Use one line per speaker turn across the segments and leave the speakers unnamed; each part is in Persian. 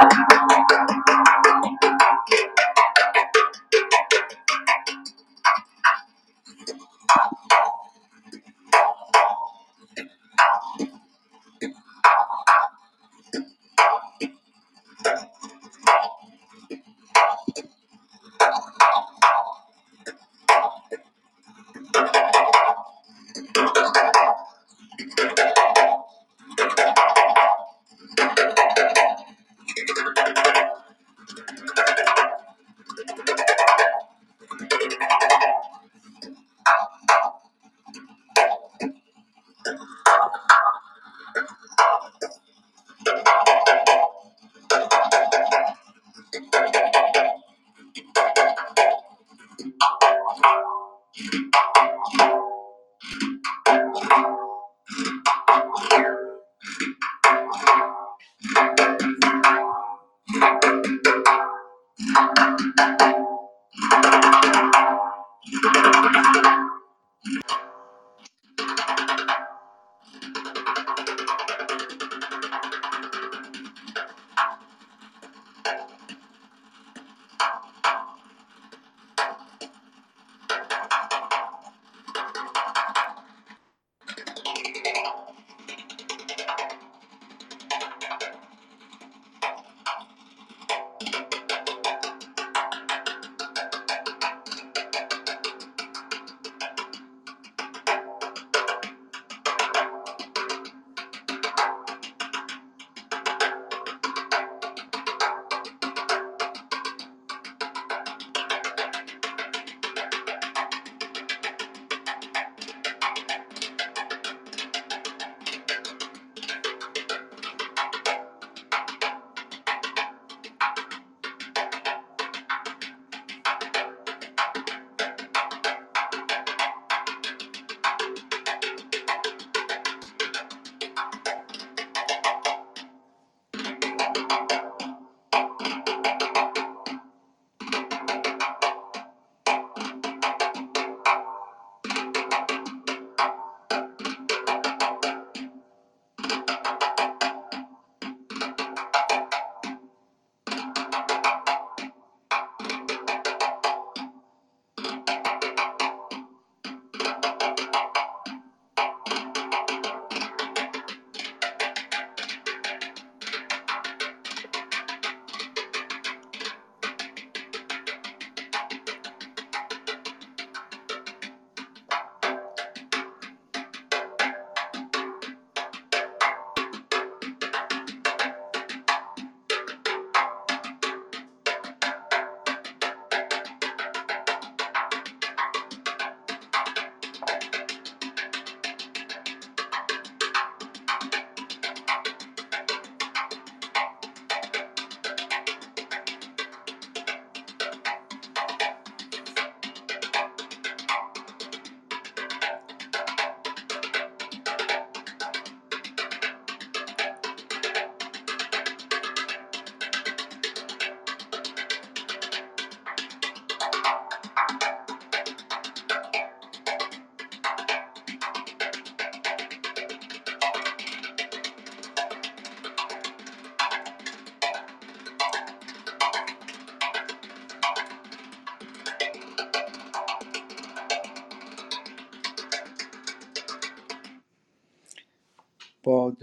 Thank you.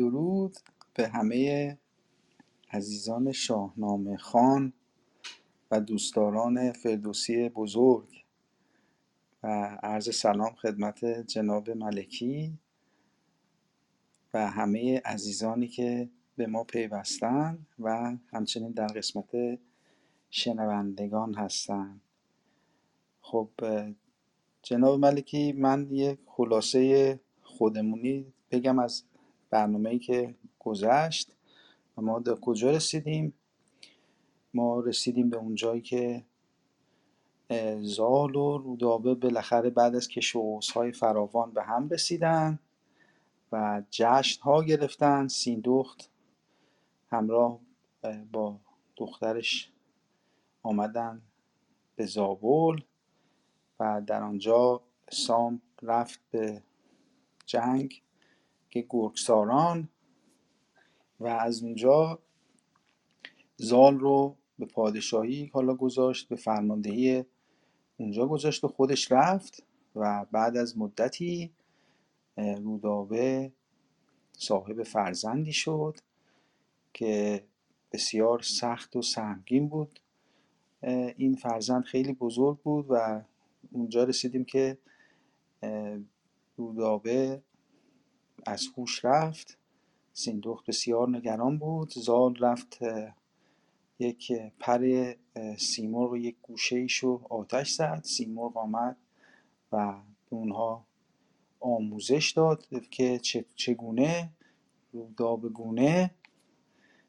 درود به همه عزیزان شاهنامه خان و دوستداران فردوسی بزرگ. و عرض سلام خدمت جناب ملکی و همه عزیزانی که به ما پیوستن و همچنین در قسمت شنوندگان هستند خب جناب ملکی من یک خلاصه خودمونی بگم از برنامه‌ای که گذشت و ما در کجا رسیدیم؟ ما رسیدیم به اون جایی که زال و رودابه بالاخره بعد از که های فراوان به هم رسیدن و جشن ها گرفتن. سیندخت همراه با دخترش آمدن به زابل و در آنجا سام رفت به جنگ. که گرگساران و از اونجا زال رو به پادشاهی حالا گذاشت به فرماندهی اونجا گذاشت و خودش رفت و بعد از مدتی رودابه صاحب فرزندی شد که بسیار سخت و سهمگین بود. این فرزند خیلی بزرگ بود و اونجا رسیدیم که رودابه از هوش رفت. سیندخت بسیار نگران بود. زال رفت یک پر سیمرغ یک گوشه ایشو آتش زد. سیمرغ آمد و به اونها آموزش داد که چگونه رودابه گونه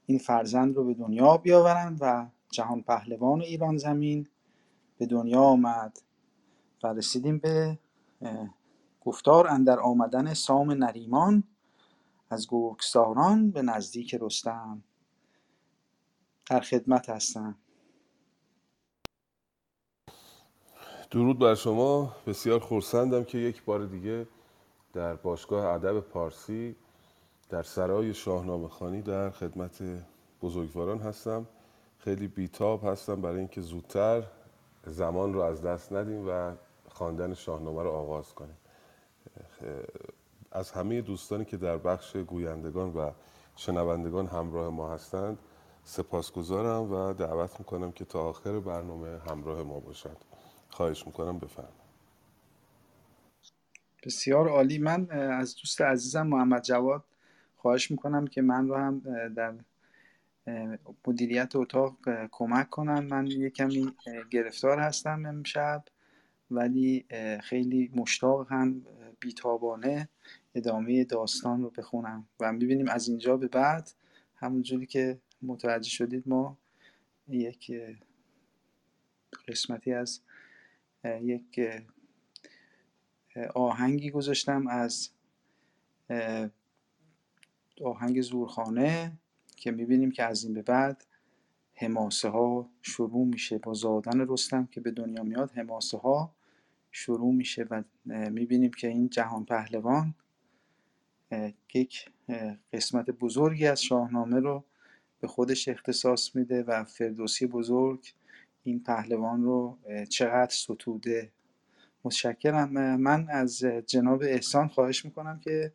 این فرزند رو به دنیا بیاورند و جهان پهلوان ایران زمین به دنیا آمد و رسیدیم به گفتار اندر آمدن سام نریمان از گرگساران به نزدیک رستم. در خدمت هستم.
درود بر شما. بسیار خورسندم که یک بار دیگه در باشگاه ادب پارسی در سرای شاهنامه خانی در خدمت بزرگواران هستم. خیلی بیتاب هستم برای اینکه زودتر زمان رو از دست ندیم و خواندن شاهنامه رو آغاز کنیم. از همه دوستانی که در بخش گویندگان و شنوندگان همراه ما هستند سپاسگزارم و دعوت می‌کنم که تا آخر برنامه همراه ما باشد. خواهش می‌کنم بفرم
بسیار عالی. من از دوست عزیزم محمد جواد خواهش می‌کنم که من رو هم در مدیریت اتاق کمک کنم من یه کمی گرفتار هستم امشب ولی خیلی مشتاق هم بیتابانه ادامه داستان رو بخونم و می‌بینیم از اینجا به بعد همونجوری که متوجه شدید ما یک قسمتی از یک آهنگی گذاشتم از آهنگ زورخانه که می‌بینیم که از این به بعد حماسه ها شروع میشه. با زادن رستم که به دنیا میاد حماسه ها شروع میشه و می‌بینیم که این جهان پهلوان یک قسمت بزرگی از شاهنامه رو به خودش اختصاص میده و فردوسی بزرگ این پهلوان رو چقدر ستوده. متشکرم. من از جناب احسان خواهش می‌کنم که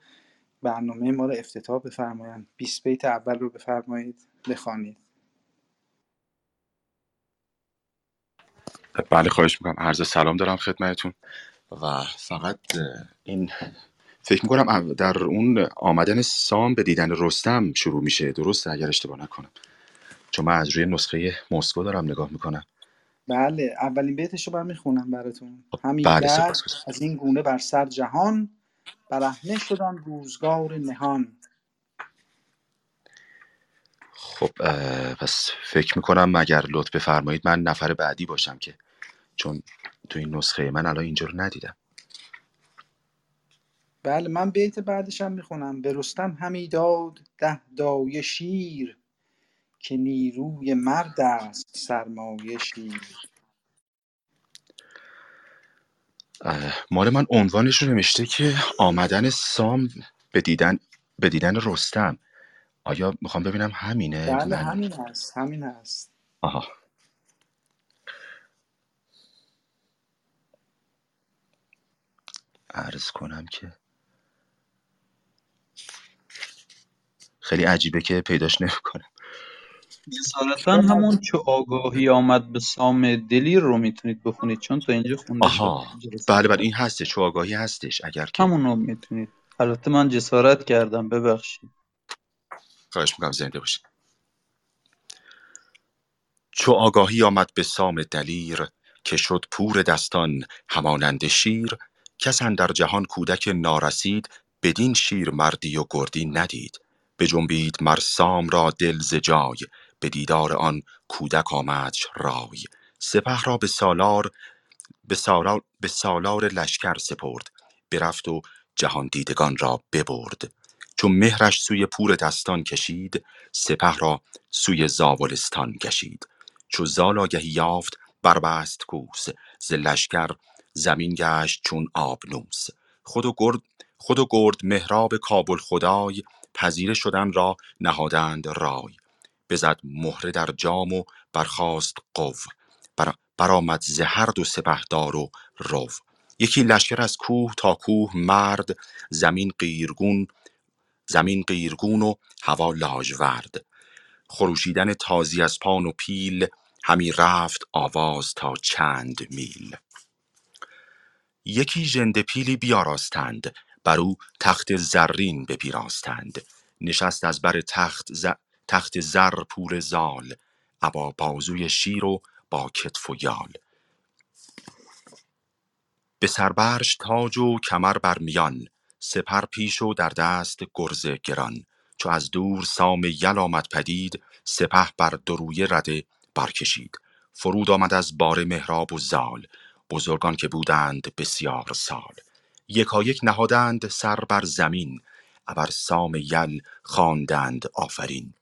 برنامه ما رو افتتاح بفرمایند. 20 بیت اول رو بفرمایید. بخوانید.
بله خواهش می‌کنم. عرض سلام دارم خدمتتون. و فقط این فکر می‌کنم در اون آمدن سام به دیدن رستم شروع میشه. درست اگر اشتباه نکنم. چون من از روی نسخه مسکو دارم نگاه می‌کنم.
بله اولین بیتش رو من می‌خونم براتون.
خب،
همین
بله
از این گونه بر سر جهان برهنه شدن روزگار نهان.
خب پس فکر می‌کنم اگر لطف بفرمایید من نفر بعدی باشم که چون تو این نسخه من الان اینجا رو ندیدم.
بله من بیت بعدش هم می‌خونم. به رستم همی داد ده دایه شیر که نیروی مرد است سرمایه شیر.
مال من عنوانش رو نوشته که آمدن سام به دیدن به دیدن رستم. آیا می‌خوام ببینم همینه؟
بله. همین هست همین هست.
آها. عرض کنم که خیلی عجیبه که پیداش نمی‌کنم.
جسارتا همون چه آگاهی آمد به سام دلیر رو می‌تونید بخونید چون تا اینجا خونده
آها. بله بله این هستش چو آگاهی هستش اگر که
همون رو می‌تونید. البته من جسارت کردم ببخشید.
خواهش می‌کنم زنده باشید. چو آگاهی آمد به سام دلیر که شد پور دستان همانند شیر کس در جهان کودک نارسید بدین شیر مردی و گردی ندید. بجنبید مر سام را دل ز جای به دیدار آن کودک آمدش رای. سپه را به سالار به سالار, به سالار لشکر سپرد. برفت و جهان دیدگان را ببرد. چون مهرش سوی پور دستان کشید سپه را سوی زاولستان کشید. چو زال آگهی یافت بربست کوس ز لشکر زمین گشت چون آبنوس. خود و گرد خود و گرد مهراب کابل خدای پذیره شدن را نهادند رای. بزد مهره در جام و برخاست قو بر برآمد ز هر دو سپهدار و رو. یکی لشکر از کوه تا کوه مرد زمین قیرگون زمین قیرگون و هوا لاژورد. خروشیدن تازی از پان و پیل همی رفت آواز تا چند میل. یکی ژنده پیلی بیاراستند. بر او تخت زرین بپیراستند. نشست از بر تخت ز... تخت زر پور زال. ابا بازوی شیر و با کتف و یال. به سربرش تاج و کمر بر میان. سپر پیش و در دست گرز گران. چو از دور سام یل آمد پدید سپه بر دروی رده برکشید. فرود آمد از باره مهراب و زال. بزرگان که بودند بسیار سال. یکایک نهادند سر بر زمین ابر سام یل خواندند آفرین.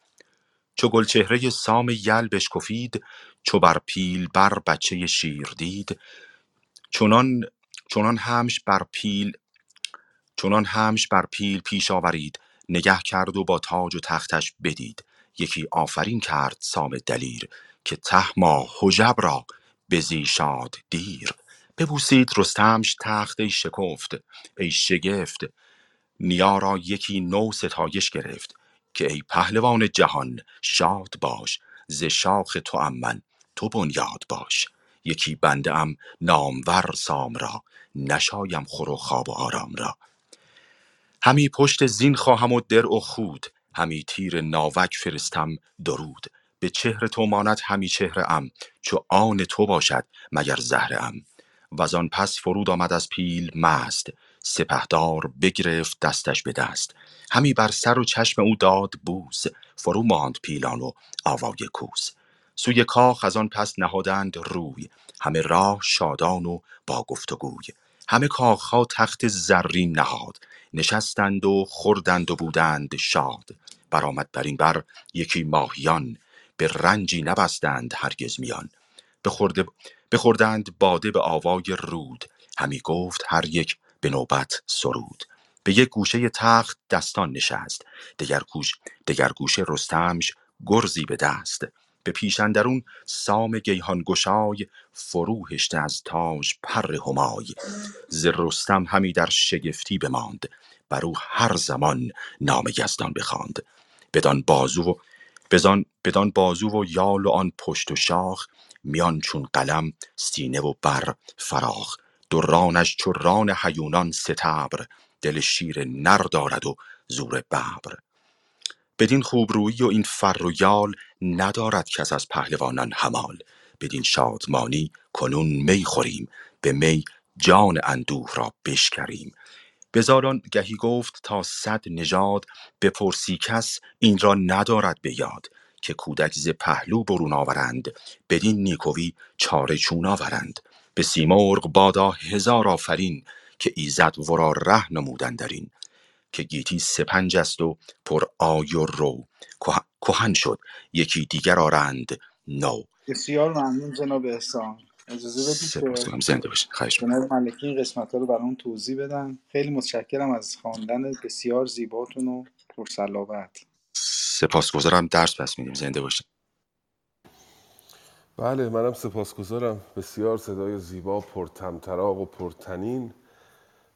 چو گلچهره سام یل بشکفید چو بر پیل بر بچه شیر دید. چنان چنان همش بر پیل چنان همش بر پیل پیش آورید نگه کرد و با تاج و تختش بدید. یکی آفرین کرد سام دلیر که ته ما حجب را بزیشاد دیر. ببوسید رستمش تخت ای شکفت ای شگفت. نیا را یکی نو ستایش گرفت که ای پهلوان جهان شاد باش ز شاخ تو من تو بنیاد باش. یکی بنده ام نامور سام را نشایم خور و خواب و آرام را. همی پشت زین خواهم و درع و خود همی تیر ناوک فرستم درود. به چهر تو ماند همی چهره ام چو آن تو باشد مگر زهره ام وزان پس فرود آمد از پیل مست سپهدار بگرفت دستش به دست. همی بر سر و چشم او داد بوس فرو ماند پیلان و آوای کوس. سوی کاخ از آن پس نهادند روی همه راه شادان و با گفتگوی. همه کاخها تخت زرین نهاد نشستند و خوردند و بودند شاد. برآمد بر این بر یکی ماهیان به رنجی نبستند هرگز میان. بخورده بخوردند باده به آوای رود. همی گفت هر یک به نوبت سرود. به یک گوشه تخت دستان نشست. دگر گوش دگر گوشه رستمش گرزی به دست. به پیش اندرون سام گیهان گشای فرو هشته از تاج پر همای. ز رستم همی در شگفتی بماند. بر او هر زمان نام یزدان بخواند. بدان بازو و بزان بدان بازو و یال و آن پشت و شاخ میان چون قلم سینه و بر فراخ. دو رانش چو ران هیونان ستبر دل شیر نر دارد و زور ببر. بدین خوبرویی و این فر و یال ندارد کس از پهلوانان همال بدین شادمانی کنون می خوریم به می جان اندوه را بشکریم. بزاران گهی گفت تا صد نژاد بپرسی کس این را ندارد به یاد که کودک ز پهلو برون آورند بدین نیکوی چاره چون آورند. به سیمرغ بادا هزار آفرین که ایزد ورا ره نمودن درین که گیتی سپنج است و پر آی و رو. که- کهن شد یکی دیگر آرند نو.
بسیار ممنون جناب احسان. اجازه بدید.
زنده باشین خواهش می‌کنم.
ملکی این قسمت ها رو برامون توضیح بدن. خیلی متشکرم از خواندن بسیار زیباتون و پرسلاوت.
سپاسگزارم. درس پس میدیم. زنده باشین.
بله منم سپاسگزارم. بسیار صدای زیبا پرتمطراق و پرتنین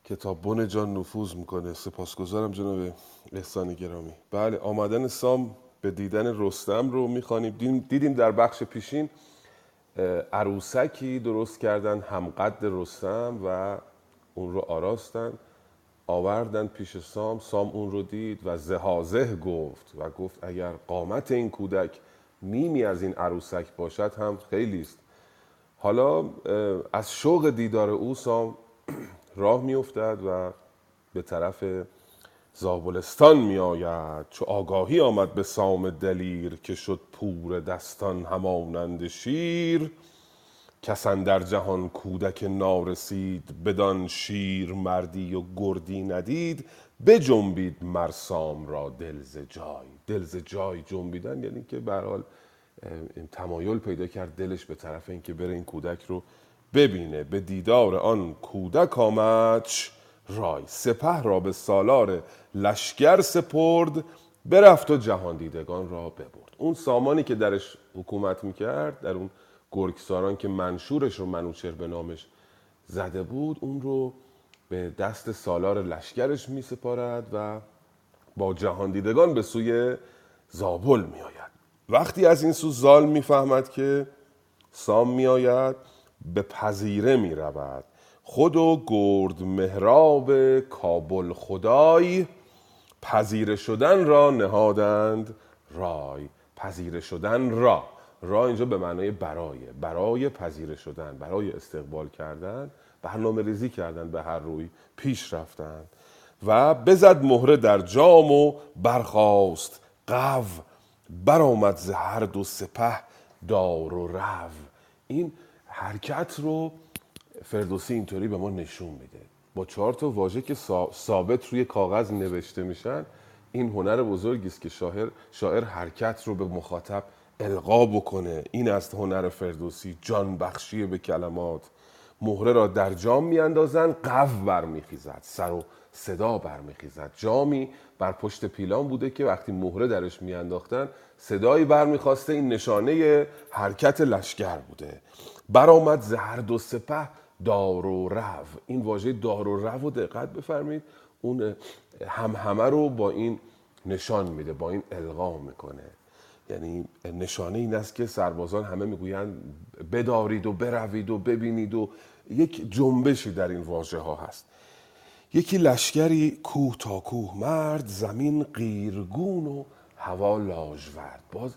که تا بن جان نفوذ می‌کنه. سپاسگزارم جناب احسان گرامی. بله آمدن سام به دیدن رستم رو می‌خوانیم. دیدیم, در بخش پیشین عروسکی درست کردن همقد رستم و اون رو آراستن آوردن پیش سام سام اون رو دید و زهازه گفت و گفت اگر قامت این کودک نیمی از این عروسک باشد هم خیلی است. حالا از شوق دیدار او سام راه میافتد و به طرف زابلستان می آید چو آگاهی آمد به سام دلیر که شد پور دستان همانند شیر. کس در جهان کودک نارسید بدان شیر مردی و گردی ندید. بجنبید مرسام را دل ز جای. دل جای جنبیدن یعنی که به حال تمایل پیدا کرد دلش به طرف اینکه بره این کودک رو ببینه. به دیدار آن کودک آمدش رای سپه را به سالار لشکر سپرد برفت و جهان دیدگان را ببرد. اون سامانی که درش حکومت می‌کرد در اون گرگساران که منشورش رو منوچر به نامش زده بود اون رو به دست سالار لشکرش می سپارد و با جهان دیدگان به سوی زابل می آید وقتی از این سو زال می‌فهمد که سام می آید به پذیره می رود خود و گرد مهراب کابل خدای پذیره شدن را نهادند رای. پذیره شدن را. را اینجا به معنای برای. برای پذیره شدن برای استقبال کردن برنامه ریزی کردن به هر روی پیش رفتند و بزد مهره در جام و برخاست. قو برآمد ز هر دو سپه دار و رو. این حرکت رو فردوسی اینطوری به ما نشون میده. با چهار تا واژه که ثابت روی کاغذ نوشته میشن این هنر بزرگی است که شاعر شاعر حرکت رو به مخاطب القا بکنه. این است هنر فردوسی. جان بخشی به کلمات. مهره را در جام میاندازند قو برمیخیزد. سر و صدا برمیخیزد. جامی بر پشت پیلان بوده که وقتی مهره درش میانداختن صدایی برمیخواسته. این نشانه حرکت لشکر بوده. برآمد زهر دو سپه دار و رو. این واژه دار و رو و دقت بفرمید اون هم همه رو با این نشان میده با این القا می‌کنه. یعنی نشانه این است که سربازان همه می‌گویند بدارید و بروید و ببینید و یک جنبشی در این واژه ها هست. یکی لشکری کوه تا کوه مرد زمین قیرگون و هوا لاجورد باز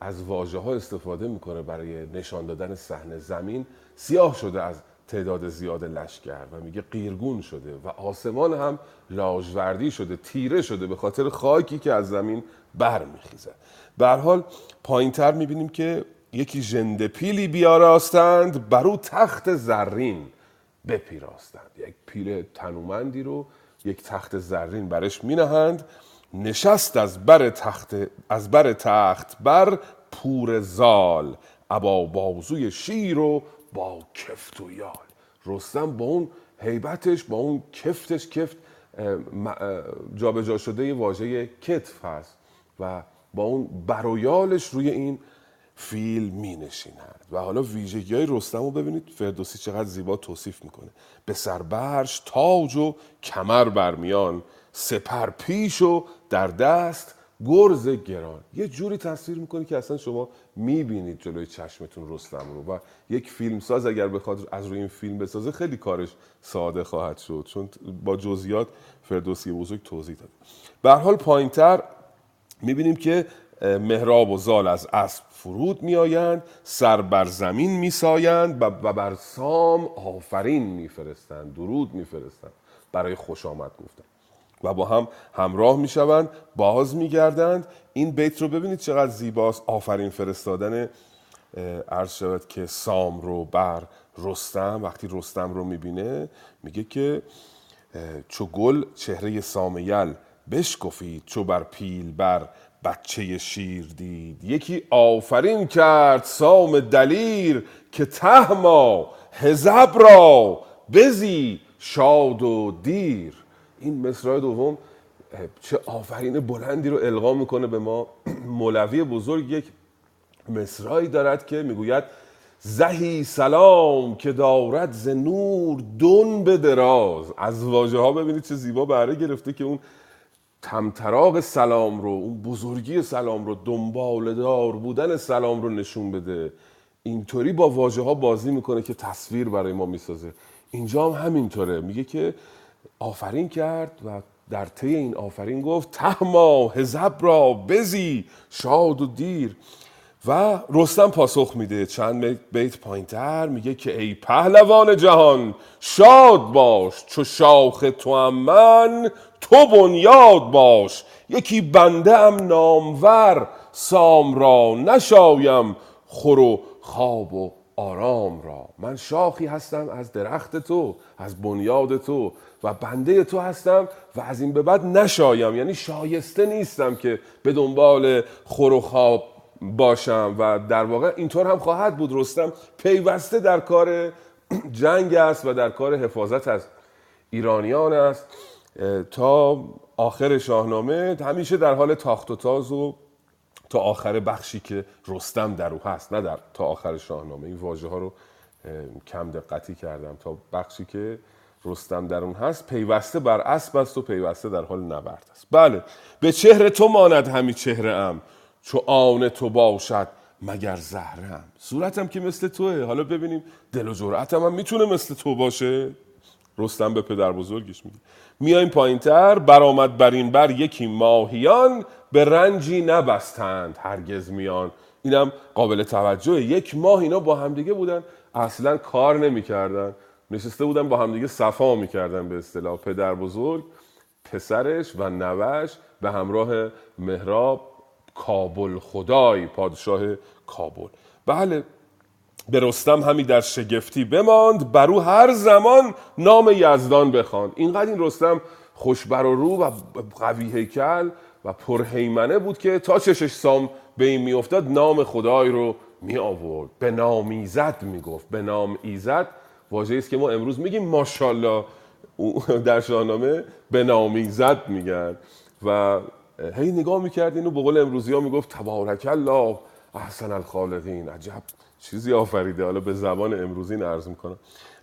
از واژه ها استفاده می‌کنه برای نشان دادن صحنه زمین. سیاه شده از تعداد زیاد لشکر و میگه قیرگون شده و آسمان هم لاجوردی شده تیره شده به خاطر خاکی که از زمین برمیخیزه. به حال پایینتر می‌بینیم که یکی ژنده پیلی بیاراستند برو تخت زرین بپیراستند. یک پیل تنومندی رو یک تخت زرین برش مینهند نشست از بر تخت از بر تخت بر پور زال ابا بازوی شیر و با کفت و یال. رستم با اون حیبتش با اون کفتش کفت جابجا جا شده واژه کتف هست و با اون برویالش روی این فیل می نشیند و حالا ویژگی های رستم رو ببینید فردوسی چقدر زیبا توصیف می‌کنه. به سربرش تاج و کمر برمیان سپر پیش و در دست گرز گران. یه جوری تصویر می‌کنه که اصلا شما می‌بینید جلوی چشمتون رستم رو و یک فیلمساز اگر بخواد از روی این فیلم بسازه خیلی کارش ساده خواهد شد. چون با جزئیات فردوسی بزرگ توضیح داد به حال پایینتر می‌بینیم که مهراب و زال از اسب فرود میآیند سر بر زمین میسایند و بر سام آفرین میفرستند درود میفرستند. برای خوش آمد گفتن. و با هم همراه می‌شوند باز میگردند. این بیت رو ببینید چقدر زیباست. آفرین فرستادن عرض شود که سام رو بر رستم. وقتی رستم رو می‌بینه میگه که چو گل چهره سامیل بشکفید چو بر پیل بر بچه شیر دید. یکی آفرین کرد سام دلیر که تهما هزب را بزی شاد و دیر. این مصرع دوم چه آفرین بلندی رو القا می‌کنه به ما. مولوی بزرگ یک مصرعی دارد که می‌گوید زهی سلام که دارد ز نور دون به دراز. از واژه ها ببینید چه زیبا بهره گرفته که اون تمتراغ سلام رو اون بزرگی سلام رو دنبال دار بودن سلام رو نشون بده. اینطوری با واژه ها بازی می‌کنه که تصویر برای ما می‌سازه. اینجا هم همینطوره. میگه که آفرین کرد و در طی این آفرین گفت تهما هزب را بزی شاد و دیر. و رستم پاسخ میده. چند بیت پایینتر میگه که ای پهلوان جهان شاد باش چو شاخ تو من تو بنیاد باش. یکی بنده ام نامور سام را نشایم خور و خواب و آرام را. من شاخی هستم از درخت تو از بنیاد تو و بنده تو هستم و از این به بعد نشایم. یعنی شایسته نیستم که به دنبال خور و خواب باشم و در واقع اینطور هم خواهد بود. رستم پیوسته در کار جنگ است و در کار حفاظت از ایرانیان است. تا آخر شاهنامه همیشه در حال تاخت و تاز و تا آخر بخشی که رستم در او هست نه در تا آخر شاهنامه. این واژه ها رو کم دقتی کردم تا بخشی که رستم در اون هست پیوسته بر اسب است و پیوسته در حال نبرد است. بله به چهره تو ماند همی چهره ام چو آن تو باشد مگر زهرم صورتم که مثل توه. حالا ببینیم دل و جرأتم هم می‌تونه مثل تو باشه؟ رستم به پدر بزرگش میگه. میایم پایین تر برآمد بر این بر یکی ماهیان به رنجی نبستند هرگز میان. اینم قابل توجه یک ماه اینا با همدیگه بودن. اصلا کار نمی‌کردن. نشسته بودن با همدیگه صفا می‌کردن به اصطلاح. پدر بزرگ پسرش و نوش به همراه مهراب کابل خدای پادشاه کابل. بله به رستم همی در شگفتی بماند بر او هر زمان نام یزدان بخواند. اینقدر این رستم خوشبر و رو و قوی هیکل و پرهیمنه بود که تا چشش سام به این میافتاد نام خدای رو می آورد به نام ایزد می‌گفت. به نام ایزد واژه‌ای است که ما امروز میگیم ماشاءالله در شاهنامه به نام ایزد میگن و هی نگاه می‌کرد اینو به قول امروزی ها می‌گفت تبارک الله احسن الخالقین. عجب چیزی آفریده. حالا به زبان امروزی نرز می‌کنم.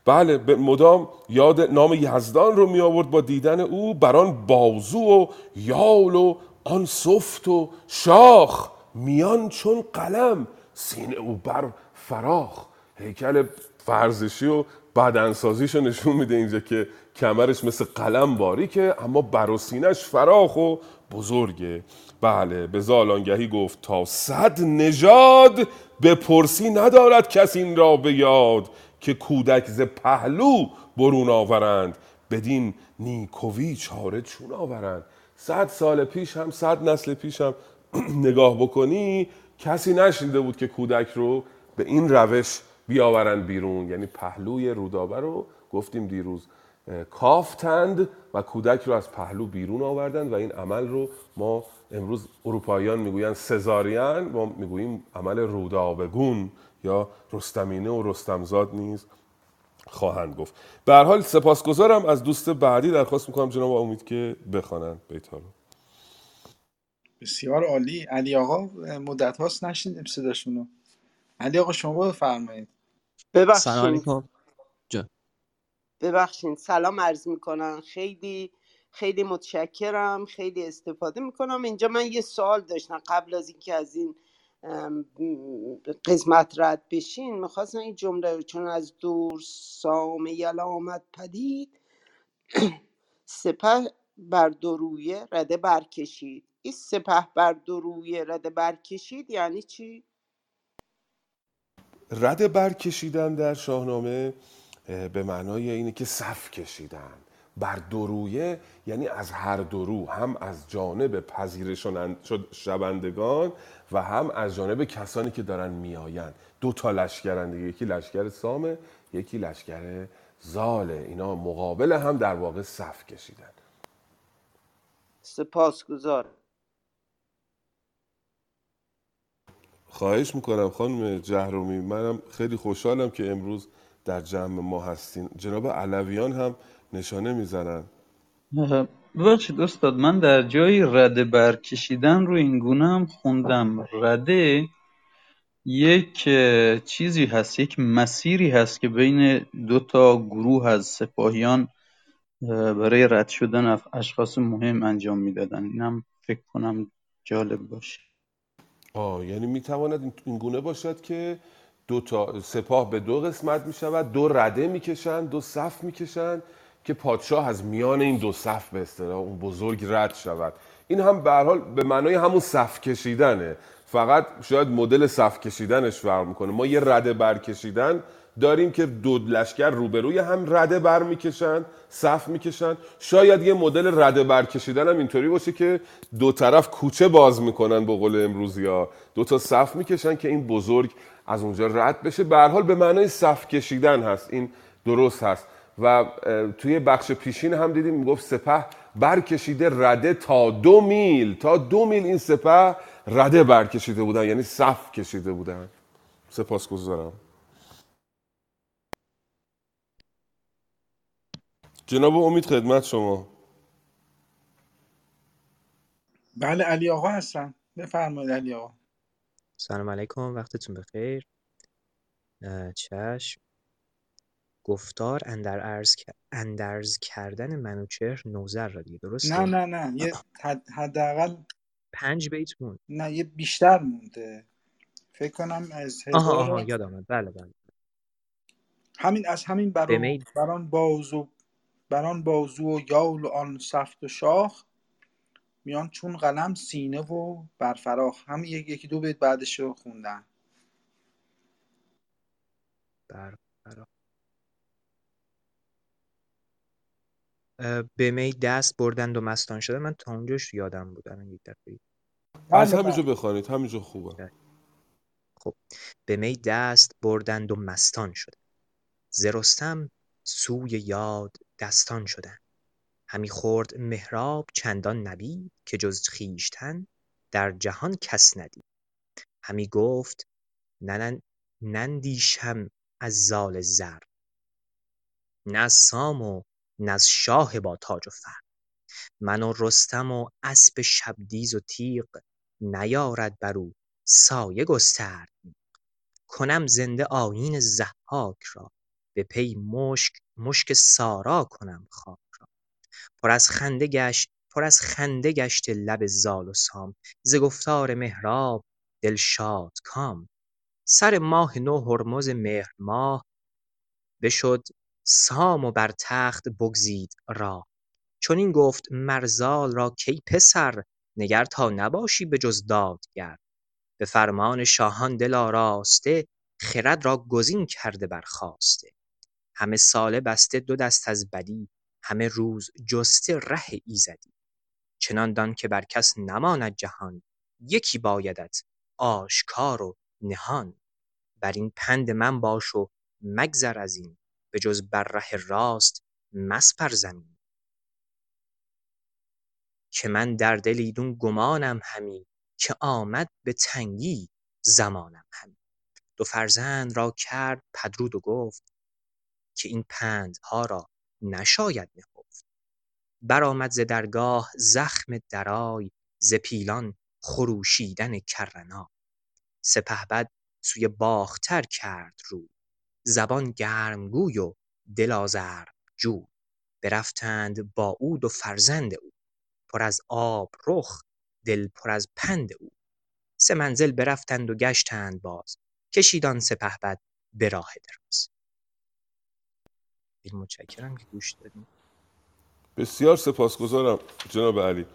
بله به مدام یاد نام یزدان رو می آورد با دیدن او بران بازو و یال و آن صفت و شاخ میان چون قلم سینه او بر فراخ. هیکل فرزشی و بدنسازیش نشون میده اینجا که کمرش مثل قلم باریکه اما بر و سینش فراخ و بزرگه. بله به زالانگهی گفت تا صد نژاد به پرسی ندارد کس این را به یاد که کودک ز پهلو برون آورند. بدین نیکوی چاره چون آورند. صد سال پیش هم صد نسل پیش هم نگاه بکنی کسی نشنیده بود که کودک رو به این روش بیاورند بیرون. یعنی پهلوی رودابه رو گفتیم دیروز کافتند و کودک رو از پهلو بیرون آوردند و این عمل رو ما امروز اروپاییان می‌گویند سزاریان ما می‌گوییم عمل رودابگون یا رستمینه و رستمزاد نیز خواهند گفت. به هر حال سپاسگزارم. از دوست بعدی درخواست می‌کنم جناب امید که بخوانند بیت رو.
بسیار عالی. علی آقا مدت هاست نشنیدیم صداشونو. علی آقا شما بفرمایید.
ببخشید ببخشید سلام عرض می‌کنم. خیلی خیلی متشکرم. خیلی استفاده می‌کنم. اینجا من یه سوال داشتم. قبل از اینکه از این قسمت رد بشین می‌خواستم این جمله چون از دور سام یلا آمد پدید سپه بر درویه رده برکشید. این سپه بر درویه رده برکشید یعنی چی؟
رده برکشیدن در شاهنامه به معنای اینه که صف کشیدن. بر درویه یعنی از هر درو هم از جانب پذیرش شوندگان و هم از جانب کسانی که دارن میآیند. دو تا لشکرن دیگه یکی لشکر سامه یکی لشکر زاله اینا مقابل هم در واقع صف کشیدن.
سپاسگزار
خواهش می‌کنم خانم جهرومی منم خیلی خوشحالم که امروز در جمع ما هستین. جناب علویان هم نشانه می‌زنن.
ببخشید استاد من در جای رده برکشیدن رو این گونه هم خوندم. رده یک چیزی هست یک مسیری هست که بین دو تا گروه از سپاهیان برای رد شدن اشخاص مهم انجام می‌دادن. اینم فکر کنم جالب باشه.
آه یعنی می‌تواند این گونه باشد که دو تا سپاه به دو قسمت می شود دو رده می‌کشند دو صف می‌کشند که پادشاه از میان این دو صف به اصطلاح اون بزرگ رد شود. این هم به حال به معنای همون صف کشیدنه. فقط شاید مدل صف کشیدنش فرق می‌کنه. ما یه رده برکشیدن داریم که دو لشکر روبروی هم رده بر می‌کشن صف می‌کشن شاید یه مدل رده برکشیدن هم اینطوری باشه که دو طرف کوچه باز می‌کنن به قول امروزی ها. دو تا صف می‌کشن که این بزرگ از اونجا رد بشه. به حال به معنای صف کشیدن هست. این درست هست. و توی بخش پیشین هم دیدیم می‌گفت سپه برکشیده رده تا دو میل. تا دو میل این سپه رده برکشیده بودن یعنی صف کشیده بودن. سپاسگزارم. جناب امید خدمت شما.
بله علی آقا هستم بفرمایید علی آقا.
سلام علیکم وقتتون بخیر. چشم. گفتار اندر ارز, اندرز کردن منوچهر نوذر را دیگه
نه
درسته؟
نه نه یه حد- حداقل
پنج بیت مون.
نه یه بیشتر مونده. فکر کنم از
آها آها یاد آمد. بله بله.
همین از همین
به
بران
می
بران بازو بران بازو و یال و آن سخت و شاخ میان چون قلم سینه و برفراخ همین یک- یکی دو بیت بعدش رو خوندن
بر برا. اه، به می دست بردند و مستان شده من تا اونجاش یادم بود. الان یک دفعه.
از
بله
همینجا
بله.
بخوانید. همینجا خوبه.
خب. به می دست بردند و مستان شده ز رستم سوی یاد دستان شدند همی خورد مهراب چندان نبید که جز خویشتن در جهان کس ندید. همی گفت نندیشم از زال زر نه از سام و نه از شاه با تاج و فر. من و رستم و اسب شبدیز و تیغ نیارد بر او سایه گسترد. کنم زنده آیین ضحاک را به پی مشک مشک سارا کنم خاک را. پر از خنده گشت پر از خنده گشته لب زال و سام. ز گفتار مهراب دل شادکام سر ماه نو هرمز مهر ماه بشد سام و بر تخت بگزید راه. چنین گفت مر زال را کای پسر نگر تا نباشی به جز دادگر. به فرمان شاهان دل آراسته خرد را گزین کرده برخاسته. همه ساله بسته دو دست از بدی همه روز جسته ره ایزدی. چنان دان که بر کس نماند جهان یکی بایدت آشکار و نهان. بر این پند من باش و مگذر از این به جز بر ره راست مسپر زمین. که من در دل ایدون گمانم همی که آمد به تنگی زمانم همی. دو فرزند را کرد پدرود و گفت که این پندها را نشاید نهفت. برآمد ز درگاه زخم درای ز پیلان خروشیدن کرنا. سپهبد سوی باختر کرد روی زبان گرمگوی و دل آزرمجوی برفتند با او دو فرزند او پر از آب رخ دل پر از پند او. سه منزل برفتند و گشتند باز کشید آن سپهبد به راه دراز. خیلی متشکرم که گوش دادیم
بسیار سپاسگزارم جناب علی.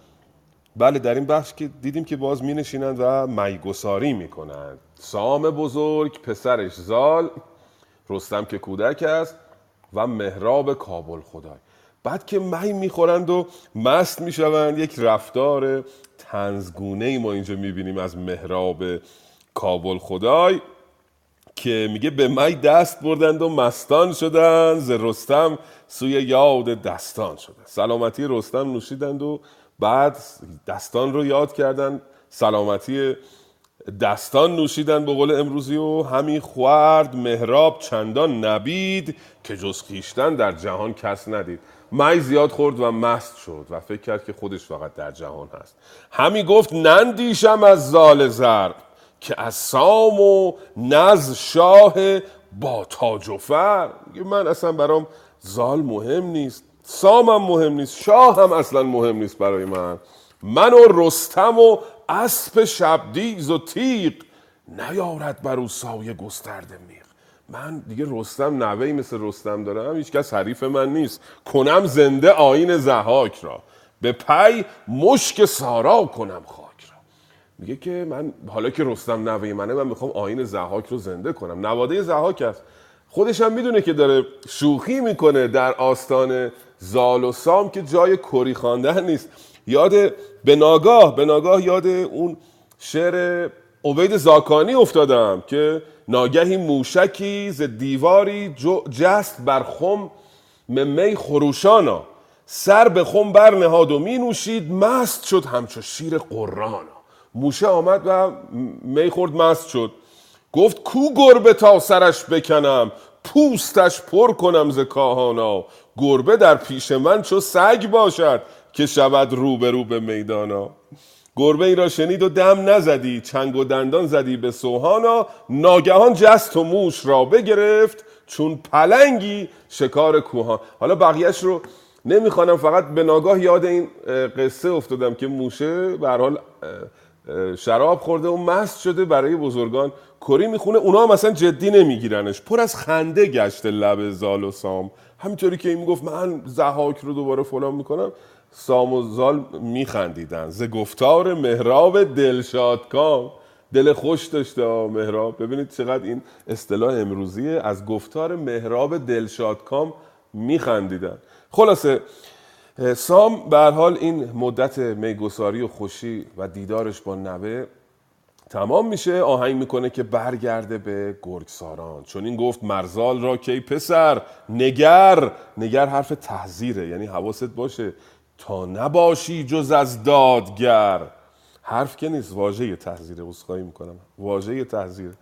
بله در این بخش که دیدیم که باز می نشینند و میگساری می کنند سام بزرگ پسرش زال رستم که کودک است و مهراب کابل خدای. بعد که می می‌خورند و مست می‌شوند یک رفتار تنزگونه ای ما اینجا می‌بینیم از مهراب کابل خدای. که میگه به می دست بردند و مستان شدند ز رستم سوی یاد دستان شده سلامتی رستم نوشیدند و بعد دستان رو یاد کردند. سلامتی دستان نوشیدن به قول امروزی و همی خورد مهراب چندان نبید که جز خیشتن در جهان کس ندید. می زیاد خورد و مست شد و فکر کرد که خودش فقط در جهان هست. همی گفت نندیشم از زال زر که از سام و نز شاه با تاج و فر من اصلا برام زال مهم نیست سامم مهم نیست شاه هم اصلا مهم نیست برای من. من و رستم و اسب شبدیز و تیغ نیارد بر او سایه گسترده میغ. من دیگه رستم نوهی مثل رستم دارم هیچکس حریف من نیست. کنم زنده آین زهاک را. به پی مشک سارا کنم را میگه که من حالا که رستم نوه منه من می‌خوام آین زهاک رو زنده کنم. نواده زهاک است. خودش هم می‌دونه که داره شوخی می‌کنه در آستان زال و سام که جای کری خواندن نیست. یاد به ناگاه به ناگاه یاد اون شعر عبید زاکانی افتادم که ناگهی موشکی ز دیواری جست بر خم می خروشانا. سر به خم برنهاد و می نوشید مست شد همچو شیر قرانا موشه آمد و می خورد مست شد. گفت کو گربه تا سرش بکنم؟ پوستش پر کنم ز کاهانا. گربه در پیش من چو سگ باشد که شود رو به رو به میدانا. گربه ای را شنید و دم نزدی چنگ و دندان زدی به سوهانا. ناگهان جست و موش را بگرفت چون پلنگی شکار کوهان. حالا بقیهش رو نمی‌خوانم فقط به ناگاه یاد این قصه افتادم که موشه به حال شراب خورده و مست شده برای بزرگان. کری می‌خونه اونا هم اصلا جدی نمیگیرنش. پر از خنده گشت لب زال و سام. همینطوری که این می‌گفت من زهاک رو دوباره فلان می‌کنم. سام و زال میخندیدن. ز گفتار مهراب دلشادکام دل خوش داشته مهراب ببینید چقدر این اصطلاح امروزیه. از گفتار مهراب دلشادکام میخندیدن. خلاصه سام به حال این مدت میگساری و خوشی و دیدارش با نوه تمام میشه. آهنگ می‌کنه که برگرده به گرگساران. چون این گفت مرزال را کی پسر نگر. نگر حرف تحذیره یعنی حواست باشه. تا نباشی جز از دادگر. حرف که نیست واژه تحذیره اسخایی می‌کنم. واژه تحذیره.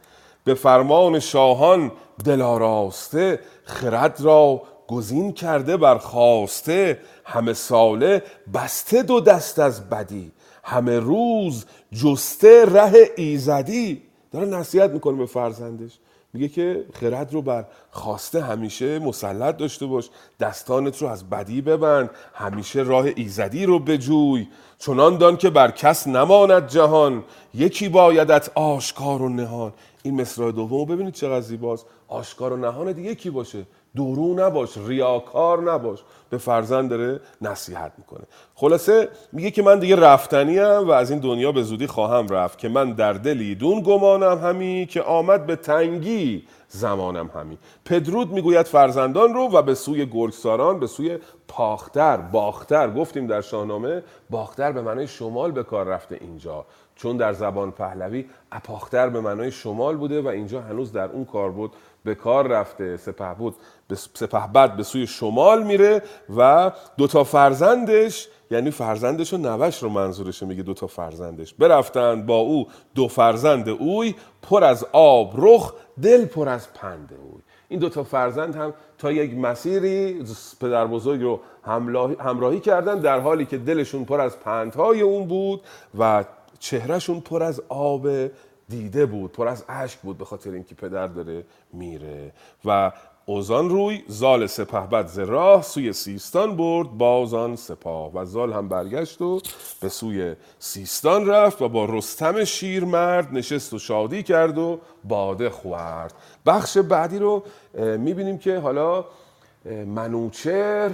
به فرمان شاهان دلاراسته خرد را گزین کرده بر خواسته همه ساله بسته دو دست از بدی همه روز جسته ره ایزدی. داره نصیحت می‌کنه به فرزندش. میگه که خرد رو بر خواسته همیشه مسلط داشته باش دستانت رو از بدی ببند همیشه راه ایزدی رو بجوی. چنان دان که بر کس نماند جهان یکی بایدت آشکار و نهان. این مصرع دوم ببینید چقدر زیباست. آشکار و نهان دیگه کی باشه؟ درو نباش ریاکار نباش. به فرزند داره نصیحت می‌کنه. خلاصه میگه که من دیگه رفتنیم و از این دنیا به زودی خواهم رفت که من در دلی دون گمانم همی که آمد به تنگی زمانم همی. پدرود می‌گوید فرزندان رو و به سوی گرگساران به سوی پاختر باختر. گفتیم در شاهنامه باختر به معنای شمال به کار رفته اینجا. چون در زبان پهلوی اپاختر به معنای شمال بوده و اینجا هنوز در اون کار بود به کار رفته سپه بود. سپه بد به سوی شمال میره و دوتا فرزندش یعنی فرزندش و نوش رو منظورش میگه دوتا فرزندش. برفتند با او دو فرزند اوی پر از آب رخ دل پر از پند اوی. این دوتا فرزند هم تا یک مسیری پدر بزرگ رو همراهی کردن در حالی که دلشون پر از پندهای اون بود و چهرهشون پر از آب دیده بود پر از اشک بود به خاطر اینکه پدر داره میره. و اوزان روی زال سپهبد ز راه سوی سیستان برد بازان سپاه. و زال هم برگشت و به سوی سیستان رفت و با رستم شیرمرد نشست و شادی کرد و باده خورد. بخش بعدی رو می‌بینیم که حالا منوچر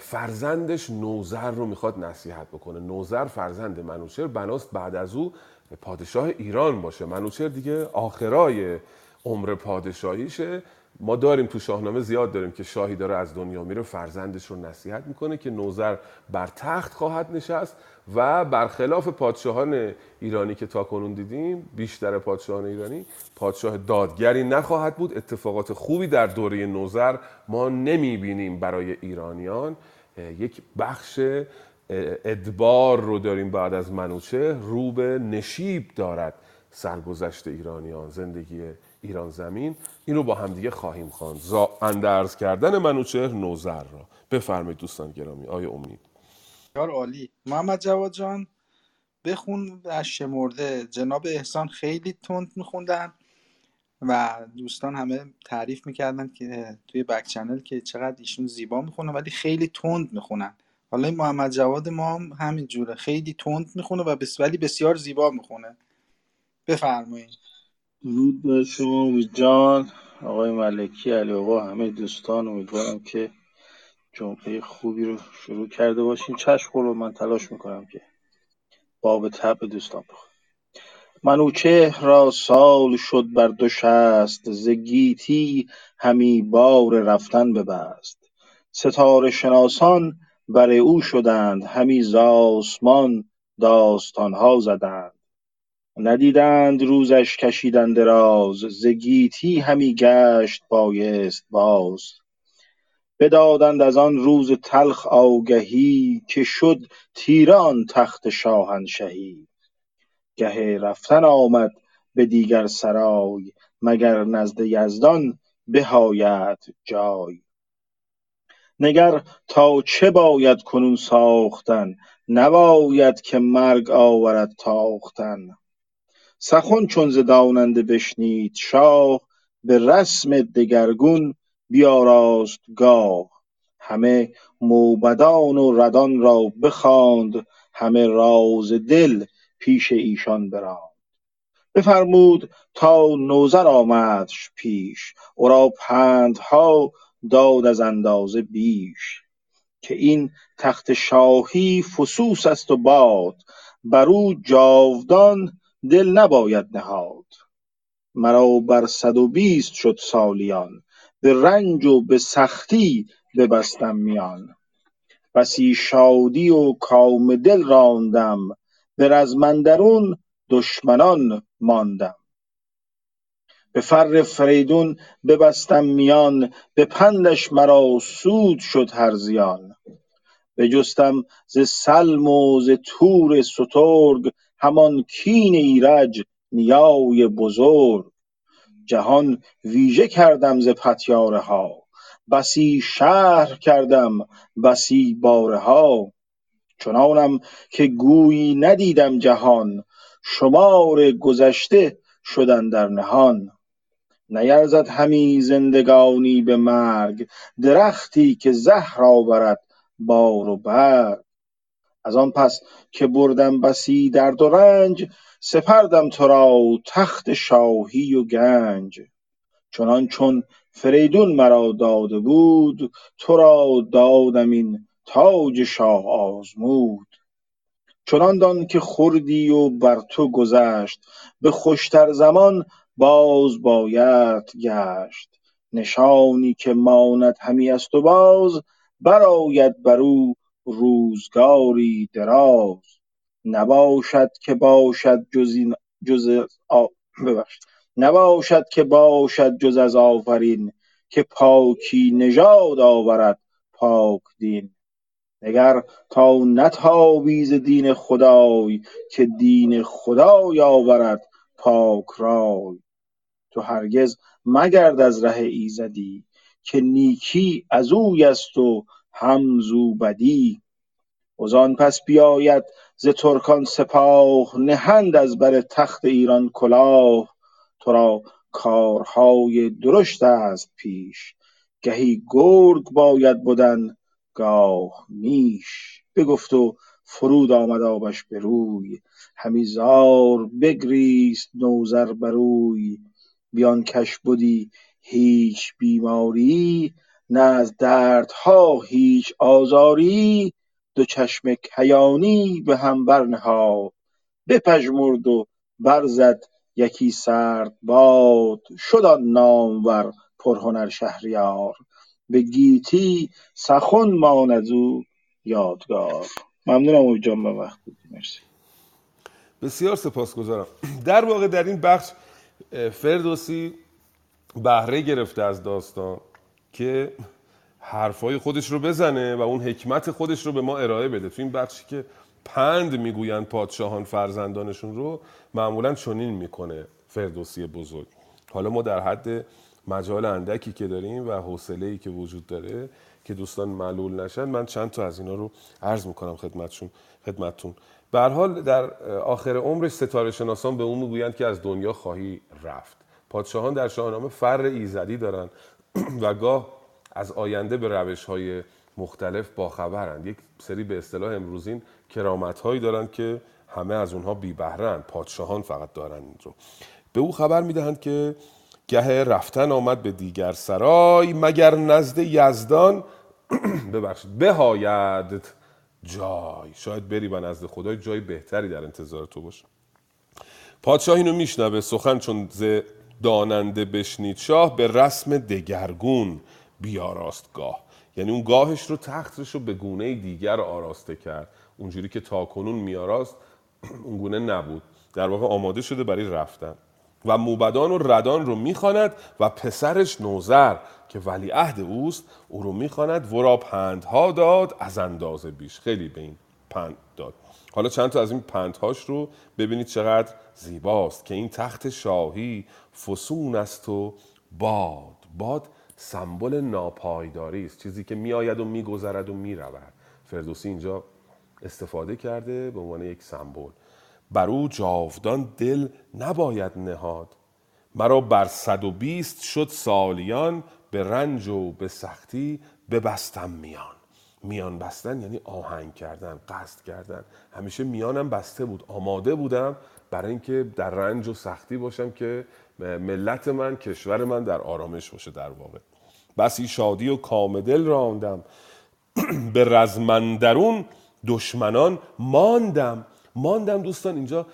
فرزندش نوزر رو می‌خواد نصیحت بکنه. نوزر فرزند منوچر بناست بعد از او پادشاه ایران باشه. منوچر دیگه آخرای عمر پادشاهیشه. ما داریم تو شاهنامه زیاد داریم که شاهی داره از دنیا میره فرزندش رو نصیحت می‌کنه که نوزر بر تخت خواهد نشست و برخلاف پادشاهان ایرانی که تا کنون دیدیم بیشتر پادشاهان ایرانی پادشاه دادگری نخواهد بود. اتفاقات خوبی در دوره نوزر ما نمی‌بینیم برای ایرانیان. یک بخش ادبار رو داریم بعد از منوچه رو به نشیب دارد سرگذشت ایرانیان زندگی ایران زمین این رو با همدیگه خواهیم خواند. اندرز کردن منوچهر نوزر را. بفرمایید دوستان گرامی. آیا امید.
بسیار عالی. محمد جواد جان بخون از شمرده جناب احسان خیلی تند میخوندن و دوستان همه تعریف می‌کردن که توی بک چنل که چقدر ایشون زیبا می‌خونن ولی خیلی تند می‌خونن. حالا این محمد جواد ما هم همین جوره. خیلی تند می‌خونه و بس ولی بسیار زیبا می‌خونه. بفرمایید.
درود بر شما امید جان. آقای ملکی علی آقا همه دوستان امیدوارم که جمعه خوبی رو شروع کرده باشین. چشم من تلاش می‌کنم که باب تب دوستان بخونم. منوچهر را سال شد بر دو شست ز گیتی همی بار رفتن ببست. ستاره شناسان بر او شدند همی ز آسمان داستانها زدند. ندیدند روزش کشیدن دراز ز گیتی همی گشت بایست باز. بدادند از آن روز تلخ آگهی که شد تیره آن تخت شاهنشهی. گه رفتن آمد به دیگر سرای مگر نزد یزدان بهاید جای. نگر تا چه باید کنون ساختن؟ نباید که مرگ آورد تاختن. سخن چون ز داننده بشنید شاه به رسم دگرگون بیاراست گاه. همه موبدان و ردان را بخواند همه راز دل پیش ایشان براند. بفرمود تا نوذر آمدش پیش او را پندها داد از اندازه بیش. که این تخت شاهی فسوس است و باد بر او جاودان دل نباید نهاد. مرا بر صد و بیست شد سالیان به رنج و به سختی ببستم میان. بسی شادی و کام دل راندم به رزم اندرون دشمنان ماندم. به فر فریدون ببستم میان به پندش مرا سود شد هر زیان. بجستم ز سلم و ز تور سترگ همان کین ایرج نیای بزرگ. جهان ویژه کردم ز پتیاره ها بسی شهر کردم بسی باره ها چنانم که گویی ندیدم جهان شمار گذشته شد اندر نهان. نیرزد همی زندگانی به مرگ درختی که زهر آورد بار و برگ از آن پس که بردم بسی درد و رنج سپردم تو را تخت شاهی و گنج. چنان چون فریدون مرا داده بود تو را دادم این تاج شاه آزمود. چنان دان که خوردی و بر تو گذشت به خوشتر زمان باز باید گشت. نشانی که ماند همی از تو باز برآید بر او روزگاری دراز. نباشد که باشد جز این جز آ... نباشد که باشد جز از آفرین که پاکی نژاد آورد پاک دین. نگر تا نتابی ز دین خدای که دین خدای آورد پاک رای. تو هرگز مگرد از ره ایزدی که نیکی از اوی است و هم زو بدی. وزان پس بیاید ز ترکان سپاه نهند از بر تخت ایران کلاه. تو را کارهای درشت است پیش. گهی گرگ باید بدن گاه میش بگفت و فرود آمد آبش به روی. همی زار بگریست نوذر بر اوی. بیان کش بدی هیچ بیماری نه از دردها هیچ آزاری دو چشم کیانی به هم برنهاد. بپژمرد و برزد یکی سرد باد شد آن نامور پرهنر شهریار. به گیتی سخن ماند او یادگار. ممنونم امید جان به وقت مرسی.
بسیار سپاسگزارم. در واقع در این بخش فردوسی بهره گرفته از داستان. که حرفای خودش رو بزنه و اون حکمت خودش رو به ما ارائه بده. تو این بخشی که پند می‌گویند پادشاهان فرزندانشون رو معمولا چنین می‌کنه فردوسی بزرگ. حالا ما در حد مجال اندکی که داریم و حوصله ای که وجود داره که دوستان معلول نشن من چند تا از اینا رو عرض می‌کنم خدمتشون خدمتتون. به حال در آخر عمرش ستاره شناسان به اون می‌گویند که از دنیا خواهی رفت. پادشاهان در شاهنامه فر ایزدی دارن. و گاه از آینده به روش های مختلف باخبرند. یک سری به اصطلاح امروزین کرامت هایی دارند که همه از اونها بی بهرند پادشاهان فقط دارن این رو. به او خبر می‌دهند که گه رفتن آمد به دیگر سرای مگر نزد یزدان ببخشید بهاید جای. شاید بری و نزد خدای جای بهتری در انتظار تو باشه پادشاه اینو میشنوه سخن چون ز داننده بشنید. شاه به رسم دگرگون بیاراست گاه. یعنی اون گاهش رو تختش رو به گونه دیگر آراسته کرد. اونجوری که تاکنون میاراست اون گونه نبود. در واقع آماده شده برای رفتن. و موبدان و ردان رو می‌خواند و پسرش نوزر که ولیعهد اوست او رو می‌خواند. ورا پندها داد از اندازه بیش. خیلی به این پند داد. حالا چند تا از این پندهاش رو ببینید چقدر زیباست که این تخت شاهی فسون است و باد. باد سمبل ناپایداری است چیزی که میآید و میگذرد و می‌رود. فردوسی اینجا استفاده کرده به عنوان یک سمبل. بر او جاودان دل نباید نهاد. مرا بر صد و بیست شد سالیان به رنج و به سختی ببستم میان. میان بستن یعنی آهنگ کردن قصد کردن. همیشه میانم بسته بود آماده بودم برای اینکه در رنج و سختی باشم که ملت من کشور من در آرامش باشه در واقع. بسی شادی و کامدل راندم به رزمندرون دشمنان ماندم. ماندم دوستان اینجا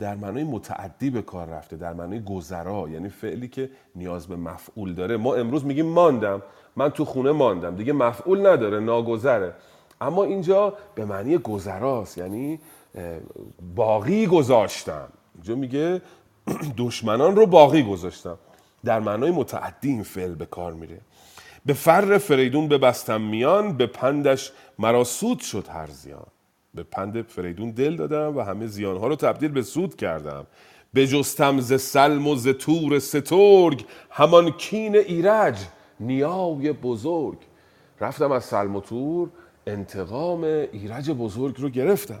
در معنای متعدی به کار رفته در معنای گذرا یعنی فعلی که نیاز به مفعول داره. ما امروز میگیم ماندم من تو خونه ماندم. دیگه مفعول نداره ناگذره. اما اینجا به معنی گذراست یعنی باقی گذاشتم. اینجا میگه دشمنان رو باقی گذاشتم. در معنای متعدی این فعل به کار میره. به فر فریدون ببستم میان به پندش مرا سود شد هر زیان. به پند فریدون دل دادم و همه زیانها رو تبدیل به سود کردم. به جستم ز سلم و ز تور سترگ همان کین ایرج نیای بزرگ. رفتم از سلم و تور انتقام ایرج بزرگ رو گرفتم.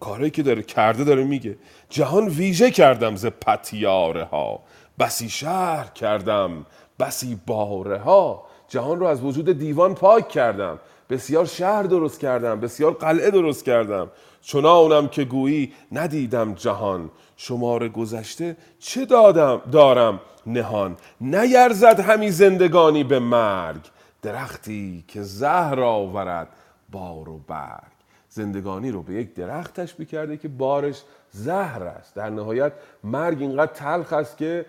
کاری که داره کرده داره میگه. جهان ویژه کردم ز پتیاره ها بسی شهر کردم بسی باره ها جهان رو از وجود دیوان پاک کردم. بسیار شهر درست کردم بسیار قلعه درست کردم. چنانم که گویی ندیدم جهان. شمار گذشته چه دادم دارم؟ نهان. نیرزد همی زندگانی به مرگ. درختی که زهر آورد بار و برگ. زندگانی رو به یک درخت تشبیه کرده که بارش زهر است. در نهایت مرگ اینقدر تلخ است که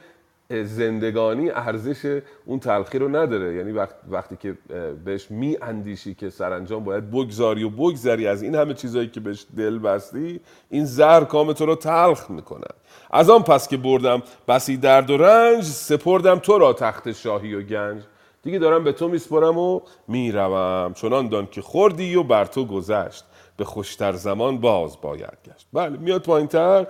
زندگانی ارزش اون تلخی رو نداره. یعنی وقتی که بهش می اندیشی که سرانجام باید بگذاری و بگذری از این همه چیزهایی که بهش دل بستی این زهر کام تو رو تلخ می‌کنن از آن پس که بردم بسی درد و رنج سپردم تو را تخت شاهی و گنج. دیگه دارم به تو میسپرم و می‌روم چنان دان که خوردی و بر تو گذشت. به خوشتر زمان باز باید گشت. بله میاد پایینتر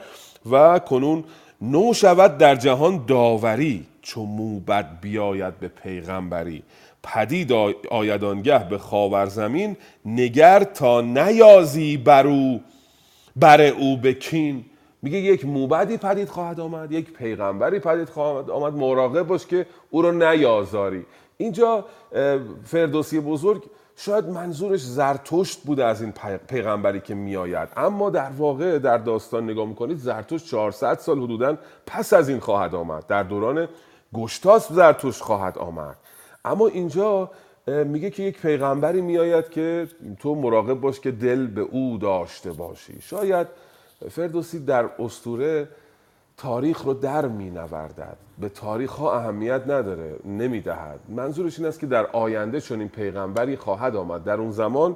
و کنون نو شود در جهان داوری چو موبد بیاید به پیغمبری. پدید آیدانگه به خاور زمین نگر تا نیازی بر او بر او بکین. میگه یک موبدی پدید خواهد آمد یک پیغمبری پدید خواهد آمد. مراقب باش که او رو نیازاری. اینجا فردوسی بزرگ شاید منظورش زرتشت بوده از این پیغمبری که میآید. اما در واقع در داستان نگاه می‌کنید زرتشت 400 سال حدودا پس از این خواهد آمد. در دوران گشتاس زرتشت خواهد آمد. اما اینجا میگه که یک پیغمبری میآید که تو مراقب باش که دل به او داشته باشی. شاید فردوسی در استوره تاریخ رو در می نوردد. به تاریخ ها اهمیت نداره نمی دهد. منظورش این است که در آینده چون این پیغمبری خواهد آمد. در اون زمان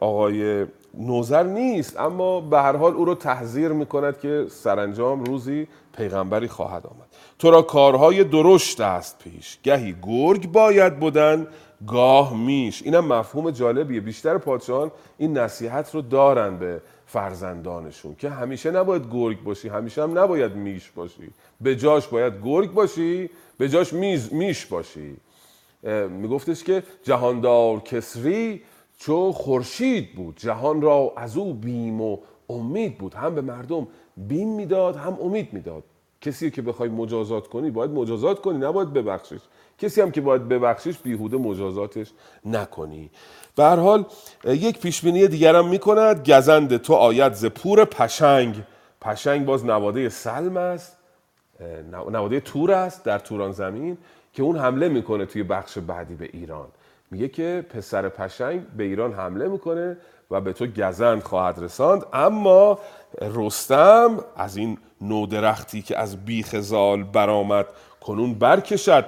آقای نوزر نیست اما به هر حال او رو تحذیر می کند که سرانجام روزی پیغمبری خواهد آمد. تو را کارهای درشت است پیش. گهی گرگ باید بودن گاه میش. اینم مفهوم جالبیه. بیشتر پادشاهان این نصیحت رو دارن به فرزندانشون که همیشه نباید گرگ باشی همیشه هم نباید میش باشی. به جاش باید گرگ باشی به جاش میز میش باشی. میگفتش که جهاندار کسری چو خورشید بود. جهان را از او بیم و امید بود. هم به مردم بیم می‌داد هم امید می‌داد. کسی که بخوای مجازات کنی باید مجازات کنی نباید ببخشش. کسی هم که باید ببخشش بیهوده مجازاتش نکنی. به هر حال یک پیشبینی دیگرم می‌کند. گزند تو آید ز پور پشنگ. پشنگ باز نواده سلم است نواده تور است در توران زمین که اون حمله می‌کنه توی بخش بعدی به ایران. میگه که پسر پشنگ به ایران حمله می‌کنه و به تو گزند خواهد رساند. اما رستم از این نودرختی که از بیخ زال برآمد کنون برکشد.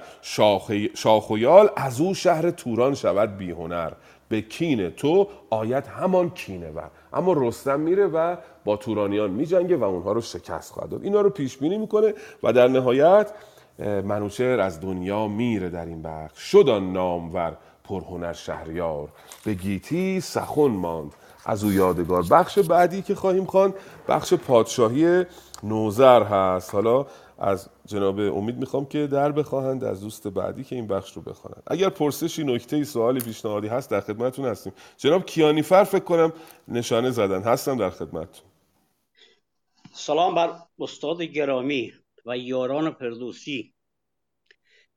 شاخ و یال از او شهر توران شود بیهنر به کین تو آید همان کینه بر اما رستم میره و با تورانیان میجنگه و اونها رو شکست خواهد داد. اینا رو پیش بینی می‌کنه و در نهایت منوچهر از دنیا میره در این بخش. شد آن نامور پرهنر شهریار. به گیتی سخن ماند. از او یادگار. بخش بعدی که خواهیم خوان بخش پادشاهی نوزر هست. حالا از جناب امید می‌خوام که در بخواهند از دوست بعدی که این بخش رو بخوانند. اگر پرسشی نکته سوالی پیشنهادی هست در خدمتتون هستیم. جناب کیانیفر فکر کنم نشانه زدن. هستم در خدمتتون.
سلام بر استاد گرامی و یاران پردوسی.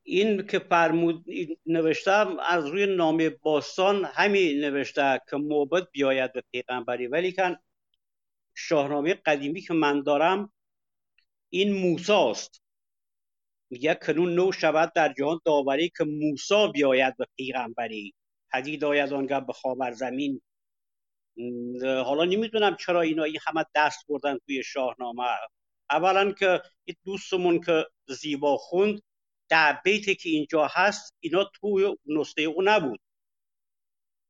این که فرمود نوشتم از روی نام باستان همین نوشته که موبت بیاید به پیغمبری. ولی کن شاهنامه قدیمی که من دارم این موساست. میگه کنون نو شود در جهان داوری که موسا بیاید به پیغمبری. پدید آید آنگه به خاور زمین. حالا نمی‌دونم چرا اینا این همه دست بردن توی شاهنامه. اولا که این دوستمون که زیبا خوند در بیتی که اینجا هست اینا توی نسخه او نبود.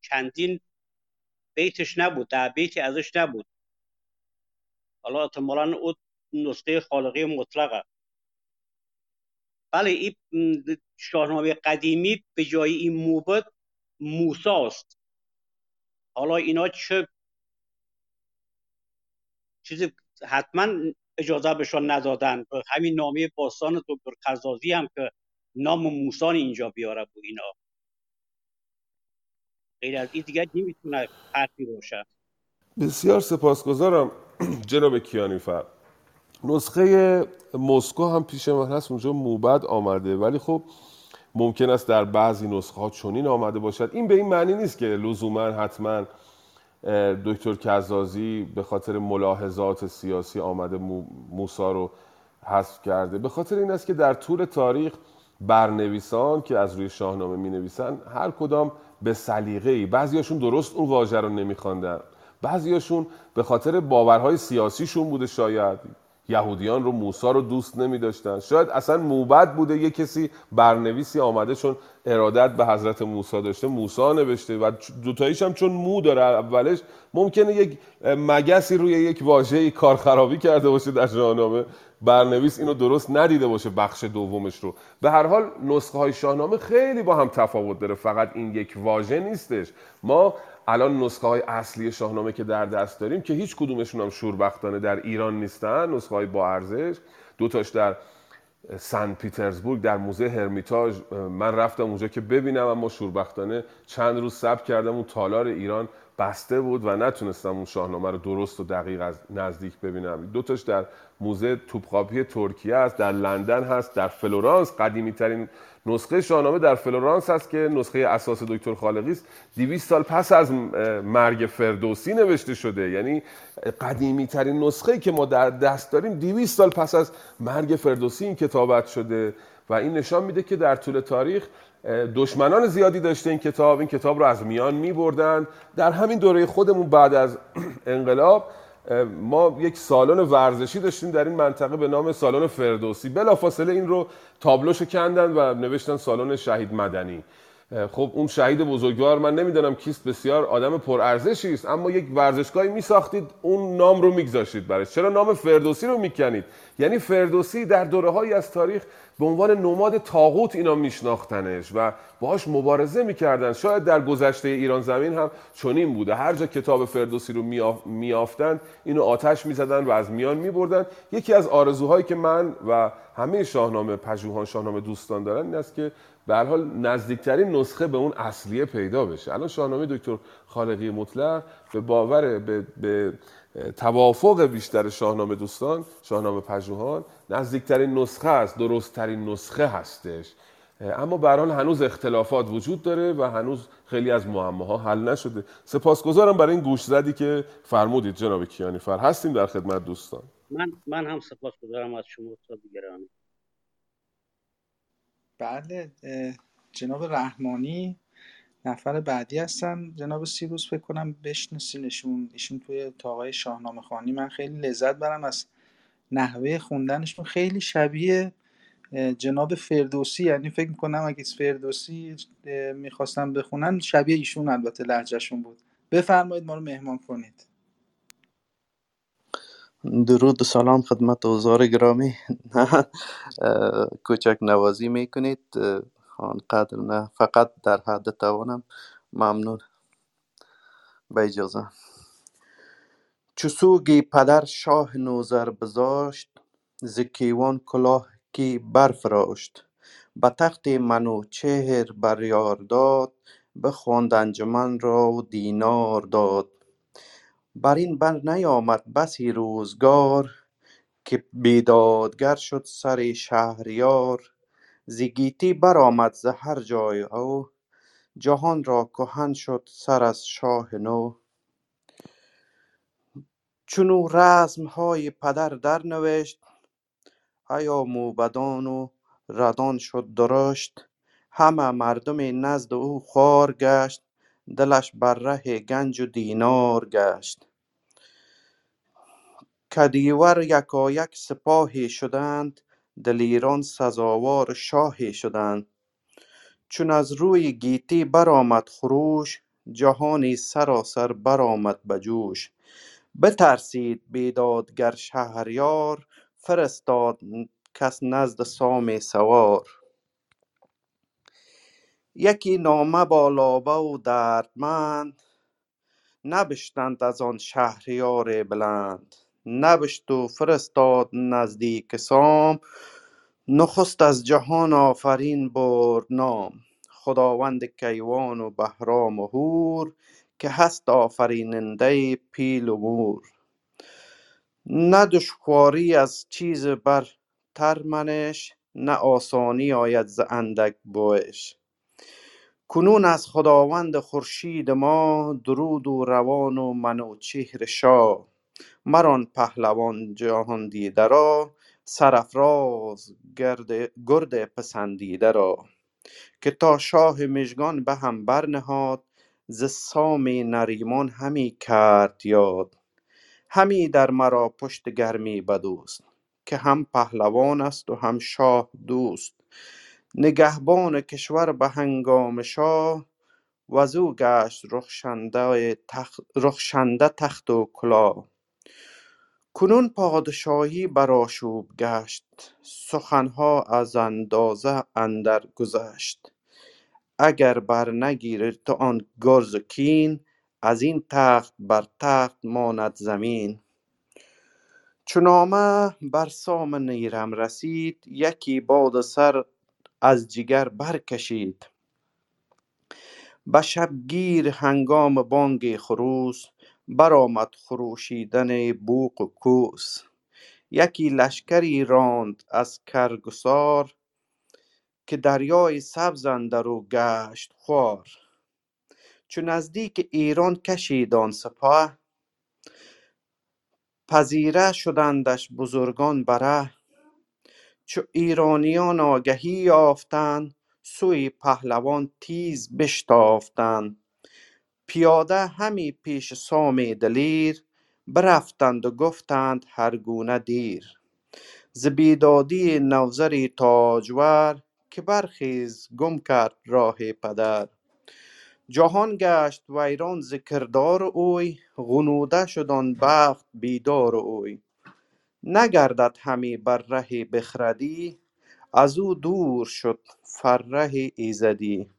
چندین بیتش نبود در بیتی ازش نبود. حالا احتمالا او نسخه خالقی مطلقه. بله این شاهنامه قدیمی به جای این موبد موساست حالا اینا چه چیزی حتما اجازه بهشان ندادن. همین نامه باستان دکتر قزازی هم که نام موسان اینجا بیاره بود اینا. غیر از این دیگه نمی‌تونه حرفی روشه
بسیار سپاسگزارم جناب کیانیفر. نسخه مسکو هم پیش من هست اونجا موبد آمده. ولی خب ممکن است در بعضی نسخه ها چنین آمده باشد. این به این معنی نیست که لزوما حتما دکتر کزازی به خاطر ملاحظات سیاسی آمده موسا رو حذف کرده. به خاطر این است که در طول تاریخ برنویسان که از روی شاهنامه می نویسن هر کدام به سلیقه ای بعضیاشون درست اون واژه رو نمیخواندن. بعضیاشون به خاطر باورهای سیاسیشون بوده شاید. یهودیان رو موسا رو دوست نمی داشتن شاید اصلا موبد بوده یه کسی برنویسی آمده چون ارادت به حضرت موسی داشته. موسا نوشته و دوتاییش هم چون مو داره. اولش ممکنه یک مگسی روی یک واژه کار خرابی کرده باشه در شاهنامه. برنویس اینو درست ندیده باشه بخش دومش رو. به هر حال نسخه های شاهنامه خیلی با هم تفاوت داره. فقط این یک واژه نیستش. ما الان نسخه های اصلی شاهنامه که در دست داریم که هیچ کدومشون هم شوربختانه در ایران نیستن نسخه های با ارزش. دو تاش در سن پیترزبورگ در موزه هرمیتاژ. من رفتم اونجا که ببینم اما شوربختانه چند روز صبر کردم اون تالار ایران بسته بود و نتونستم اون شاهنامه رو درست و دقیق از نزدیک ببینم. دو تاش در موزه توپخاپی ترکیه است در لندن هست در فلورانس قدیمی ترین نسخه شاهنامه در فلورانس هست که نسخه اساس دکتر خالقی است. 200 سال پس از مرگ فردوسی نوشته شده. یعنی قدیمی ترین نسخه که ما در دست داریم 200 سال پس از مرگ فردوسی این کتابت شده و این نشان میده که در طول تاریخ دشمنان زیادی داشته این کتاب. این کتاب رو از میان می بردن در همین دوره خودمون بعد از انقلاب ما یک سالن ورزشی داشتیم در این منطقه به نام سالن فردوسی. بلافاصله این رو تابلوشو کندن و نوشتن سالن شهید مدنی. خب اون شهید بزرگوار من نمی‌دونم کیست بسیار آدم پرارزشی است. اما یک ورزشگاهی میساختید اون نام رو میگذاشتید برش چرا نام فردوسی رو می‌کنید؟ یعنی فردوسی در دوره هایی از تاریخ به عنوان نماد تاغوت اینا میشناختنش و باهاش مبارزه می‌کردن. شاید در گذشته ایران زمین هم چنین بوده. هر جا کتاب فردوسی رو میافتن اینو آتش می‌زدن و از میان میبردن. یکی از آرزوهایی که من و همه شاهنامه پژوهان شاهنامه دوستان دارن این است که به حال نزدیکترین نسخه به اون اصلیه پیدا بشه. الان شاهنامه دکتر خالقی مطلق به باور به, به توافق بیشتر شاهنامه دوستان شاهنامه پژوهان نزدیکترین نسخه است درستترین نسخه هستش. اما به حال هنوز اختلافات وجود داره و هنوز خیلی از معماها حل نشده. سپاسگزارم برای این گوش زدی که فرمودید جناب کیانی فر هستیم در خدمت دوستان؟
من من هم سپاسگزارم از شما استاد گرامی
بله جناب رحمانی نفر بعدی هستن. جناب سیروس فکر کنم بشناسینشون ایشون توی تاقای شاهنامه خانی من خیلی لذت برم از نحوه خوندنشون. خیلی شبیه جناب فردوسی. یعنی فکر می‌کنم اگه فردوسی می‌خواستم بخونن شبیه ایشون البته لحجهشون بود. بفرمایید ما رو مهمان کنید.
درود و سلام خدمت اوزار گرامی. کوچک نوازی می‌کنید. آنقدر نه فقط در حد توانم. ممنون. به اجازه. چو پدر شاه نوذر بذاشت ز کیوان کلاهی برافراشت به تخت منوچهر بر یار داد بخواند انجمن را و دینار داد. بر این بر نیامد بسی روزگار که بیدادگر شد سر شهریار. ز گیتی برآمد ز هر جای او جهان را کهن شد سر از شاه نو. چون او رسمهای پدر در نوشت ایا موبدان و ردان شد درشت. همه مردم نزد او خوار گشت. دلش بر ره گنج و دینار گشت. کدیور یکایک سپاهی شدند دلیران سزاوار شاهی شدند. چون از روی گیتی برآمد خروش جهانی سراسر برآمد به جوش. بترسید بیدادگر شهریار فرستاد کس نزد سام سوار. یکی نامه با لابه و دردمند نبشتند از آن شهریار بلند. نبشت و فرستاد نزدیک سام نخست از جهان آفرین برد نام. خداوند کیوان و بهرام و هور که هست آفریننده پیل و مور. نه دشواری از چیز برتر منش نه آسانی آید ز اندک بوش کنون از خداوند خورشید ما درود و روان و منوچهر شاه. مران پهلوان جهان دیده را سرافراز گرد پسندیده را. که تا شاه مژگان به هم برنهاد ز سام نریمان همی کرد یاد. همی در مرا پشت گرمی بدوست که هم پهلوان است و هم شاه دوست. نگهبان کشور به هنگام شاه وزو گشت رخشنده تخت, رخشنده تخت و کلاه. کنون پادشاهی بر آشوب گشت سخنها از اندازه اندر گذشت. اگر بر نگیری تو آن گرز و کین از این تخت بر تخت ماند زمین. چو نامه بر سام نیرم رسید یکی باد سر از جگر برکشید. به شبگیر هنگام بانگ خروس برآمد خروشیدن بوق و کوس. یکی لشکری راند از کرگسار که دریای سبز اندرو گشت خوار. چو نزدیک ایران کشید آن سپاه پذیره شدندش بزرگان بره. چو ایرانیان آگهی یافتند سوی پهلوان تیز بشتافتند. پیاده همی پیش سام دلیر برفتند و گفتند هر گونه دیر. ز بیدادی نوذری تاجور که برخیز گم کرد راه پدر. جهان گشت ویران ز کردار اوی غنوده شد آن بخت بیدار اوی. نگردد همی بر ره بخردی ازو دور شد فره ایزدی.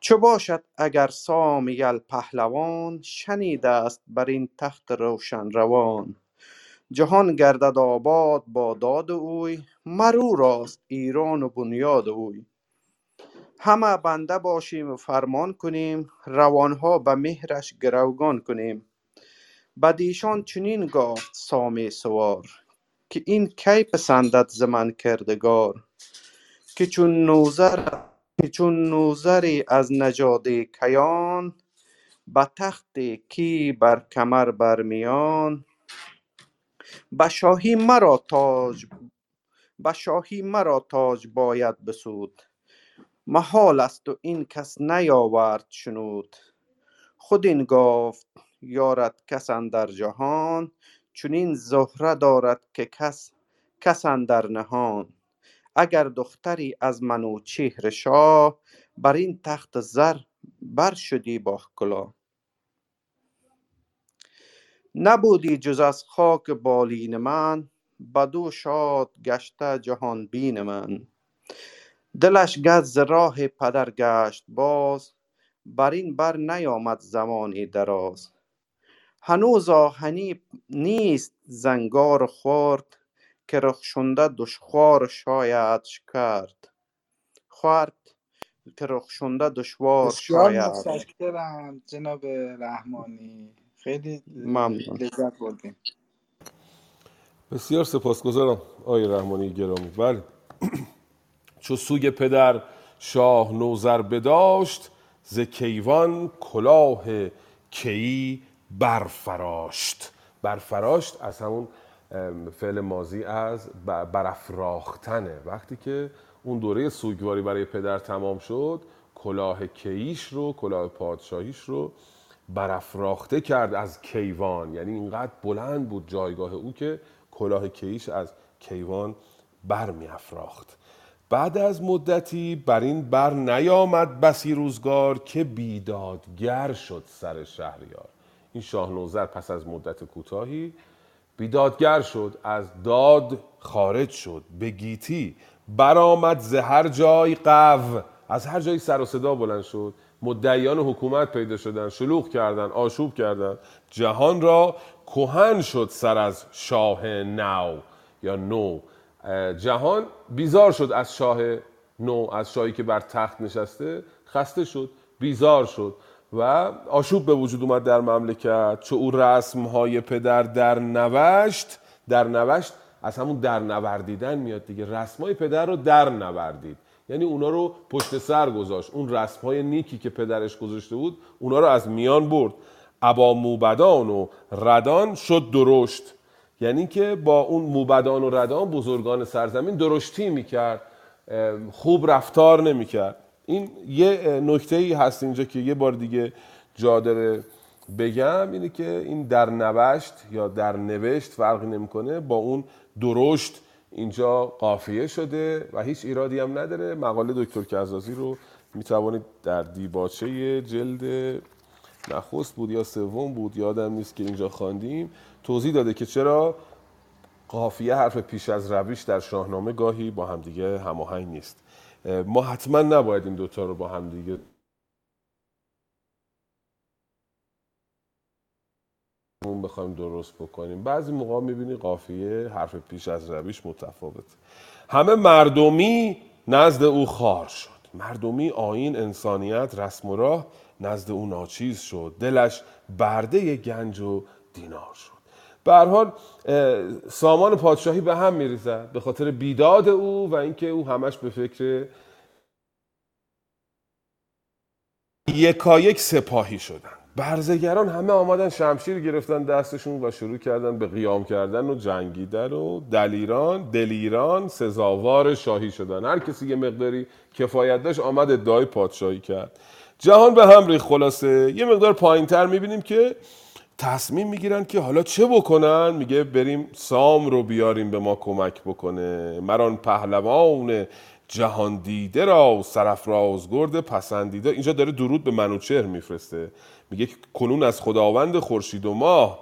چو باشد اگر سام یل پهلوان شنیده است بر این تخت روشن روان. جهان گردد آباد با داد اوی مر او راست ایران و بنیاد اوی. همه بنده باشیم و فرمان کنیم روانها به مهرش گروگان کنیم. بدیشان چنین گفت سام سوار که این کی پسندد ز من کردگار؟ که چون نوذر که چون نوذری از نژاد کیان به تخت کی بر کمر برمیان؟ به شاهی مرا تاج به شاهی مرا تاج باید بسود. محال است و این کس نیاورد شنود. خود این گفت یارد کس اندر جهان چنین زهره دارد که کس کس اندر نهان. اگر دختری از منوچهر شاه بر این تخت زر بر شدی با کلاه. نبودی جز از خاک بالین من بدو شاد گشته جهان بین من. دلش گشت ز راه پدر گشت باز بر این بر نیامد زمانی دراز. هنوز آهنی نیست زنگار خرد که رخشنده دشوار شایدش کرد. خورد که رخشنده دشوار
بسیار
شاید.
متشکرم جناب رحمانی. خیلی
ممنون.
لذت بردیم.
بسیار سپاسگزارم آقای رحمانی گرامی. بله. چو سوی پدر شاه نوذر بداشت ز کیوان کلاه کیی برفراشت. برفراشت از همون فعل ماضی از برافراختنه. وقتی که اون دوره سوگواری برای پدر تمام شد کلاه کییش رو کلاه پادشاهیش رو برافراخته کرد از کیوان. یعنی اینقدر بلند بود جایگاه او که کلاه کییش از کیوان بر افراخت بعد از مدتی بر این بر نیامد بسی روزگار که بیدادگر شد سر شهریار. این شاه نوذر پس از مدت کوتاهی بیدادگر شد از داد خارج شد. به گیتی برآمد ز هر جای قو. از هر جایی سر و صدا بلند شد مدعیان حکومت پیدا شدن شلوغ کردن آشوب کردن جهان را کهن شد سر از شاه نو. یا نو. جهان بیزار شد از شاه نو از شاهی که بر تخت نشسته خسته شد بیزار شد. و آشوب به وجود اومد در مملکت چو او رسمهای پدر در نوشت در نوشت از همون در نوردیدن میاد دیگه. رسمهای پدر رو در نوردید. یعنی اونا رو پشت سر گذاشت. اون رسمهای نیکی که پدرش گذاشته بود اونا رو از میان برد. ابا موبدان و ردان شد درشت. یعنی که با اون موبدان و ردان بزرگان سرزمین درشتی می‌کرد. خوب رفتار نمی‌کرد. این یه نکته ای هست اینجا که یه بار دیگه جا بگم اینه که این در نوشت یا در نوشت فرقی نمی‌کنه با اون درشت اینجا قافیه شده و هیچ ایرادی هم نداره. مقاله دکتر کزازی رو می‌توانید در دیباچه جلد نخست بود یا سوم بود یادم نیست که اینجا خواندیم. توضیح داده که چرا قافیه حرف پیش از رویش در شاهنامه گاهی با همدیگه هماهنگ نیست. ما حتما نباید این دوتا رو با همدیگه اون بخوایم درست بکنیم. بعضی موقع می‌بینی قافیه حرف پیش از رویش متفاوت همه مردمی نزد او خار شد. مردمی آین انسانیت رسم و راه نزد او ناچیز شد. دلش برده گنج و دینار شد. به حال سامان پادشاهی به هم میریزد به خاطر بیداد او و اینکه او همش به فکر یکایک سپاهی شدن. برزگران همه آمدن شمشیر گرفتن دستشون و شروع کردن به قیام کردن و جنگیدن و دلیران دلیران سزاوار شاهی شدن. هر کسی یه مقداری کفایت داشت آمد ادعای پادشاهی کرد. جهان به هم ریخت خلاصه. یه مقدار پایین تر می‌بینیم که تصمیم می‌گیرن که حالا چه بکنن؟ میگه بریم سام رو بیاریم به ما کمک بکنه. مران پهلوان جهان دیده را سرفراز گرد پسندیده. اینجا داره درود به منوچهر میفرسته. میگه کنون از خداوند خورشید و ماه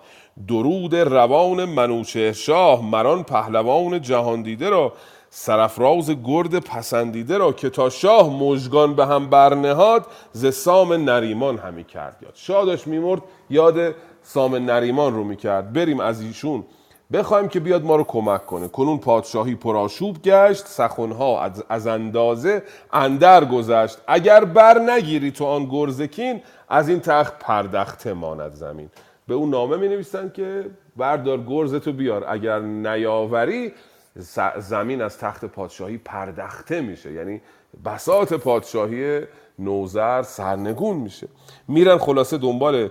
درود روان منوچهر شاه. مران پهلوان جهان دیده را سرفراز گرد پسندیده را که تا شاه مژگان به هم برنهاد ز سام نریمان همی کرد. یاد شاه داشت میمرد. یاد سام نریمان رو می‌کرد. بریم از ایشون. بخوایم که بیاد ما رو کمک کنه. کنون پادشاهی پرآشوب گشت سخنها از, از اندازه اندر گذشت. اگر بر نگیری تو آن گرزکین از این تخت پردخته ماند زمین. به اون نامه می نویسن که بردار گرزتو بیار. اگر نیاوری زمین از تخت پادشاهی پردخته میشه. یعنی بساط پادشاهی نوزر سرنگون میشه. میرن خلاصه دنبال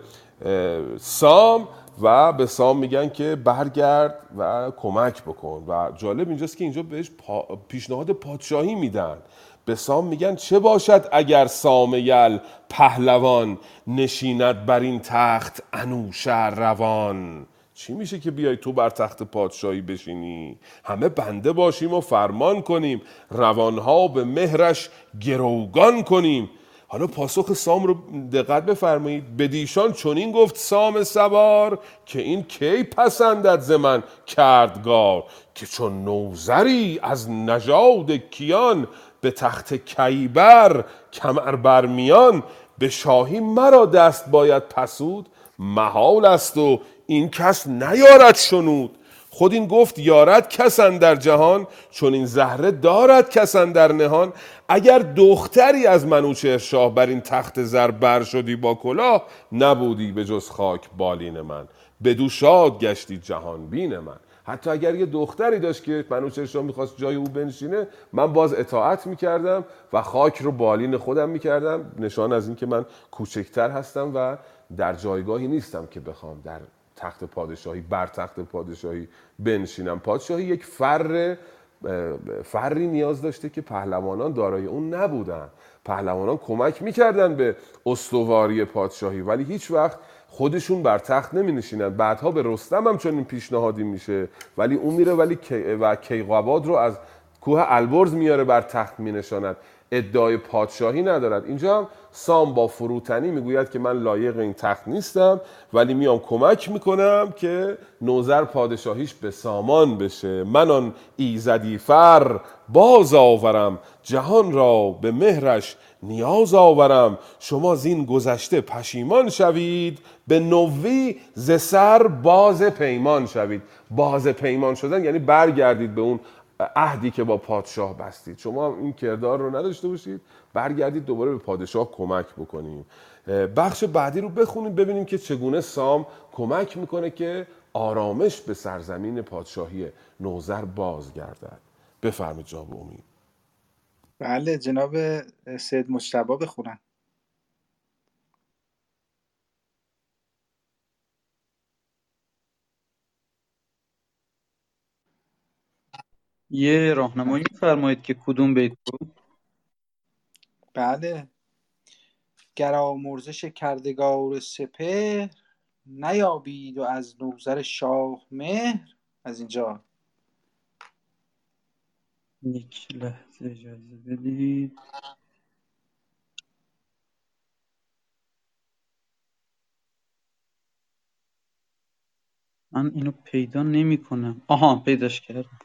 سام و به سام میگن که برگرد و کمک بکن. و جالب اینجاست که اینجا بهش پا- پیشنهاد پادشاهی میدن. به سام میگن چه باشد اگر سام یل پهلوان نشیند بر این تخت انوشر روان چی میشه که بیای تو بر تخت پادشاهی بشینی؟ همه بنده باشیم و فرمان کنیم. روانها به مهرش گروگان کنیم. حالا پاسخ سام رو دقت بفرمایید. بدیشان چنین گفت سام سوار که این کی پسندد ز من کردگار؟ که چون نوزری از نژاد کیان به تخت کیبر کمر برمیان به شاهی مرا دست باید پسود محال است و این کس نیارد شنود. خود این گفت یارد کسن در جهان چون این زهره دارد کسن در نهان. اگر دختری از منوچهر شاه بر این تخت زر بر شدی با کلاه نبودی به جز خاک بالین من. بدو شاد گشتی جهان بین من. حتی اگر یه دختری داشت که منوچهر شاه می‌خواست جای او بنشینه من باز اطاعت می‌کردم و خاک رو بالین خودم می‌کردم نشان از اینکه من کوچکتر هستم و در جایگاهی نیستم که بخوام در تخت پادشاهی بر تخت پادشاهی بنشینم. پادشاهی یک فر فری نیاز داشته که پهلوانان دارای اون نبودن. پهلوانان کمک می‌کردن به استواری پادشاهی ولی هیچ وقت خودشون بر تخت نمی نشینن بعدها به رستم هم چون این پیشنهادی میشه. ولی اون میره ولی و کیقوباد رو از کوه البرز میاره بر تخت می نشاند ادعای پادشاهی ندارد. اینجا هم سام با فروتنی می‌گوید که من لایق این تخت نیستم ولی میام کمک می‌کنم که نوزر پادشاهیش به سامان بشه. من آن ایزدی فر باز آورم جهان را به مهرش نیاز آورم. شما زین گذشته پشیمان شوید به نوی ز سر باز پیمان شوید. باز پیمان شدن یعنی برگردید به اون عهدی که با پادشاه بستید. شما این کردار رو نداشته باشید. برگردید دوباره به پادشاه کمک بکنیم. بخش بعدی رو بخونیم ببینیم که چگونه سام کمک می‌کنه که آرامش به سرزمین پادشاهی نوزر بازگردد. بفرمید جناب امید.
بله جناب سید مجتبا بخونن.
یه راهنمایی فرمایید که کدوم بیت بود؟
بله. گر آمرزش کردگار سپهر نیابید و از نوذر شاه مهر. از اینجا.
یک لحظه اجازه بدید. من اینو پیدا نمی کنم آها پیداش کردم.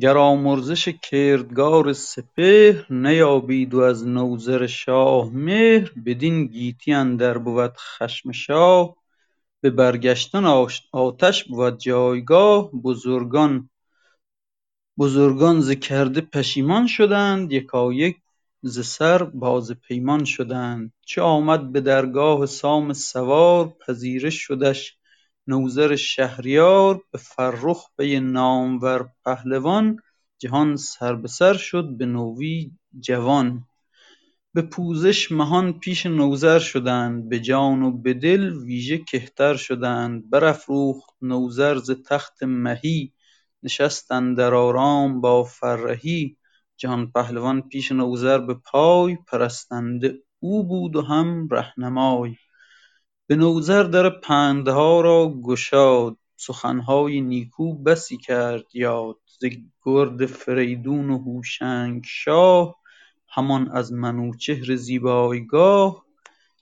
گر آمرزش کردگار سپهر نیابید و از نوذر شاه مهر بدین گیتی اندر بود خشم شاه. به برگشتن آتش بود جایگاه بزرگان بزرگان ز کرده پشیمان شدند یکایک ز سر باز پیمان شدند. چه آمد به درگاه سام سوار پذیره شدش نوذر شهریار به فرخ پی نامور پهلوان جهان سر به سر شد به نوی جوان. به پوزش مهان پیش نوذر شدند به جان و به دل ویژه کهتر شدند. برافروخت نوذر ز تخت مهی نشست اندر آرام با فرهی. جهان پهلوان پیش نوذر به پای پرستنده او بود و هم رهنمای. به نوذر در پندها را گشاد سخنهای نیکو بسی کرد یاد. ز گرد فریدون و هوشنگ شاه همان از منوچهر زیبایگاه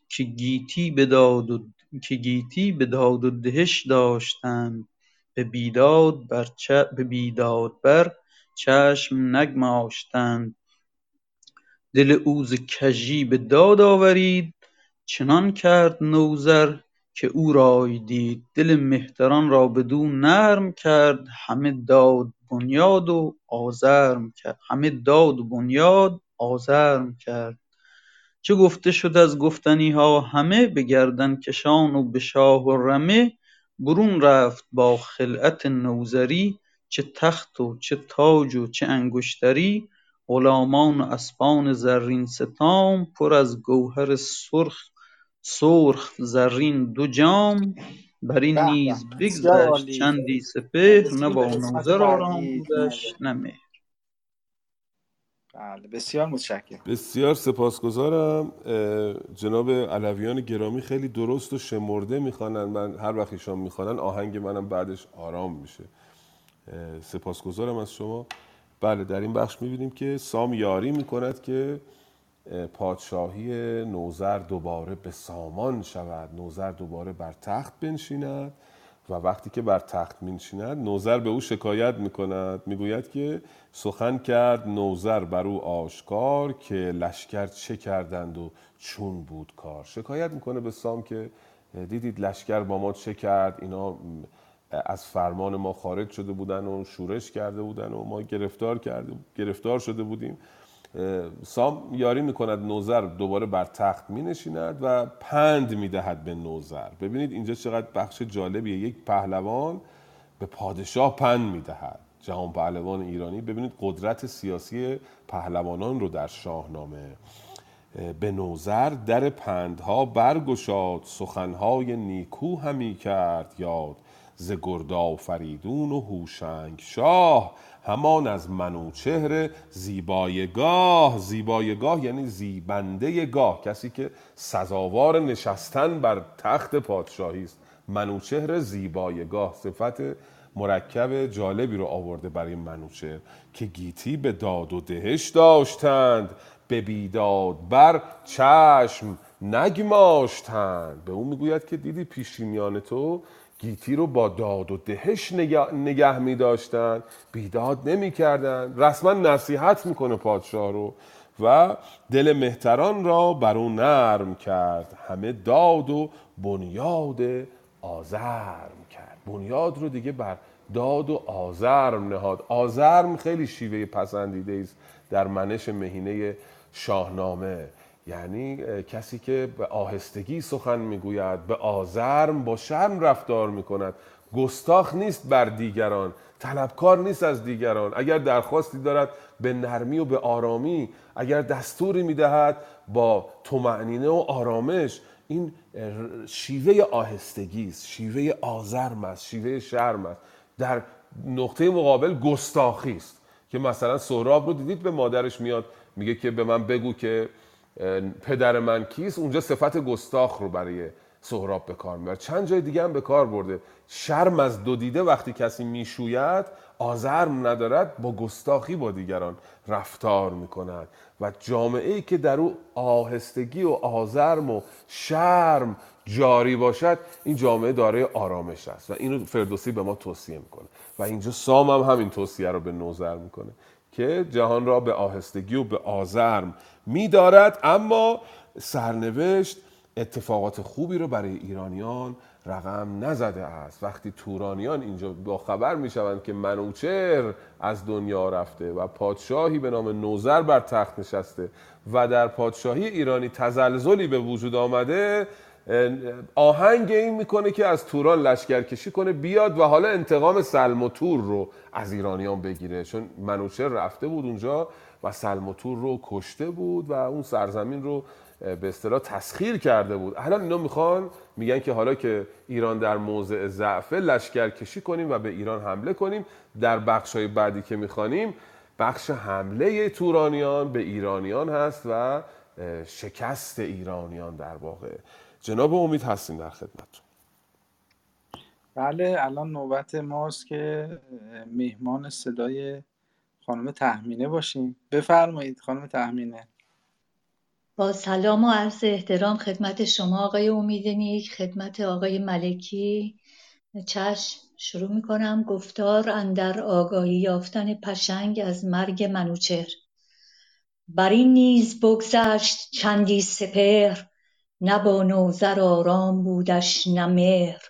که گیتی به داد و دهش داشتند. به بیداد بر چشم نگماشتند. دل او ز کژی به داد آورید چنان کرد نوذر که او رای دید. دل مهتران را بدو نرم کرد. همه داد بنیاد و آزرم کرد. چه گفته شد از گفتنیها؟ همه به گردن کشان و به شاه و رمه برون رفت با خلعت نوذری. چه تخت و چه تاج و چه انگشتری. غلامان و اسپان زرین ستام پر از گوهر سرخ زرین دو جام برین نیز بگذشت چندی سپهر نه با نوذر آرام بودش نه مهر.
بله بسیار متشکرم.
بسیار سپاسگزارم. جناب علویان گرامی خیلی درست و شمرده می‌خوانن. من هر وقت ایشان می‌خوانن آهنگ منم بعدش آرام میشه. سپاسگزارم از شما. بله در این بخش می‌بینیم که سام یاری می‌کند که پادشاهی نوزر دوباره به سامان شود. نوزر دوباره بر تخت بنشیند و وقتی که بر تخت مینشیند نوزر به او شکایت می‌کند. می‌گوید که سخن کرد نوزر بر او آشکار که لشکر چه کردند و چون بود کار. شکایت می‌کنه به سام که دیدید لشکر با ما چه کرد؟ اینا از فرمان ما خارج شده بودن و شورش کرده بودن و ما گرفتار کرده گرفتار شده بودیم. سام یاری می‌کند نوزر دوباره بر تخت می نشیند و پند می‌دهد به نوزر. ببینید اینجا چقدر بخش جالبیه. یک پهلوان به پادشاه پند می‌دهد. جهان پهلوان ایرانی. ببینید قدرت سیاسی پهلوانان رو در شاهنامه. به نوزر در پندها برگشاد سخنهای نیکو همی کرد یاد. ز گردا فریدون و هوشنگ شاه همان از منوچهر زیبایگاه زیبایگاه یعنی زیبنده گاه کسی که سزاوار نشستن بر تخت پادشاهی است. منوچهر زیبایگاه صفت مرکب جالبی رو آورده برای منوچهر که گیتی به داد و دهش داشتند به بیداد بر چشم نگماشتند. به اون می‌گوید که دیدی پیشینیان تو گیتی رو با داد و دهش نگه, نگه می داشتن. بیداد نمی کردن. رسما نصیحت می‌کنه پادشاه رو و دل مهتران را بر اون نرم کرد. همه داد و بنیاد آزرم کرد. بنیاد رو دیگه بر داد و آزرم نهاد. آزرم خیلی شیوه پسندیده است در منش مهینه شاهنامه. یعنی کسی که به آهستگی سخن می‌گوید به آزرم با شرم رفتار می‌کند. گستاخ نیست بر دیگران طلبکار نیست از دیگران. اگر درخواستی دارد به نرمی و به آرامی اگر دستوری می‌دهد با تومعنینه و آرامش این شیوه آهستگی است شیوه آزرم است شیوه شرم است. در نقطه مقابل گستاخی است. که مثلا سهراب رو دیدید؟ به مادرش میاد میگه که به من بگو که پدر من کیست؟ اونجا صفت گستاخ رو برای سهراب به کار می‌بره. چند جای دیگه هم به کار برده. شرم از دو دیده وقتی کسی می‌شوید آزرم ندارد با گستاخی با دیگران رفتار می‌کند. و جامعه ای که در او آهستگی و آزرم و شرم جاری باشد این جامعه دارای آرامش است. و اینو فردوسی به ما توصیه می‌کنه. و اینجا سام هم همین توصیه رو به نوزر می‌کنه که جهان را به آهستگی و به آزرم میدارد اما سرنوشت اتفاقات خوبی رو برای ایرانیان رقم نزده است. وقتی تورانیان اینجا با خبر می‌شوند که منوچهر از دنیا رفته و پادشاهی به نام نوزر بر تخت نشسته و در پادشاهی ایرانی تزلزلی به وجود آمده آهنگ این می‌کنه که از توران لشکرکشی کنه بیاد و حالا انتقام سلم و تور رو از ایرانیان بگیره. چون منوچهر رفته بود اونجا و سلم و تور رو کشته بود و اون سرزمین رو به اصطلاح تسخیر کرده بود. الان اینا می‌خوان میگن که حالا که ایران در موضع ضعف لشکر کشی کنیم و به ایران حمله کنیم. در بخش های بعدی که می‌خوانیم بخش حمله تورانیان به ایرانیان هست و شکست ایرانیان در واقع. جناب امید هستیم در خدمت
بله الان نوبت ماست که میهمان صدای خانم تحمینه باشیم. بفرمایید خانم تحمینه
با سلام و عرض احترام خدمت شما آقای امید نیک خدمت آقای ملکی. چشم شروع می‌کنم. گفتار اندر آگاهی یافتن پشنگ از مرگ منوچهر. بر این نیز بگذشت چندی سپهر. نه با نوذر آرام بودش نه مهر.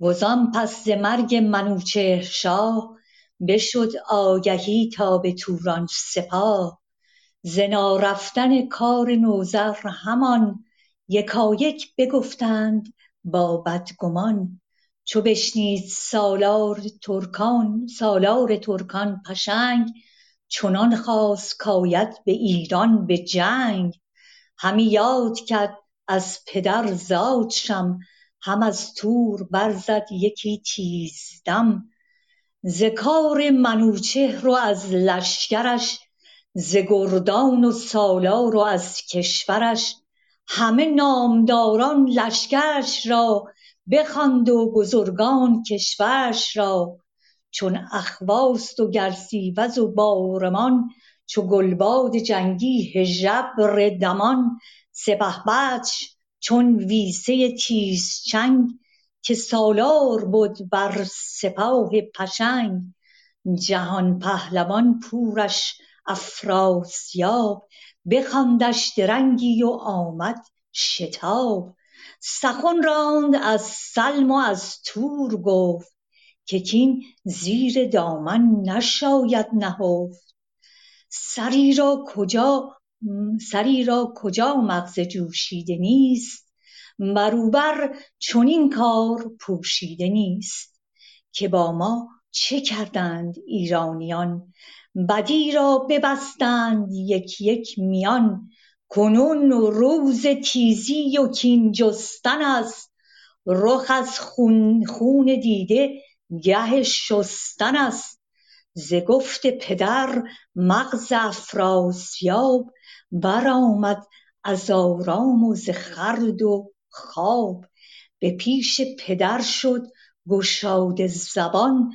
وزان پس ز مرگ منوچهر شاه بشد آگهی تا به توران سپاه ز نارفتن کار نوذر همان یکایک بگفتند با بدگمان. چو بشنید سالار ترکان سالار ترکان پشنگ چنان خواست کاید به ایران به جنگ. همی یاد کرد از پدر زادشم هم از تور برزد یکی تیزدم ز کار منوچهر و از لشکرش ز گردان و سالار و از کشورش. همه نامداران لشکرش را بخواند و بزرگان کشورش را. چون اخواست و گرسیوز و بارمان چو گلباد جنگی هژبر دمان. سپهبدش چون ویسه تیزچنگ که سالار بد بر سپاه پشنگ جهان پهلوان پورش افراسیاب بخواندش درنگی و آمد شتاب. سخن راند از سلم و از تور گفت که کین زیر دامن نشاید نهفت. سری را کجا سری را کجا مغز جوشیده نیست؟ بروبر چنین کار پوشیده نیست که با ما چه کردند ایرانیان. بدی را ببستند یک یک میان. کنون روز تیزی و کین جستن است. رخ از خون دیده گه شستن است. ز گفت پدر مغز افراسیاب برآمد از آرام و ز خورد و خواب. به پیش پدر شد گشاده زبان.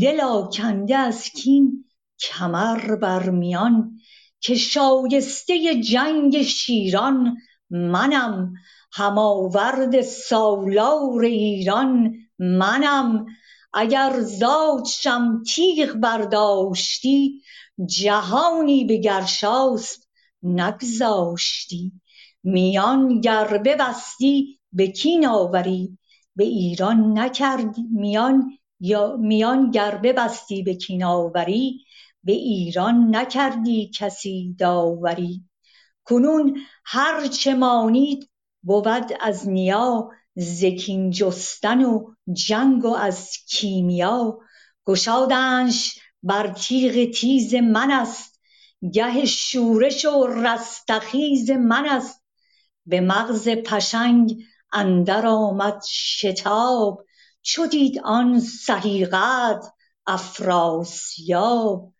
دل آکنده از کین کمر بر میان. که شایسته جنگ شیران منم. هم آورد سالار ایران منم. اگر زاد شم تیغ برداشتی جهانی به گرشاسپ نگذاشتی. میان گر ببستی به کین آوری؟ به ایران نکردی میان یا میان گر ببستی به کین آوری؟ به ایران نکردی کسی داوری؟ کنون هر چه مانید بود از نیا ز کین جستن و جنگ و از کیمیا. گشادنش بر تیغ تیز من است گه شورش و رستخیز من است. به مغز پشنگ اندر آمد شتاب چو دید آن سهی قد افراسیاب.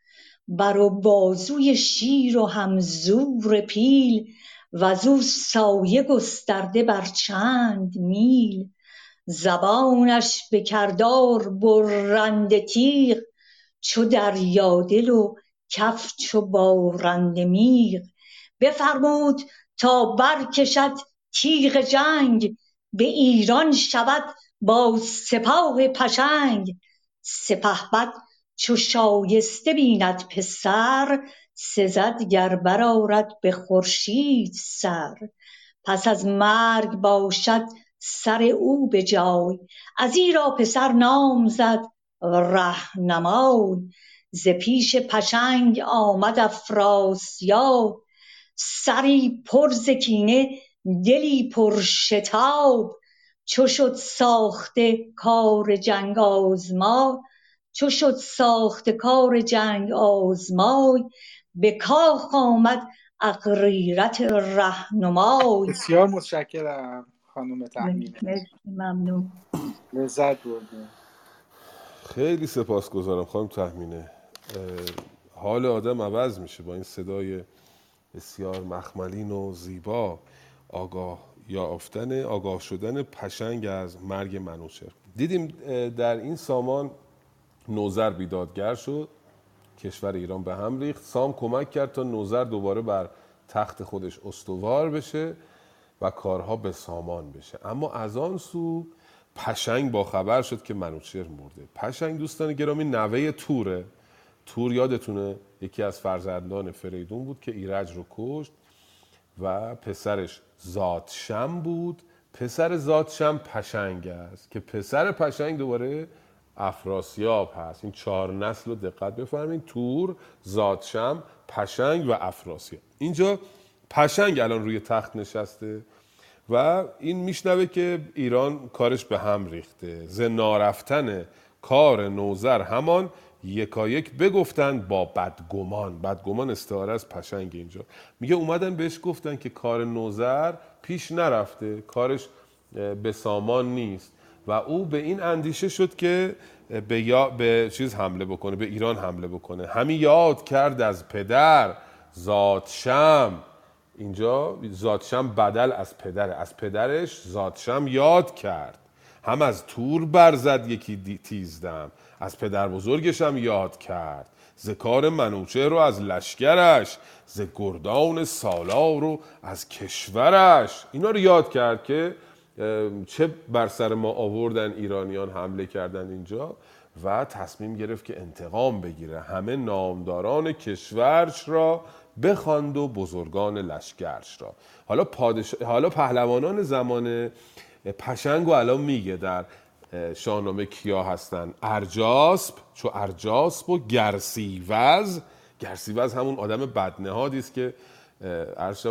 بر و بازوی شیر و هم زور پیل وزو سایه گسترده بر چند میل. زبانش به کردار برنده تیغ چو دریادل و کف چو بارنده میغ. بفرمود تا برکشد تیغ جنگ به ایران شود با سپاه پشنگ. سپهبد چو شایسته بیند پسر سزد گر برآرد به خورشید سر. پس از مرگ باشد سر او به جای ازیرا پسر نام زد رهنمای. ز پیش پشنگ آمد افراسیاب سری پر ز کینه دلی پر شتاب. چو شد ساخته کار جنگ آزمای چو شد ساخته کار جنگ آزمای به کاخ آمد اغریرث رهنمای.
بسیار متشکرم خانم تهمینه
مرسی ممنون.
لذت بردیم.
خیلی سپاسگزارم خانم تهمینه اه، حال آدم عوض میشه با این صدای بسیار مخملین و زیبا آگاه یافتن آگاه شدن پشنگ از مرگ منوچهر. دیدیم در این سامان نوذر بیدادگر شد کشور ایران به هم ریخت. سام کمک کرد تا نوذر دوباره بر تخت خودش استوار بشه و کارها به سامان بشه. اما از آن سو پشنگ با خبر شد که منوچهر مرده. پشنگ دوستان گرامی نوه توره. تور یادتونه؟ یکی از فرزندان فریدون بود که ایرج رو کشت و پسرش زادشم بود. پسر زادشم پشنگ است که پسر پشنگ دوباره افراسیاب هست. این چهار نسل رو دقت بفرمایید تور زادشم پشنگ و افراسیاب. اینجا پشنگ الان روی تخت نشسته و این میشنوه که ایران کارش به هم ریخته. ز کار نوزر همان یکایک بگفتند با بدگمان. بدگمان استعاره از پشنگ اینجا. میگه اومدن بهش گفتن که کار نوزر پیش نرفته. کارش به سامان نیست. و او به این اندیشه شد که به, یا به چیز حمله بکنه به ایران حمله بکنه. همی یاد کرد از پدر زادشم اینجا زادشم بدل از پدره. از پدرش زادشم یاد کرد. هم از تور برزد یکی تیزدم. از پدر بزرگش هم یاد کرد. ز کار منوچه رو از لشکرش ز گردان سالار رو از کشورش. اینا رو یاد کرد که چه بر سر ما آوردن ایرانیان حمله کردن اینجا و تصمیم گرفت که انتقام بگیره. همه نامداران کشورش را بخواند و بزرگان لشکرش را. حالا, پادش... حالا پهلوانان زمان پشنگ و الان میگه در شاهنامه کیا هستن. ارجاسب چو ارجاسب و گرسیوز. گرسیوز همون آدم بدنهادی است که عرض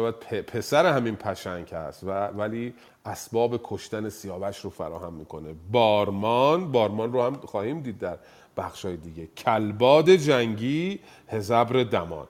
پسر همین پشنگ هست و ولی اسباب کشتن سیاوش رو فراهم می‌کنه. بارمان بارمان رو هم خواهیم دید در بخشای دیگه. کلباد جنگی هزبر دمان.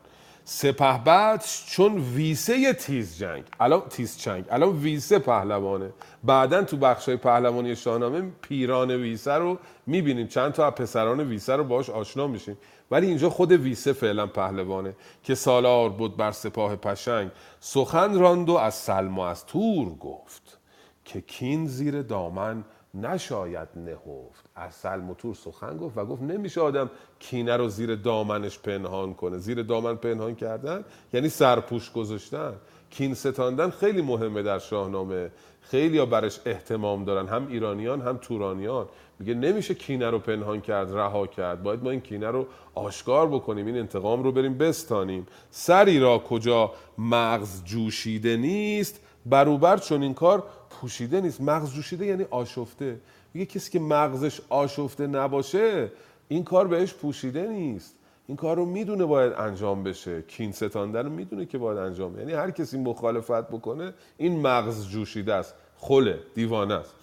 سپهبد چون ویسه تیز جنگ. الان تیز چنگ. الان ویسه پهلوانه. بعدا تو بخشای پهلوانی شاهنامه پیران ویسه رو می‌بینیم. چند تا پسران ویسه رو باش آشنا میشیم. ولی اینجا خود ویسه فعلا پهلوانه که سالار بود بر سپاه پشنگ. سخن راند و از سلم از تور گفت که کین زیر دامن نشاید نهفت. از سلم و تور سخن گفت و گفت نمیشه آدم کینه رو زیر دامنش پنهان کنه. زیر دامن پنهان کردن یعنی سرپوش گذاشتن. کین ستاندن خیلی مهمه در شاهنامه. خیلی ها برش احتمام دارن. هم ایرانیان هم تورانیان. میگه نمیشه کینه رو پنهان کرد رها کرد. باید ما این کینه رو آشکار بکنیم این انتقام رو بریم بستانیم. سری را کجا مغز جوشیده نیست بروبر چون این کار پوشیده نیست. مغز جوشیده یعنی آشفته. میگه کسی که مغزش آشفته نباشه این کار بهش پوشیده نیست. این کار رو می‌دونه باید انجام بشه. کین ستاندن رو می‌دونه که باید انجام یعنی هر کسی مخالفت بکنه این مغز جوشیده است. خله دیوانه است.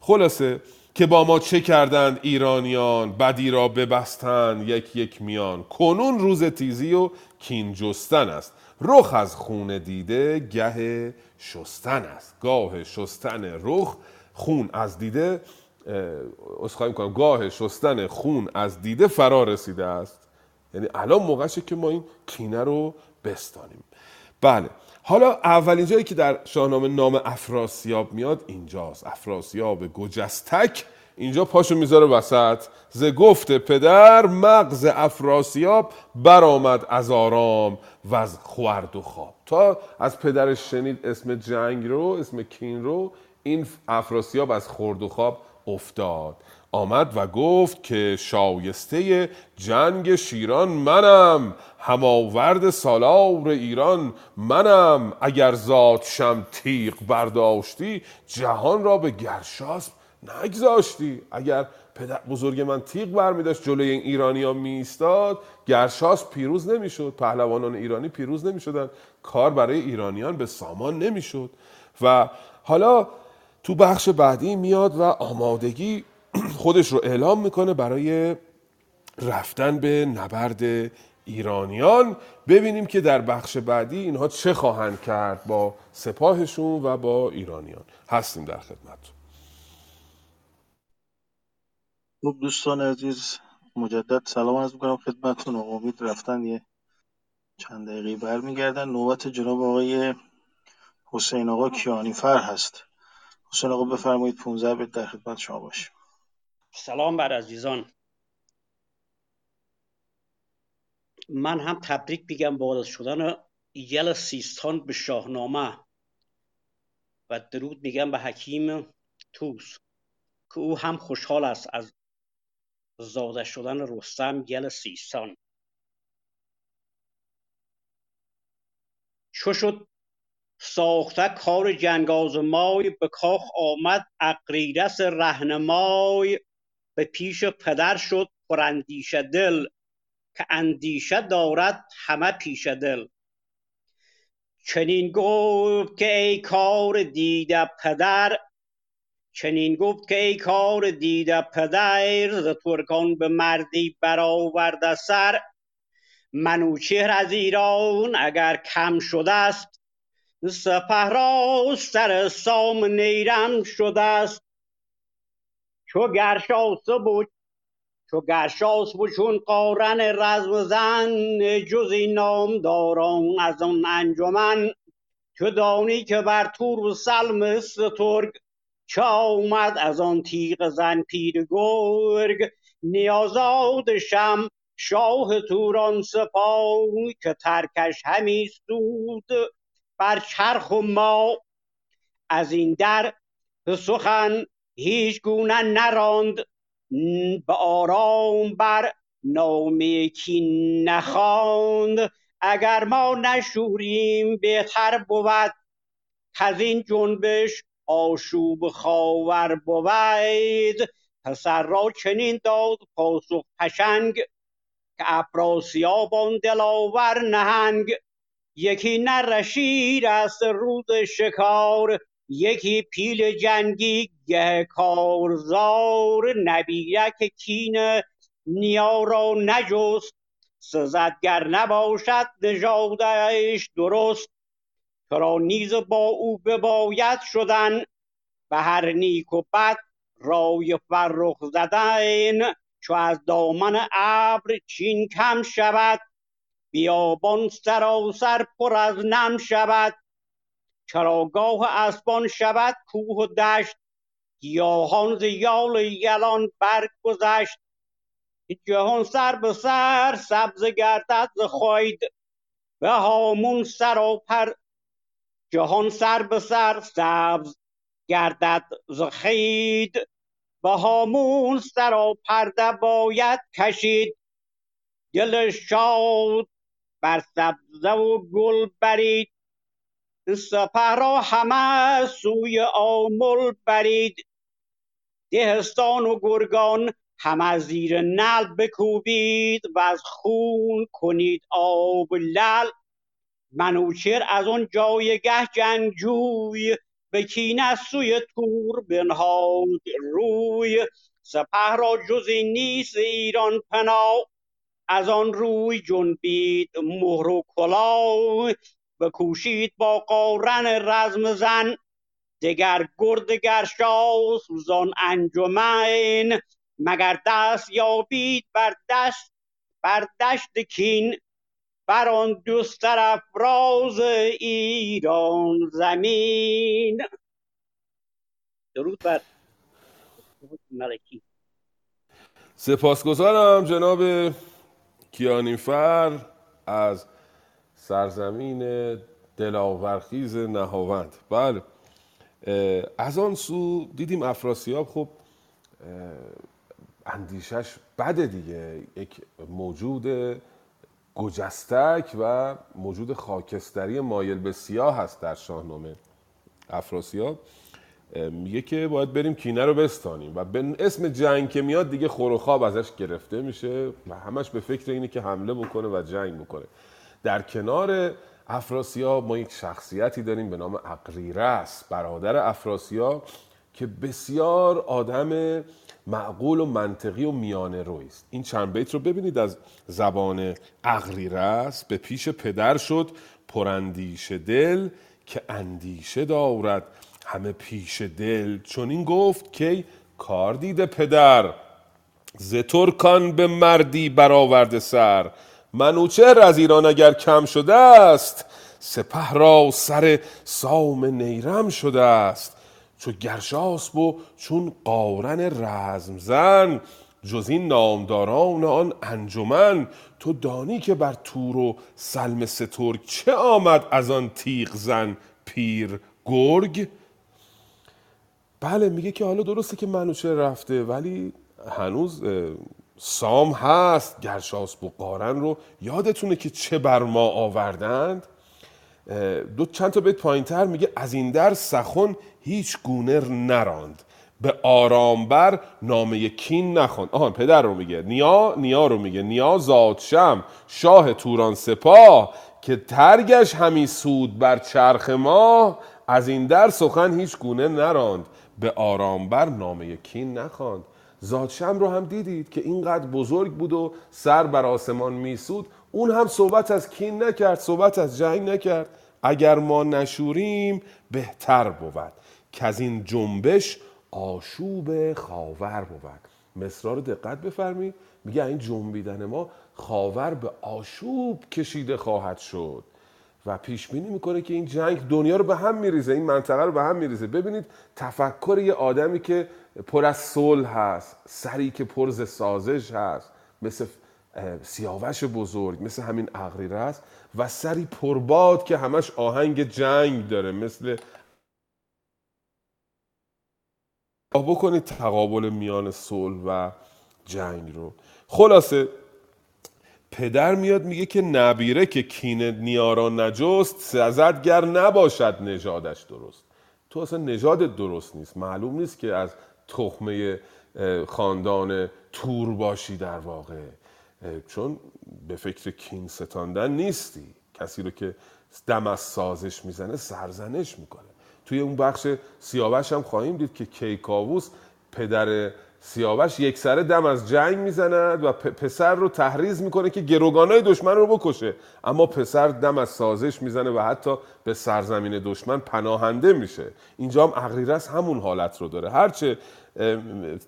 خلاصه که با ما چه کردند ایرانیان؟ بدی را ببستند یک یک میان. کنون روز تیزی و کین جستن است. رخ از خون دیده گه شستن است. گاه شستن رخ خون از دیده اسخای می‌کنم گاه شستن خون از دیده فرا رسیده است. یعنی الان موقعشه که ما این کینه رو بستانیم. بله. حالا اولین جایی که در شاهنامه نام افراسیاب میاد اینجاست. افراسیاب گجستک اینجا پاشو می‌ذاره وسط. ز گفت پدر مغز افراسیاب برآمد از آرام و از خورد و خواب. تا از پدرش شنید اسم جنگ رو اسم کین رو این افراسیاب از خورد و خواب افتاد. آمد و گفت که شایسته جنگ شیران منم هماورد سالار ایران منم. اگر ذات شم تیغ برداشتی جهان را به گرشاسب نگذاشتی. اگر پدر بزرگ من تیغ برمی داشت جلوی این ایرانی ها می ایستاد گرشاس پیروز نمی‌شد پهلوانان ایرانی پیروز نمی شدن کار برای ایرانیان به سامان نمی‌شد. و حالا تو بخش بعدی میاد و آمادگی خودش رو اعلام می‌کنه برای رفتن به نبرد ایرانیان. ببینیم که در بخش بعدی اینها چه خواهند کرد با سپاهشون و با ایرانیان. هستیم در خدمت
خب دوستان عزیز مجدد سلام عرض می‌کنم خدمتتون. امید رفتن یه چند دقیقه برمیگردن. نوبت جناب آقای حسین آقا کیانیفر هست. حسین آقا بفرمایید 15 بیت در خدمت شما باشیم.
سلام بر عزیزان. من هم تبریک میگم با شدن یل سیستان به شاهنامه و درود میگم به حکیم توس که او هم خوشحال است از زاده شدن رستم گل سیستان. چو شد ساخته کار مای به کاخ آمد اقریرس رهنمای. به پیش پدر شد پراندیشه دل که اندیشه دارد همه پیش دل. چنین گفت که ای کار دیده پدر چنین گفت که ای کار دیده پدر ز ترکان به مردی برآورده سر. منوچهر از ایران اگر کم شده است سپه را سر سام نیرم شده است چو گرشاس بود چو گرشاس بود چون قارن رزم زن جز این داران از آن انجمن. تو دانی که بر تور و سلم سترگ چه آمد از آن تیغ زن پیر گرگ؟ نیازاد شم شاه توران سپاه که ترکش همی سود. بر چرخ و ما از این در سخن هیچ گونه نراند. به آرام بر نامه کی نخواند. اگر ما نشوریم بهتر بود از این جنبش آشوب خاور بود. پسر را چنین داد پاسخ پشنگ که افراسیاب آن دلاور نهنگ. یکی نر شیر است روز شکار یکی پیل جنگی گه کارزار. نبیرک کین نیا را نجست سزدگر نباشد نژادش درست. چرا نیز با او بباید شدن به هر نیک و بد رای فرخ زدن چو از دامن ابر چین کم شود بیابان سراسر پر از نم شود. چراگاه اسبان شود کوه و دشت گیاهان ز یال یلان برگذشت. جهان سر به سر سبز گردد ز خاید. به هامون سراپر جهان سر به سر سبز گردد ز خید. به هامون سراپرده باید کشید. دل شاد بر سبزه و گل برید. سپه را همه سوی آمل برید. دهستان و گرگان همه زیر نل بکوبید و از خون کنید آب لل منوچر از آن جایگه جنگجوی به کینه سوی تور بنهاد روی. سپه را جز این نیست ایران پناه از آن روی جنبید مهر و کلاه. بکوشید با قارن رزم زن دگر گرد گرشاس زان انجمن. مگر دست یابید بر دست بر دشت کین بر آن دو طرف راز ایران زمین. درود بر ملکی
سپاسگزارم جناب کیانیفر از سرزمین دلاورخیز نهاوند. بله از آن سو دیدیم افراسیاب خب اندیشش بده دیگه. یک موجود گجستک و موجود خاکستری مایل به سیاه هست در شاهنامه افراسیاب. میگه که باید بریم کینه رو بستانیم و به اسم جنگ که میاد دیگه خور و خواب ازش گرفته میشه و همش به فکر اینه که حمله بکنه و جنگ بکنه. در کنار افراسیاب ما یک شخصیتی داریم به نام اقریرس برادر افراسیاب که بسیار آدم معقول و منطقی و میانه روی است این چند بیت رو ببینید از زبان اقریرس به پیش پدر شد پراندیشه دل که اندیشه دارد. همه پیش دل چون این گفت که کار دیده پدر ز ترکان به مردی برآورده سر. منوچهر از ایران اگر کم شده است؟ سپه را سر سام نیرم شده است. چو گرشاسب و چون قارن رزم زن جز این نامداران آن انجمن. تو دانی که بر تور و سلم سترگ چه آمد از آن تیغ زن پیر گرگ؟ بله میگه که حالا درسته که منوچهر رفته ولی هنوز سام هست. گرشاسب و قارن رو یادتونه که چه بر ما آوردند؟ دو چند تا بیت پایین تر میگه از این در سخن هیچ گونه نراند. به آرامبر نامه کین نخوان. آهان پدر رو میگه نیا نیا رو میگه نیا زادشم شاه توران سپاه که ترگش همی سود بر چرخ ما. از این در سخن هیچ گونه نراند. به آرامبر نامه کین نخواند زادشم رو هم دیدید که اینقدر بزرگ بود و سر بر آسمان میسود. اون هم صحبت از کین نکرد صحبت از جنگ نکرد. اگر ما نشوریم بهتر بود که از این جنبش آشوب خاور بود. مصرا رو دقت بفرمایید میگه این جنبیدن ما خاور به آشوب کشیده خواهد شد. و پیش بینی می‌کنه که این جنگ دنیا رو به هم میریزه این منطقه رو به هم میریزه. ببینید تفکر یه آدمی که پر از صلح هست سری که پر ز سازش هست مثل سیاوش بزرگ مثل همین اغریره است و سری پرباد که همش آهنگ جنگ داره مثل بکنید تقابل میان صلح و جنگ رو. خلاصه پدر میاد میگه که نبیره که کین نیارا نجست سزدگر نباشد نژادش درست. تو اصلا نژادت درست نیست. معلوم نیست که از تخمه خاندان تور باشی در واقع. چون به فکر کین ستاندن نیستی. کسی رو که دم از سازش می‌زنه سرزنش می‌کنه. توی اون بخش سیاوش هم خواهیم دید که کیکاووس پدر سیاوش یک سره دم از جنگ می‌زند و پسر رو تحریز می‌کنه که گروگانای دشمن رو بکشه. اما پسر دم از سازش می‌زنه و حتی به سرزمین دشمن پناهنده میشه. اینجا هم اغریرس همون حالت رو داره. هرچه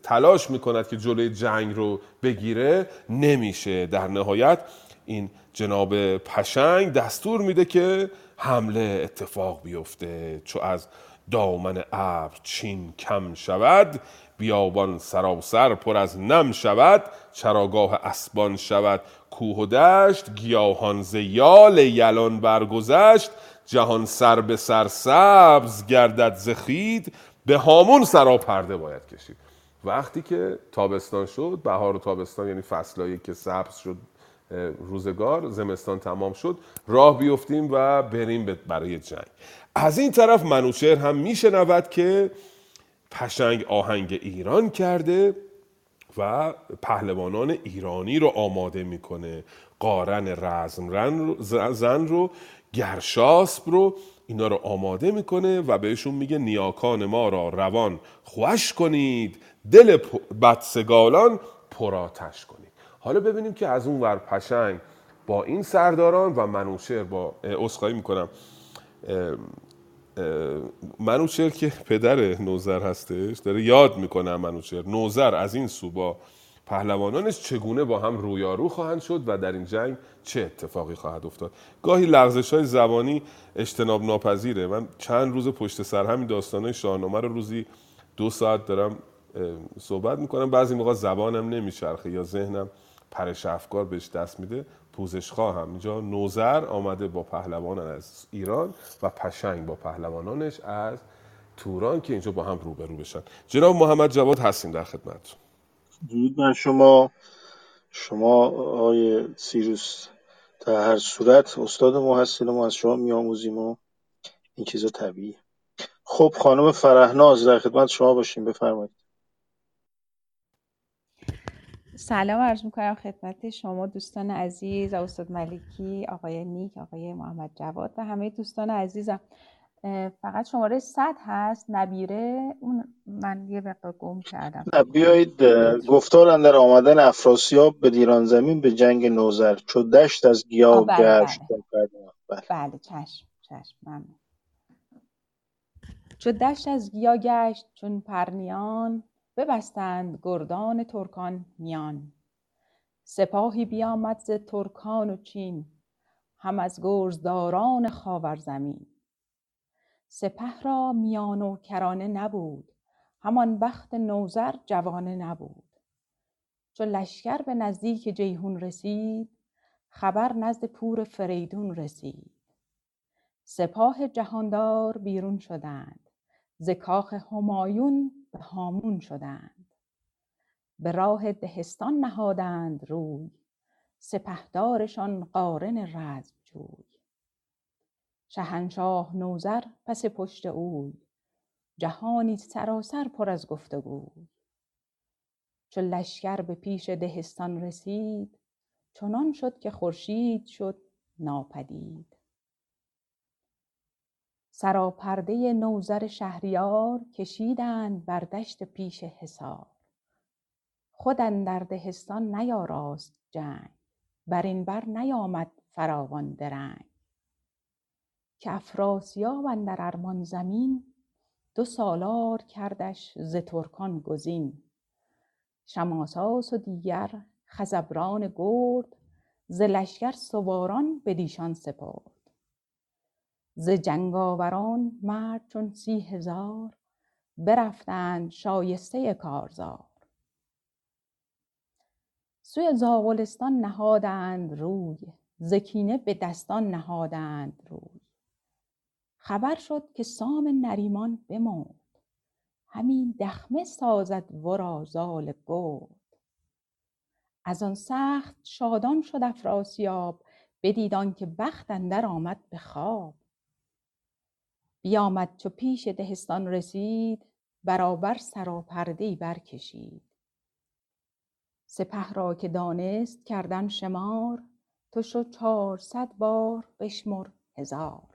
تلاش می‌کند که جلوی جنگ رو بگیره نمیشه در نهایت. این جناب پشنگ دستور میده که حمله اتفاق بیفته. چو از دامن ابر چین کم شود بیابان سراسر پر از نم شود چراگاه اسبان شود. کوه و دشت گیاهان ز یال یلان برگذشت. جهان سر به سر سبز گردد ز خید. به هامون سرا پرده باید کشید. وقتی که تابستان شد بهار و تابستان یعنی فصلایی که سبز شد روزگار زمستان تمام شد راه بیفتیم و بریم برای جنگ. از این طرف منوچهر هم میشنود که پشنگ آهنگ ایران کرده و پهلوانان ایرانی رو آماده می‌کنه. قارن رزم زن رو گرشاسب رو اینا رو آماده می‌کنه و بهشون میگه نیاکان ما را روان خوش کنید. دل بدسگالان پراتش کنید. حالا ببینیم که از اون ور پشنگ با این سرداران و منوشر با اسخایی می‌کنم. منوچر که پدر نوزر هستش داره یاد می‌کنه منوچر نوزر از این سو با پهلوانانش چگونه با هم رویارو خواهند شد و در این جنگ چه اتفاقی خواهد افتاد؟ گاهی لغزش های زبانی اجتناب ناپذیره من چند روز پشت سر همین داستانه شاهنامه رو روزی دو ساعت دارم صحبت می‌کنم. بعضی موقع زبانم نمیچرخه یا ذهنم پرش افکار بهش دست میده. پوزش خواهم. اینجا نوزر آمده با پهلوانان از ایران و پشنگ با پهلوانانش از توران که اینجا با هم روبرو بشن. جناب محمد جواد هستیم در خدمت
درود بر شما. شما آقای سیروس در هر صورت استاد ما هستید ما از شما میآموزیم و این چیزا طبیعیه. خب خانم فرهناز در خدمت شما باشیم. بفرمایید.
سلام عرض می‌کنم خدمت شما دوستان عزیز استاد ملکی آقای نیک آقای محمد جواد و همه دوستان عزیزم. فقط شماره صد هست. نبیره اون من یه مقدار گم کردم.
بیایید گفتار در آمدن افراسیاب به دیران زمین به جنگ نوزر. چو دشت از گیاه
بله
گشت
بله. بله. بله. چشم چشم. ممنون. چو دشت از گیا گشت چون پرنیان ببستند گردان ترکان میان. سپاهی بیامد ز ترکان و چین هم از گرزداران خاورزمین. سپه را میان و کرانه نبود. همان بخت نوذر جوانه نبود. چو لشکر به نزدیک جیهون رسید خبر نزد پور فریدون رسید. سپاه جهاندار بیرون شدند ز کاخ همایون به هامون شدند. به راه دهستان نهادند روی سپهدارشان قارن رزمجوی. شهنشاه نوذر پس پشت اوی جهانی سراسر پر از گفتگوی چو لشکر به پیش دهستان رسید چنان شد که خورشید شد ناپدید. سراپرده نوذر شهریار کشیدند بر دشت پیش حصار. خود اندر دهستان نیاراست جنگ بر این بر نیامد فراوان درنگ. که افراسیاب اندر ارمان زمین دو سالار کردش ز ترکان گزین. شماساس و دیگر خزبران گرد ز لشکر سواران بدیشان سپرد. ز جنگاوران مرد چون سی هزار برفتند شایسته کارزار. سوی زاولستان نهادند روی ز کینه به دستان نهادند روی. خبر شد که سام نریمان بمرد. همی دخمه سازد ورا زال گرد. از آن سخت شادان شد افراسیاب بدید آنکه بخت اندر آمد به خواب. بیامد چو پیش دهستان رسید برابر سراپرده ای برکشید. سپه را که دانست کردن شمار تو شد چهارصد بار بشمر هزار.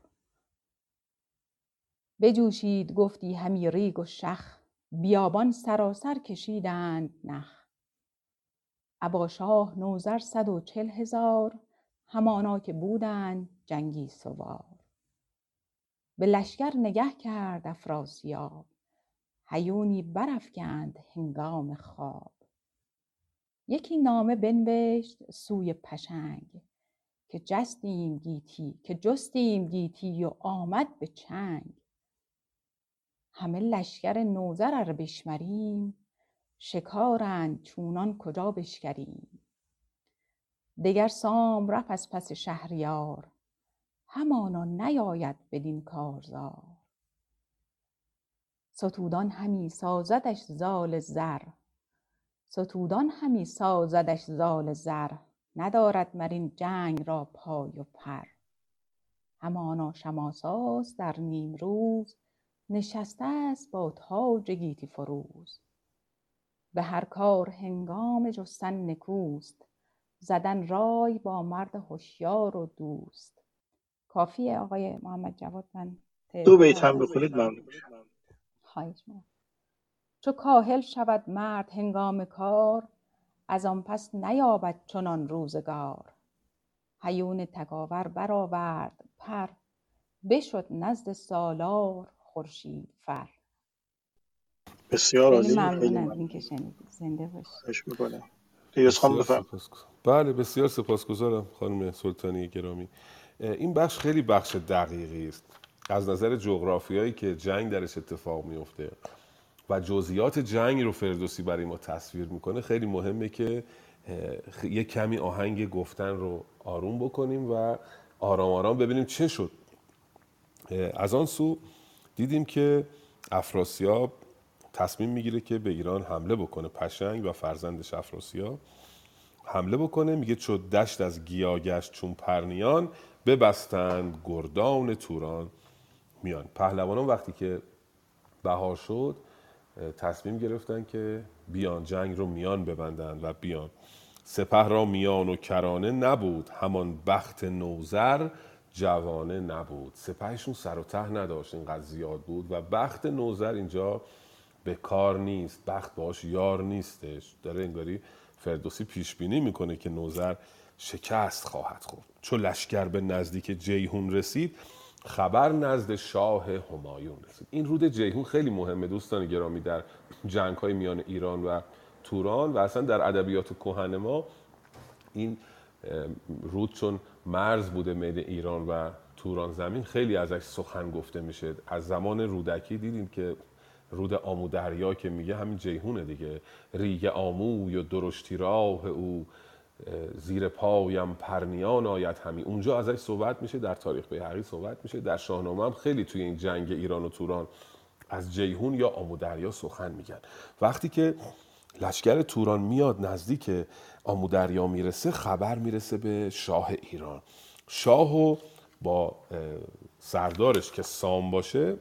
بجوشید گفتی همی ریگ و شخ بیابان سراسر کشیدند نخ. ابا شاه نوذر صد و چل هزار همانا که بودند جنگی سوار. به لشکر نگه کرد افراسیاب هیونی برافکند هنگام خواب. یکی نامه بنوشت سوی پشنگ که جستیم گیتی که جستیم گیتی و آمد به چنگ. همه لشکر نوذر ار بشمریم شکارند چونان کجا بشکریم. دگر سام رفت از پس شهریار همانا نیاید بدین کارزار. ستودان همی سازدش زال زر ستودان همی سازدش زال زر ندارد مر این جنگ را پای و پر. همانا شماساس در نیمروز نشسته است با تاج گیتی فروز. به هر کار هنگام جستن نکوست زدن رای با مرد هوشیار و دوست. کافیه آقای محمد جواد من
دو بیت هم بخونید ممنون
خواهش. چو کاهل شود مرد هنگام کار از آن پس نیابد چنان روزگار. هیون تکاور برآورد پر بشد نزد سالار. خورشید فر.
بسیار عالی. خیلی
ممنون از
ممنون.
اینکه شنیدید زنده باشید
بله بسیار سپاسگزارم خانم سلطانی گرامی. این بخش خیلی بخش دقیقی است. از نظر جغرافیایی که جنگ درش اتفاق میفته و جزئیات جنگ رو فردوسی برای ما تصویر می‌کنه خیلی مهمه که یه کمی آهنگ گفتن رو آروم بکنیم و آرام آرام ببینیم چه شد. از آن سو دیدیم که افراسیاب تصمیم می‌گیره که به ایران حمله بکنه پشنگ و فرزندش افراسیاب. حمله بکنه میگه چو دشت از گیا گشت چون پرنیان ببستند گردان توران میان. پهلوانان وقتی که بهار شد تصمیم گرفتن که بیان جنگ رو میان ببندند و بیان. سپه را میان و کرانه نبود همان بخت نوزر جوانه نبود. سپهشون سر و ته نداشت اینقدر زیاد بود و بخت نوزر اینجا به کار نیست. بخت باش یار نیستش. داره انگاری فردوسی پیش بینی می‌کنه که نوزر شکست خواهد خورد. چو لشکر به نزدیک جیهون رسید خبر نزد شاه همایون رسید. این رود جیهون خیلی مهمه دوستان گرامی در جنگ های میان ایران و توران و اصلا در ادبیات کهن ما این رود چون مرز بوده بین ایران و توران زمین. خیلی ازش سخن گفته میشه. از زمان رودکی دیدیم که رود آمو دریا که میگه همین جیهونه دیگه. ریگ آموی و درشتی راه او زیر پایم پرنیان آید همی. اونجا ازش صحبت میشه در تاریخ بیهقی صحبت میشه. در شاهنامه هم خیلی توی این جنگ ایران و توران از جیهون یا آمو دریا سخن میگن. وقتی که لشکر توران میاد نزدیک آمو دریا می‌رسه خبر می‌رسه به شاه ایران. شاه و با سردارش که سام باشه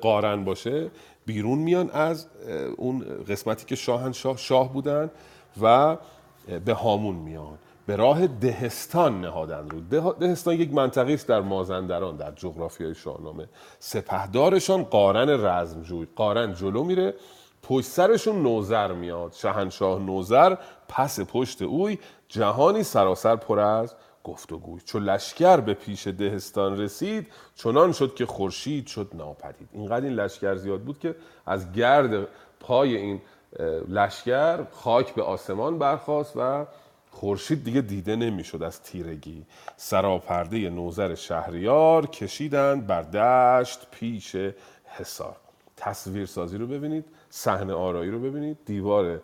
قارن باشه بیرون میان از اون قسمتی که شاهنشاه شاه بودن و به هامون میان. به راه دهستان نهادن رو. ده- دهستان یک منطقه است در مازندران در جغرافیای شاهنامه. سپهدارشان قارن رزمجوی قارن جلو میره. پشت سرشون نوزر میاد. شهنشاه نوزر پس پشت اوی جهانی سراسر پر از گفتگوی چو لشکر به پیش دهستان رسید چنان شد که خورشید شد ناپدید. اینقدر این لشکر زیاد بود که از گرد پای این لشکر خاک به آسمان برخاست و خورشید دیگه دیده نمی‌شد. از تیرگی سراپرده نوزر شهریار کشیدند بر دشت پیش حصار. تصویر سازی رو ببینید. صحنه آرایی رو ببینید. دیوار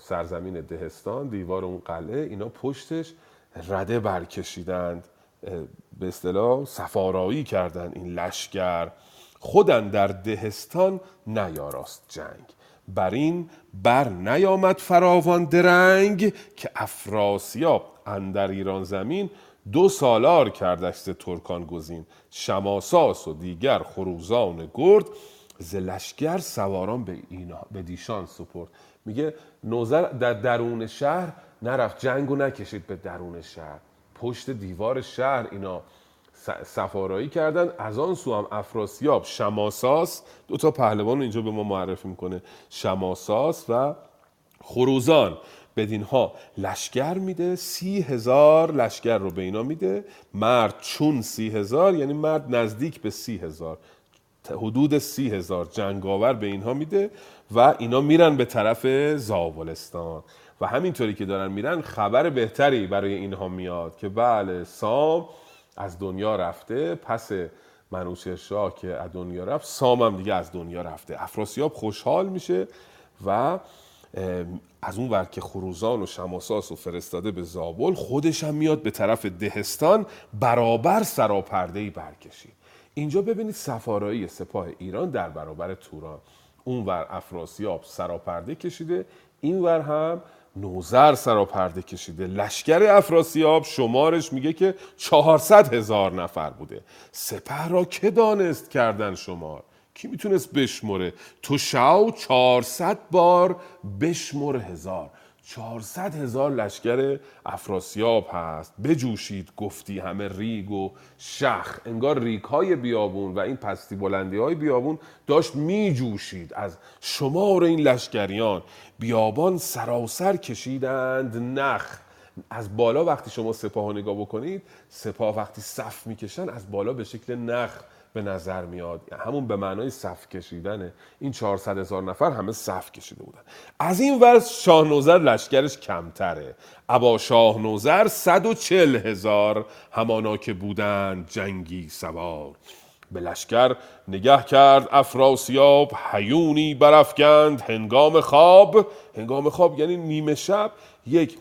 سرزمین دهستان دیوار اون قلعه اینا پشتش رده برکشیدند. به اصطلاح سفارایی کردند این لشکر. خودن در دهستان نیاراست جنگ. بر این بر نیامد فراوان درنگ که افراسیاب اندر ایران زمین دو سالار کردست ترکان گزین. شماساس و دیگر خروزان گرد ز لشکر سواران به, اینا به دیشان سپرد. میگه نوزر در درون شهر نرفت جنگو نکشید به درون شهر. پشت دیوار شهر اینا سفارایی کردن از آن سو هم افراسیاب شماساس دو تا پهلوان اینجا به ما معرفی می‌کنه. شماساس و خروزان. بدین ها لشگر میده سی هزار لشگر رو به اینا میده. مرد چون سی هزار یعنی مرد نزدیک به سی هزار. حدود سی هزار جنگاور به اینها میده و اینا میرن به طرف زاولستان. و همینطوری که دارن میرن خبر بهتری برای اینها میاد که بله سام از دنیا رفته. پس منوچه شاه که از دنیا رفت سام هم دیگه از دنیا رفته. افراسیاب خوشحال میشه و از اون ور که خروزان و شماساس و فرستاده به زابل خودش هم میاد به طرف دهستان برابر سراپرده برکشید. اینجا ببینید سفارایی سپاه ایران در برابر توران. اونور افراسیاب سراپرده کشیده اینور هم نوزر سراپرده کشیده. لشکر افراسیاب شمارش میگه که چهارصد هزار نفر بوده. سپه را که دانست کردن شمار؟ کی می‌تونست بشمره؟ تو شاو چهارصد بار بشمر هزار. چهارصد هزار لشکر افراسیاب هست. بجوشید گفتی همه ریگ و شخ. انگار ریگ های بیابون و این پستی بلندی های بیابون داشت میجوشید. از شمار این لشکریان بیابان سراسر کشیدند. نخ. از بالا وقتی شما سپاه نگاه بکنید سپاه وقتی صف می‌کشن از بالا به شکل نخ به نظر میاد همون به معنای صف کشیدنه. این 400 هزار نفر همه صف کشیده بودن. از این ور شاه نوزر لشکرش کمتره. ابا شاه نوزر 140 هزار همانا که بودن جنگی سوار. به لشکر نگه کرد افراسیاب حیونی برافکند هنگام خواب. هنگام خواب یعنی نیمه شب یک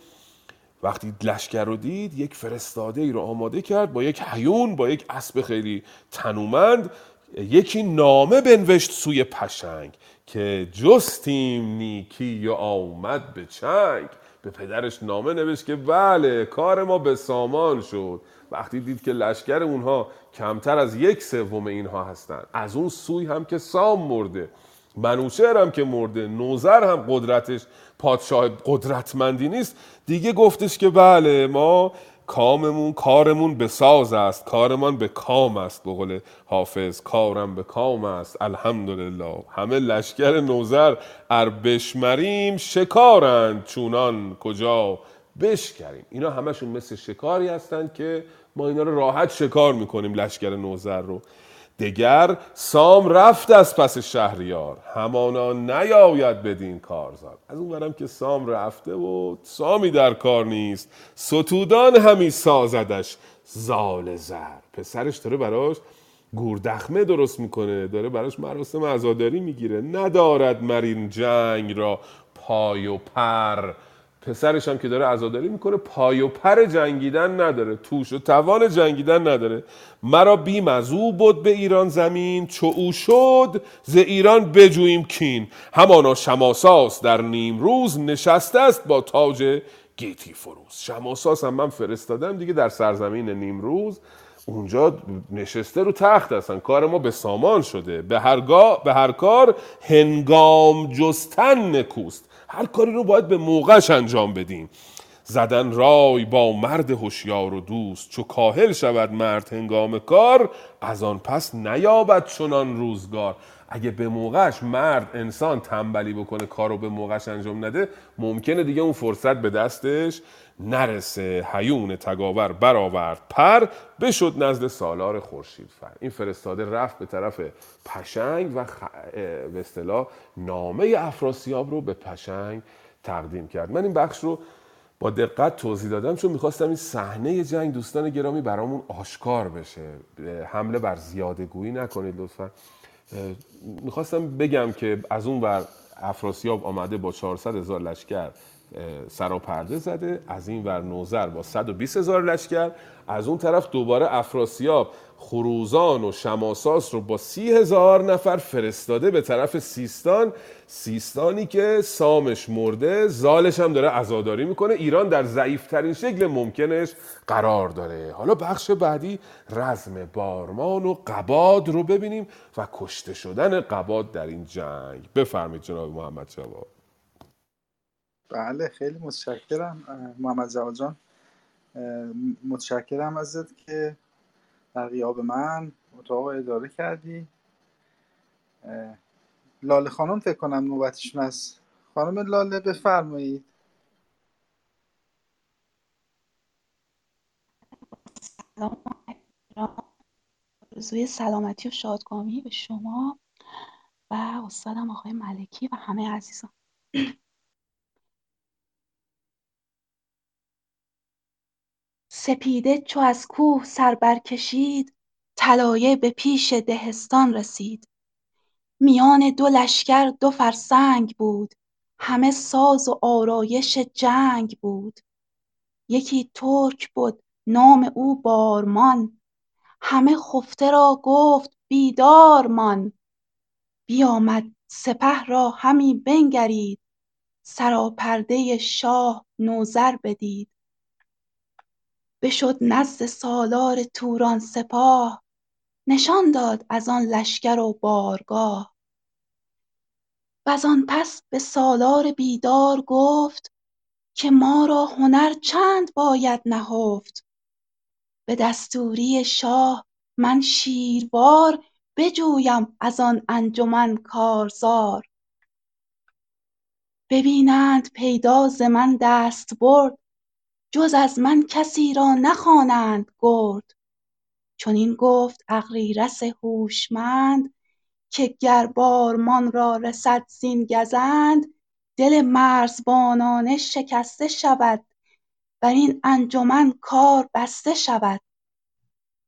وقتی لشکر رو دید یک فرستاده ای رو آماده کرد با یک حیون با یک اسب خیلی تنومند. یکی نامه بنوشت سوی پشنگ که جستیم نیکی و آمد به چنگ. به پدرش نامه نوشت که بله کار ما به سامان شد. وقتی دید که لشکر اونها کمتر از یک سوم اینها هستن از اون سوی هم که سام مرده. منوچهر هم که مرده نوزر هم قدرتش پادشاه قدرتمندی نیست. دیگه گفتش که بله ما کاممون کارمون به ساز است. کارمان به کام است. به قول حافظ کارم به کام است. الحمدلله. همه لشکر نوزر ار بشمریم شکارند. چونان کجا بشکریم. اینا همشون مثل شکاری هستند که ما اینا رو راحت شکار می‌کنیم لشکر نوزر رو. دگر سام رفت از پس شهریار. همانا نیاید بدین کارزار. از اون برم که سام رفته و سامی در کار نیست ستودان همی سازدش زال زر. پسرش داره براش گوردخمه درست می‌کنه داره براش مراسم عزاداری می‌گیره. ندارد مرین جنگ را پای و پر. پسرش هم که داره عزاداری می‌کنه پای و پر جنگیدن نداره توش و توان جنگیدن نداره. مرا بیم از او بود به ایران زمین چو او شد ز ایران بجوییم کین. همانا شماساس در نیم روز نشسته است با تاج گیتی فروز. شماساس هم من فرستادم دیگه در سرزمین نیمروز اونجا نشسته رو تخت هستن. کار ما به سامان شده. به هر, به هر کار هنگام جستن نکوست. هر کاری رو باید به موقعش انجام بدیم. زدن رای با مرد هوشیار و دوست. چو کاهل شود مرد هنگام کار از آن پس نیابد چنان روزگار. اگه به موقعش مرد انسان تنبلی بکنه کار رو به موقعش انجام نده ممکنه دیگه اون فرصت به دستش نرسه. حیون تگاور برآورد پر بشد نزد سالار خورشید فر. این فرستاده رفت به طرف پشنگ و به اصطلاح نامه افراسیاب رو به پشنگ تقدیم کرد. من این بخش رو با دقت توضیح دادم چون می‌خواستم این صحنه جنگ دوستان گرامی برامون آشکار بشه. حمله بر زیاده گویی نکنید لطفا. می‌خواستم بگم که از اون بر افراسیاب آمده با 400 هزار لشکر سراپرده زده از این ور نوزر با 120 هزار لشکر. از اون طرف دوباره افراسیاب خروزان و شماساس رو با سی هزار نفر فرستاده به طرف سیستان. سیستانی که سامش مرده زالش هم داره ازاداری می‌کنه. ایران در ضعیفترین شکل ممکنش قرار داره. حالا بخش بعدی رزم بارمان و قباد رو ببینیم و کشته شدن قباد در این جنگ. بفرمید جناب محمد جواب
بله خیلی متشکرم محمد جواد جان. متشکرم ازت که در غیاب من اتاق اداره کردی. لاله خانم فکر کنم نوبتشون است خانم لاله بفرمایید.
آرزوی سلامتی و شادکامی به شما و استادم آقای ملکی و همه عزیزان. سپیده چو از کوه سر برکشید طلایه به پیش دهستان رسید. میان دو لشکر دو فرسنگ بود همه ساز و آرایش جنگ بود. یکی ترک بود نام او بارمان. همه خفته را گفت بیدار مان. بیامد سپه را همی بنگرید سراپرده شاه نوذر بدید. بشد نزد سالار توران سپاه نشان داد از آن لشکر و بارگاه. وزان پس به سالار بیدار گفت که ما را هنر چند باید نهفت. به دستوری شاه من شیروار بجویم از آن انجمن کارزار. ببینند پیدا ز من دستبرد جز از من کسی را نخوانند گرد. چنین گفت اغریرث هوشمند که گر بارمان را رسد زین گزند دل مرزبانانه شکسته شود. برین انجمن کار بسته شود.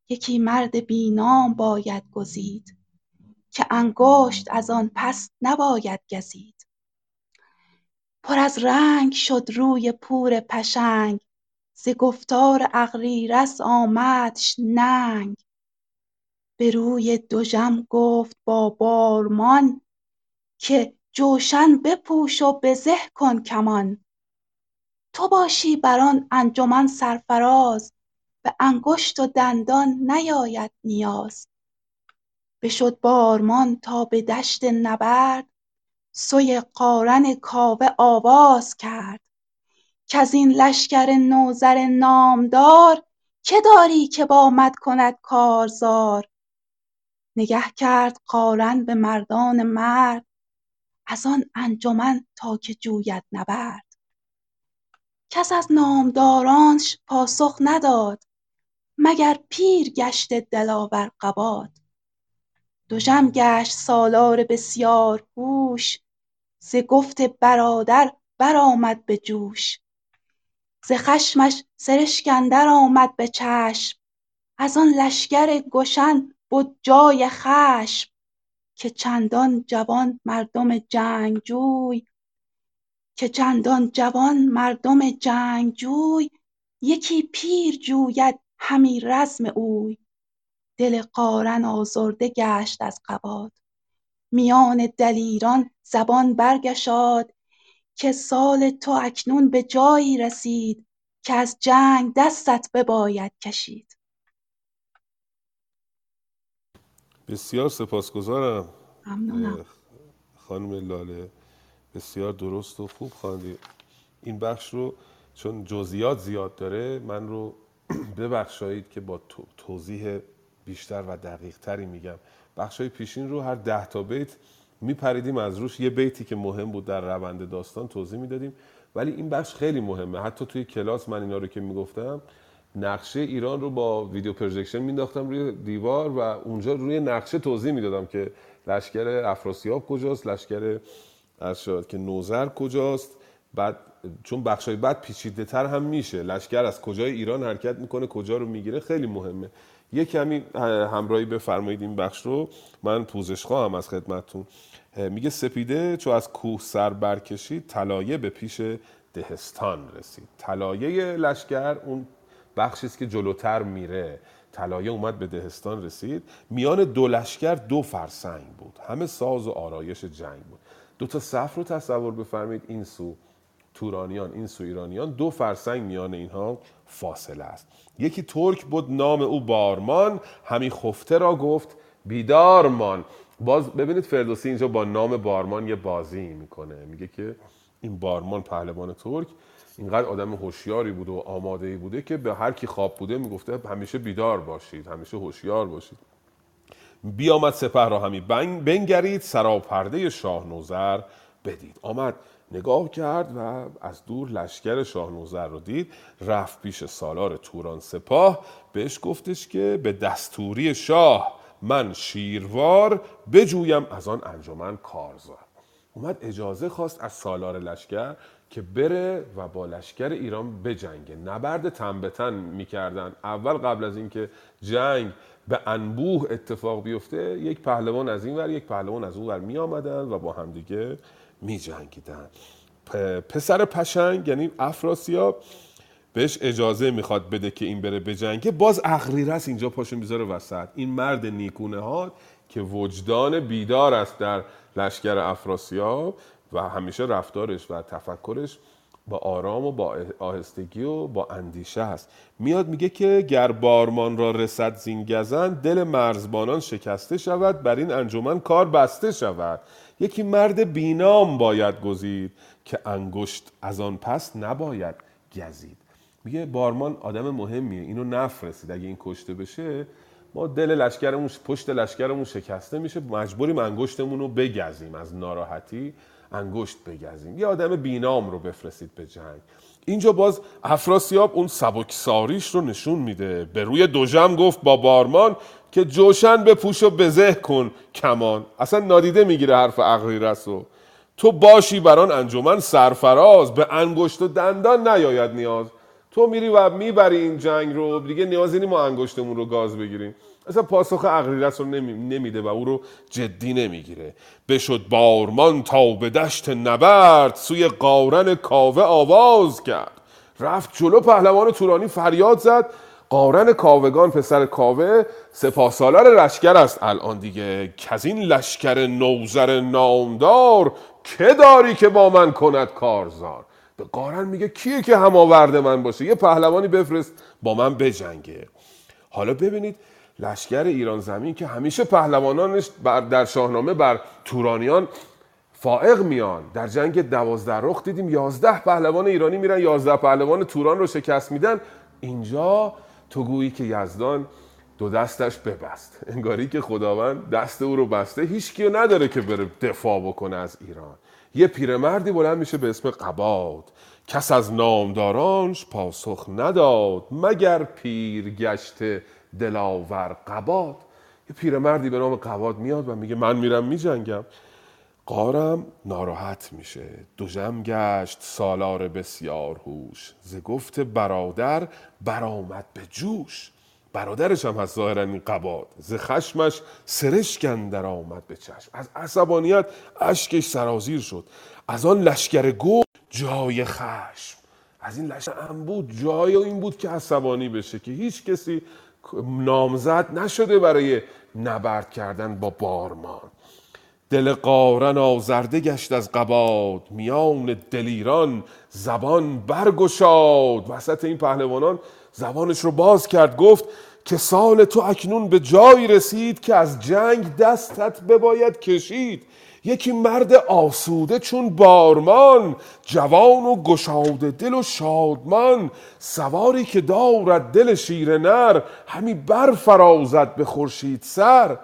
یکی مرد بی نام باید گزید که انگشت از آن پس نباید گزید. پر از رنگ شد روی پور پشنگ ز گفتار اغریرث آمدش ننگ. به روی دژم گفت با بارمان که جوشن بپوش و بزه کن کمان. تو باشی بر آن انجمن سرفراز به انگشت و دندان نیاید نیاز. بشد بارمان تا به دشت نبرد سوی قارن کاوه آواز کرد. کزین لشکر نوذر نامدار که داری که با مد کند کارزار؟ نگه کرد قارن به مردان مرد از آن انجمن تا که جوید نبرد. کس از نامدارانش پاسخ نداد مگر پیر گشته دلاور قباد. دژم گشت سالار بسیار هوش ز گفت برادر برآمد به جوش. ز خشمش سرشک اندر آمد به چشم. از آن لشکر گشن بد جای خشم که چندان جوان مردم جنگجوی که چندان جوان مردم جنگجوی یکی پیر جوید همی رزم اوی. دل قارن آزرده گشت از قباد میان دلیران زبان برگشاد که سال تو اکنون به جایی رسید که از جنگ دستت بباید کشید.
بسیار سپاسگزارم. خانم لاله بسیار درست و خوب خواندی. این بخش رو چون جزئیات زیاد داره من رو ببخشایید که با توضیح بیشتر و دقیق تری میگم. بخش های پیشین رو هر ده تا بیت میپریدیم از روش یه بیتی که مهم بود در روند داستان توضیح می‌دادیم. ولی این بخش خیلی مهمه. حتی توی کلاس من اینا رو که می‌گفتم نقشه ایران رو با ویدیو پروژکشن مینداختم روی دیوار و اونجا روی نقشه توضیح می‌دادم که لشکر افراسیاب کجاست لشکر از شد که نوزر کجاست. بعد چون بخشای بعد پیچیده تر هم میشه. لشکر از کجای ایران حرکت می‌کنه کجا رو می‌گیره خیلی مهمه. یه کمی همراهی بفرمایید این بخش رو. من پوزش خواهم از خدمتتون. میگه سپیده چو از کوه سر برکشید طلایه به پیش دهستان رسید. طلایه لشکر اون بخشی است که جلوتر میره. طلایه اومد به دهستان رسید. میان دو لشکر دو فرسنگ بود. همه ساز و آرایش جنگ بود. دو تا صف رو تصور بفرمایید. این سو تورانیان این سو ایرانیان دو فرسنگ میان اینها فاصله است. یکی ترک بود نام او بارمان. همی خفته را گفت بیدارمان. باز ببینید فردوسی اینجا با نام بارمان یه بازی می‌کنه. میگه که این بارمان پهلوان ترک اینقدر آدم هوشیاری بوده و آماده ای بوده که به هر کی خواب بوده می‌گفته همیشه بیدار باشید همیشه هوشیار باشید. بیامد سپه را همی بنگ- بنگرید سراپرده شاه نوذر بدید. آمد. نگاه کرد و از دور لشکر شاه نوذر رو دید رفت پیش سالار توران سپاه. بهش گفتش که به دستوری شاه من شیروار بجویم از آن انجمن کارزار. اومد اجازه خواست از سالار لشکر که بره و با لشکر ایران بجنگه. نبرد تن به تن می‌کردن. اول قبل از اینکه جنگ به انبوه اتفاق بیفته یک پهلوان از این ور یک پهلوان از اون ور می و با همدیگه می جنگیدن پسر پشنگ یعنی افراسیاب بهش اجازه می‌خواد بده که این بره بجنگه. باز اغریرث اینجا پاشو می‌ذاره وسط. این مرد نیکونه ها که وجدان بیدار است در لشکر افراسیاب و همیشه رفتارش و تفکرش با آرام و با آهستگی و با اندیشه است. میاد میگه که گر بارمان را رسد زین گزند دل مرزبانان شکسته شود بر این انجمن کار بسته شود. یکی مرد بینام باید گزید که انگشت از آن پس نباید گزید. میگه بارمان آدم مهمیه اینو نفرستید اگه این کشته بشه ما دل لشکرمون پشت لشکرمون شکسته میشه. مجبوریم انگشتمون رو بگزیم. از ناراحتی انگشت بگزیم. یه آدم بینام رو بفرستید به جنگ. اینجا باز افراسیاب اون سبکساریش رو نشون میده. به روی دوژم گفت با بارمان که جوشن به پوش و بزه کن کمان. اصلا نادیده می‌گیره حرف اغریرث رو. تو باشی بران انجمن سرفراز به انگشت و دندان نیاید نیاز. تو میری و می‌بری این جنگ رو دیگه نیازی نیست ما انگشتمون رو گاز بگیریم. اصلا پاسخ رو نمی... نمیده و او رو جدی نمی‌گیره. بشد بارمان تا به دشت نبرد سوی قارن کاوه آواز کرد. رفت جلو پهلوان تورانی فریاد زد. قارن کاوگان پسر کاوه سپاه سالار لشکر است. الان دیگه این لشکر نوزر نامدار که داری که با من کند کارزار؟ به قارن میگه کیه که هماورد من باشه؟ یه پهلوانی بفرست با من بجنگه. حالا ببینید لشکر ایران زمین که همیشه پهلوانانش بر در شاهنامه بر تورانیان فائق میان. در جنگ دوازده رخ دیدیم یازده پهلوان ایرانی میرن یازده پهلوان توران رو شکست میدن. اینجا تو گویی که یزدان دو دستش ببست. انگاری که خداوند دست او رو بسته هیچ کیو نداره که بره دفاع بکنه از ایران. یه پیرمردی بلند میشه به اسم قباد. کس از نامدارانش پاسخ نداد مگر پیر گشته دلاور قباد. یه پیرمردی به نام قباد میاد و میگه من میرم میجنگم. قارم ناراحت میشه. دوژم گشت سالار بسیار هوش. ز گفت برادر برآمد به جوش. برادرش هم هست ظاهرا این قباد. ز خشمش سرشک اندر آمد به چشم. از عصبانیت اشکش سرازیر شد. از آن لشکر گو جای خشم. از این لشکر بود جای این بود که عصبانی بشه که هیچ کسی نامزد نشده برای نبرد کردن با بارمان. دل قارن آزرده گشت از قباد. میان دلیران زبان برگشاد. وسط این پهلوانان زبانش رو باز کرد. گفت که سال تو اکنون به جایی رسید که از جنگ دستت بباید کشید. یکی مرد آسوده چون بارمان جوان و گشاده دل و شادمان. سواری که دارد دل شیر نر همی برفرازد به خورشید سر.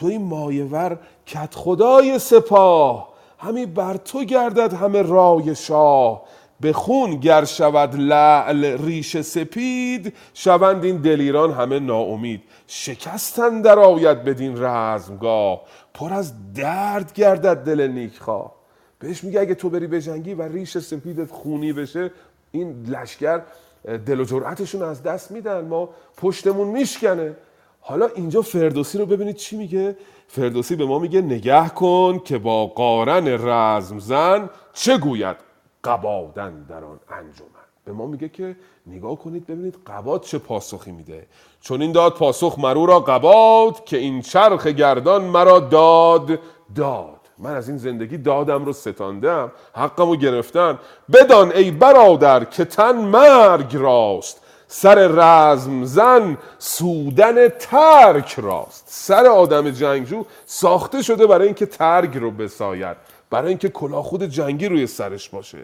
تو این مایور کت خدای سپاه. همی بر تو گردد همه رای شاه. به خون گر شود لعل ریش سپید شوند این دلیران همه ناامید. شکستن در آید بدین رزمگاه. پر از درد گردد دل نیکخواه. بهش میگه اگه تو بری بجنگی و ریش سپیدت خونی بشه این لشکر دل و جرأتشون از دست میدن. ما پشتمون میشکنه. حالا اینجا فردوسی رو ببینید چی میگه؟ فردوسی به ما میگه نگه کن که با قارن رزم زن چه گوید؟ قبادن در آن انجمن. به ما میگه که نگاه کنید ببینید قباد چه پاسخی میده. چون این داد پاسخ مرو را قباد که این چرخ گردان مرا داد داد. من از این زندگی دادم رو ستاندم حقم رو گرفتن. بدان ای برادر که تن مرگ راست. سر رزم زن سودن ترک راست. سر آدم جنگجو ساخته شده برای اینکه ترگ رو بساید برای اینکه کلاه خود جنگی روی سرش باشه.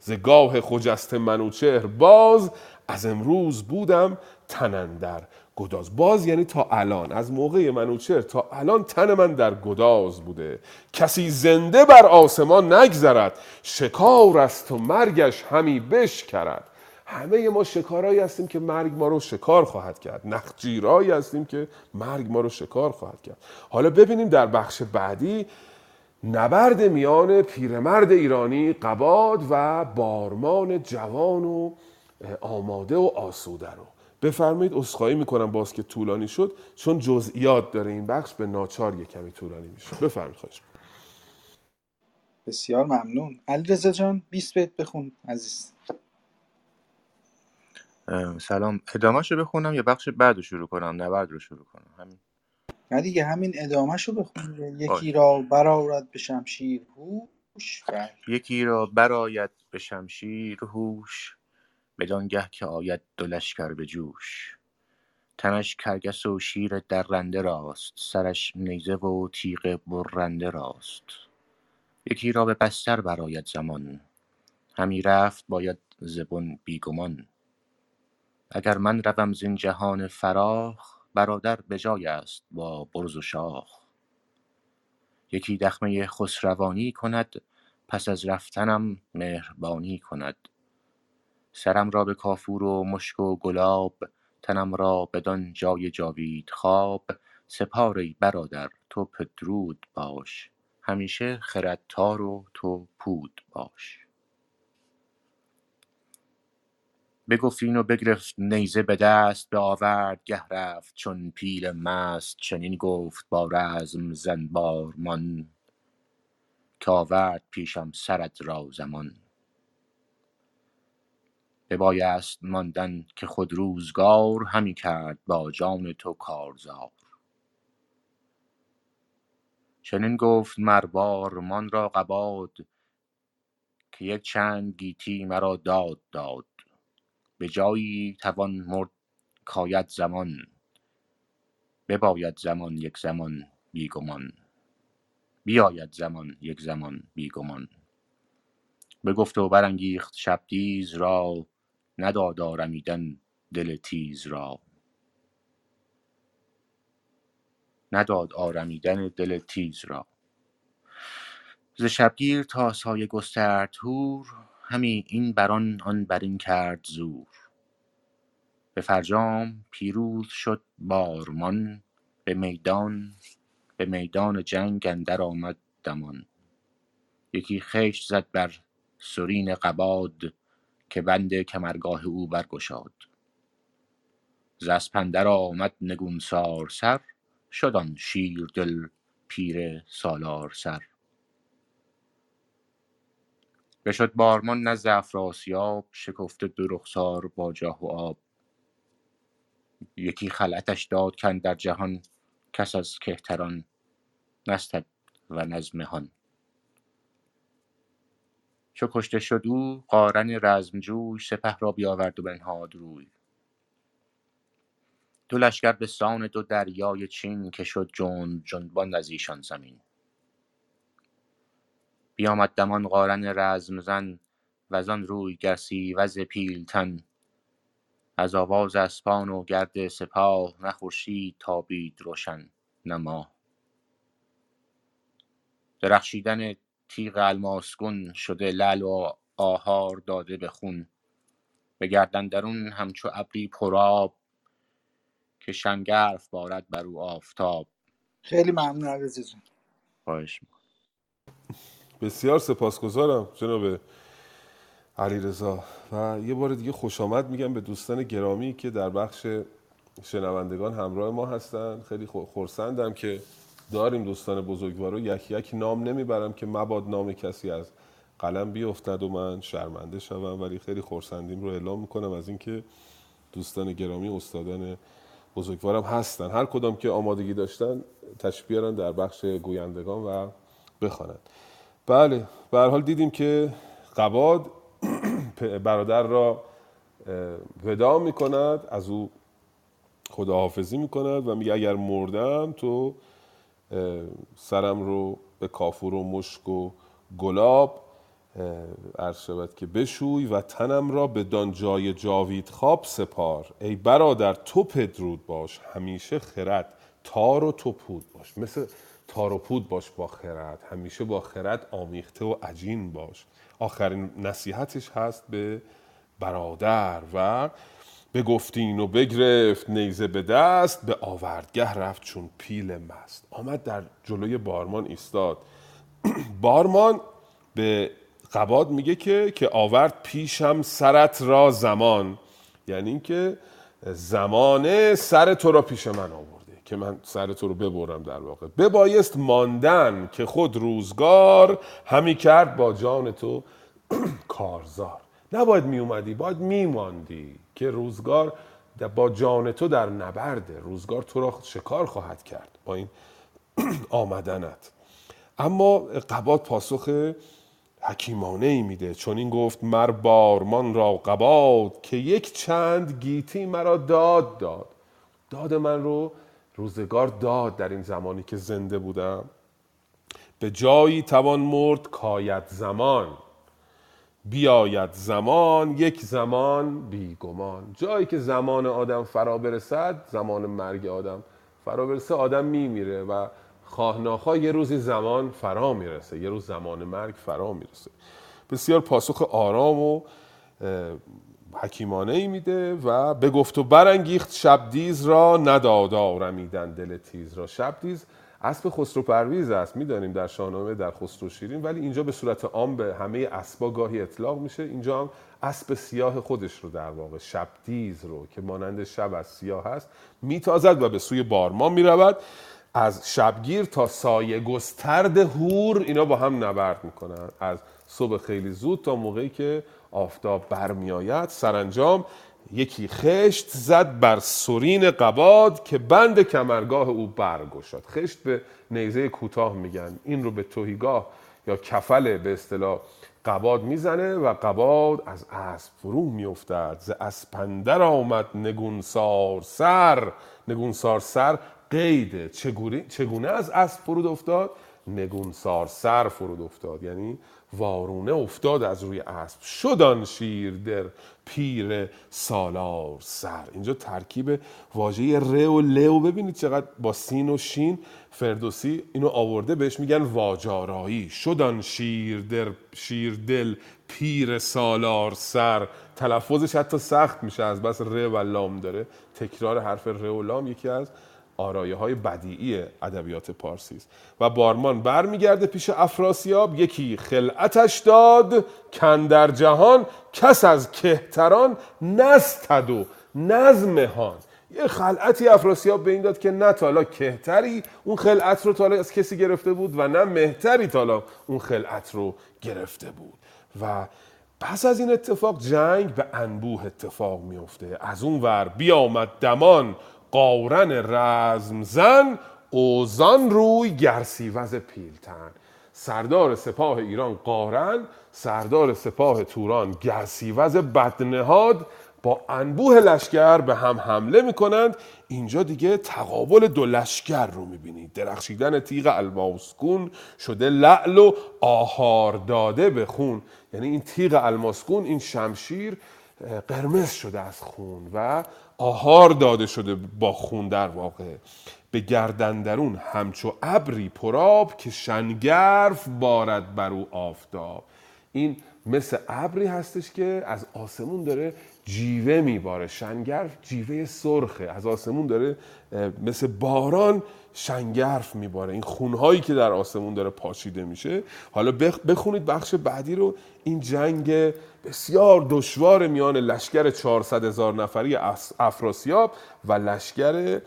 ز گاه خجست منوچهر باز از امروز بودم تنندر گداز. باز یعنی تا الان. از موقع منوچهر تا الان تن من در گداز بوده. کسی زنده بر آسمان نگذرد شکار است و مرگش همی بشکرد. همه ما شکارایی هستیم که مرگ ما رو شکار خواهد کرد. نخجیرایی هستیم که مرگ ما رو شکار خواهد کرد. حالا ببینیم در بخش بعدی نبرد میان پیرمرد ایرانی قباد و بارمان جوان و آماده و آسوده رو. بفرمایید اسخایی می‌کنم باز که طولانی شد چون جزئیات داره این بخش به ناچار یه کمی طولانی میشه. بفرمایید خواهش
بسیار ممنون. علیرضا جان 20 بیت بخون عزیز.
سلام. ادامهش بخونم یا بخش بعد رو شروع کنم؟ نبرد رو شروع کنم. همین.
نه دیگه همین ادامهشو بخون. یکی
باش.
را برآورد به شمشیر هوش. بله.
یکی را برآید به شمشیر هوش بدانگه که آید دو لشکر به جوش. تنش کرگس و شیر درنده راست سرش نیزه و تیغ برنده راست. یکی را به بستر برآید زمان. همی رفت باید زبون بیگمان. اگر من روم زین جهان فراخ برادر به جای است با برز و شاخ. یکی دخمه خسروانی کند پس از رفتنم مهربانی کند. سرم را به کافور و مشک و گلاب تنم را بدان جای جاوید خواب. سپار ای برادر تو پدرود باش همیشه خردتار و تو پود باش. بگفت این و بگرفت نیزه به دست به آورد گه رفت. چون پیل مست چنین گفت با رزم زن بارمان که آورد پیشم سرت را زمان. ببایست ماندن که خود روزگار همی کرد با جان تو کارزار. چنین گفت مر بارمان را قباد که یک چند گیتی مرا داد داد. به جایی توان مرد کاید زمان بباید زمان یک زمان بی گمان. بیاید زمان یک زمان بی گمان. بگفت و برانگیخت شبدیز را نداد آرمیدن دل تیز را. نداد آرمیدن دل تیز را. ز شبگیر تا سایه گسترد هور همی این بران آن برین کرد زور. به فرجام پیروز شد بارمان به میدان به میدان جنگ اندر آمد دمان. یکی خشت زد بر سرین قباد که بند کمرگاه او برگشاد. ز اسپ اندر آمد نگونسار سر شد آن شیردل پیر سالار سر. بشد بارمان نزد افراسیاب شکفته دو رخسار با جاه و آب. یکی خلعتش داد کاندر جهان کس از کهتران نستد و نز مهان. چو کشته شد او قارن رزمجوی سپه را بیاورد و بنهاد روی. دو لشکر به سان دو دریای چین که شد جنب جنبان از ایشان زمین. بیامد دمان قارن رزم زن وزان روی گرسیوز پیلتن از آواز اسپان و گرد سپاه نه خورشید تابید روشن نه ماه درخشیدن تیغ الماسگون شده لعل و آهار داده به خون. به گردن درون همچو ابری پرآب که شنگرف بارد بر او آفتاب.
خیلی ممنون جان
خواهش می‌کنم.
بسیار سپاسگزارم جناب علیرضا. و یه بار دیگه خوش آمد میگم به دوستان گرامی که در بخش شنوندگان همراه ما هستن. خیلی خو- خرسندم که داریم دوستان بزرگوار یک یک نام نمی‌برم که مباد نام کسی از قلم بیفتد و من شرمنده شوم ولی خیلی خرسندیم رو اعلام می‌کنم از اینکه دوستان گرامی استادان بزرگوارم هستن. هر کدام که آمادگی داشتن بیارن در بخش گویندگان و بخوانند. بله به حال دیدیم که قباد برادر را اه، وداع می کند از او خداحافظی می کند و میگه اگر مردم تو سرم رو به کافور و مشک و گلاب عرض شود که بشوی و تنم را به دان جای جاوید خواب سپار. ای برادر تو پدرود باش همیشه خرد تار و تو پود باش. مثل تار و پود باش با خرد. همیشه با خرد آمیخته و عجین باش. آخرین نصیحتش هست به برادر و بگفتین و بگرفت نیزه به دست به آوردگه رفت چون پیل مست. آمد در جلوی بارمان ایستاد. بارمان به قباد میگه که که آورد پیشم سرت را زمان. یعنی اینکه زمانه سر تو را پیش من آورده که من سر تو رو ببرم در واقع. ببایست ماندن که خود روزگار همی کرد با جان تو کارزار. نباید می اومدی باید میماندی که روزگار با جان تو در نبرده روزگار تو را شکار خواهد کرد با این آمدنت. اما قباد پاسخ حکیمانه ای میده. چون این گفت مر بارمان را قباد که یک چند گیتی مرا داد داد. داد من رو روزگار داد در این زمانی که زنده بودم. به جایی توان مرد کاید زمان بیاید زمان یک زمان بیگمان جایی که زمان آدم فرا برسد زمان مرگ آدم فرا برسه آدم میمیره و خواه ناخواه یه روزی زمان فرا می‌رسه یه روز زمان مرگ فرا می‌رسه. بسیار پاسخ آرام و حکیمانه ای میده و به گفت و برانگیخت شبدیز را نداد آرمیدن دل تیز را. شبدیز اسب خسرو پرویز است می‌دانیم در شاهنامه در خسرو شیرین ولی اینجا به صورت عام به همه اسبا گاهی اطلاق میشه. اینجا هم اسب سیاه خودش رو در واقع شبدیز رو که مانند شب از سیاه هست میتازد و به سوی بارمان می‌رود. از شبگیر تا سایه گسترد هور اینا با هم نبرد می‌کنن. از صبح خیلی زود تا موقعی که آفتاب برمیآید. سرانجام یکی خشت زد بر سرین قباد که بند کمرگاه او برگشاد. خشت به نیزه کوتاه میگن. این رو به توهیگاه یا کفل به اصطلاح قباد می‌زنه و قباد از اسب فرو میافتد. ز اسپندر آمد نگونسار سر. نگونسار سر قیده چگونه از اسب فرود افتاد؟ نگونسار سر فرود افتاد. یعنی وارونه افتاد از روی اسب. شدان شیر در پیر سالار سر. اینجا ترکیب واژه ر و ل و ببینید چقدر با سین و شین فردوسی اینو آورده بهش میگن واجارایی شدان شیر در شیر دل پیر سالار سر. تلفظش حتی سخت میشه از بس ر و لام داره. تکرار حرف ر و لام یکی از آرایه های بدیعی ادبیات پارسی است و بارمان برمیگرده پیش افراسیاب یکی خلعتش داد کن در جهان کس از کهتران نستد و نظمهان یه خلعتی افراسیاب به این داد که نه تالا کهتری اون خلعت رو تالا از کسی گرفته بود و نه مهتری تالا اون خلعت رو گرفته بود. و پس از این اتفاق جنگ به انبوه اتفاق میفته از اون ور بیامد دمان قارن رزم زن اوزان روی گرسیوز پیلتن سردار سپاه ایران قارن سردار سپاه توران گرسیوز بدنهاد. با انبوه لشکر به هم حمله می‌کنند. اینجا دیگه تقابل دو لشکر رو می‌بینید. درخشیدن تیغ الماسکون شده لعل و آهار داده به خون. یعنی این تیغ الماسکون این شمشیر قرمز شده از خون و آهار داده شده با خون در واقع. به گردندرون همچو ابری پراب که شنگرف بارد بر او آفتاب. این مثل ابری هستش که از آسمون داره جیوه میباره. شنگرف جیوه سرخه. از آسمون داره مثل باران شنگرف میباره. این خونهایی که در آسمون داره پاشیده میشه. حالا بخونید بخش بعدی رو. این جنگ بسیار دشوار میان لشکر 400 هزار نفری افراسیاب و لشکر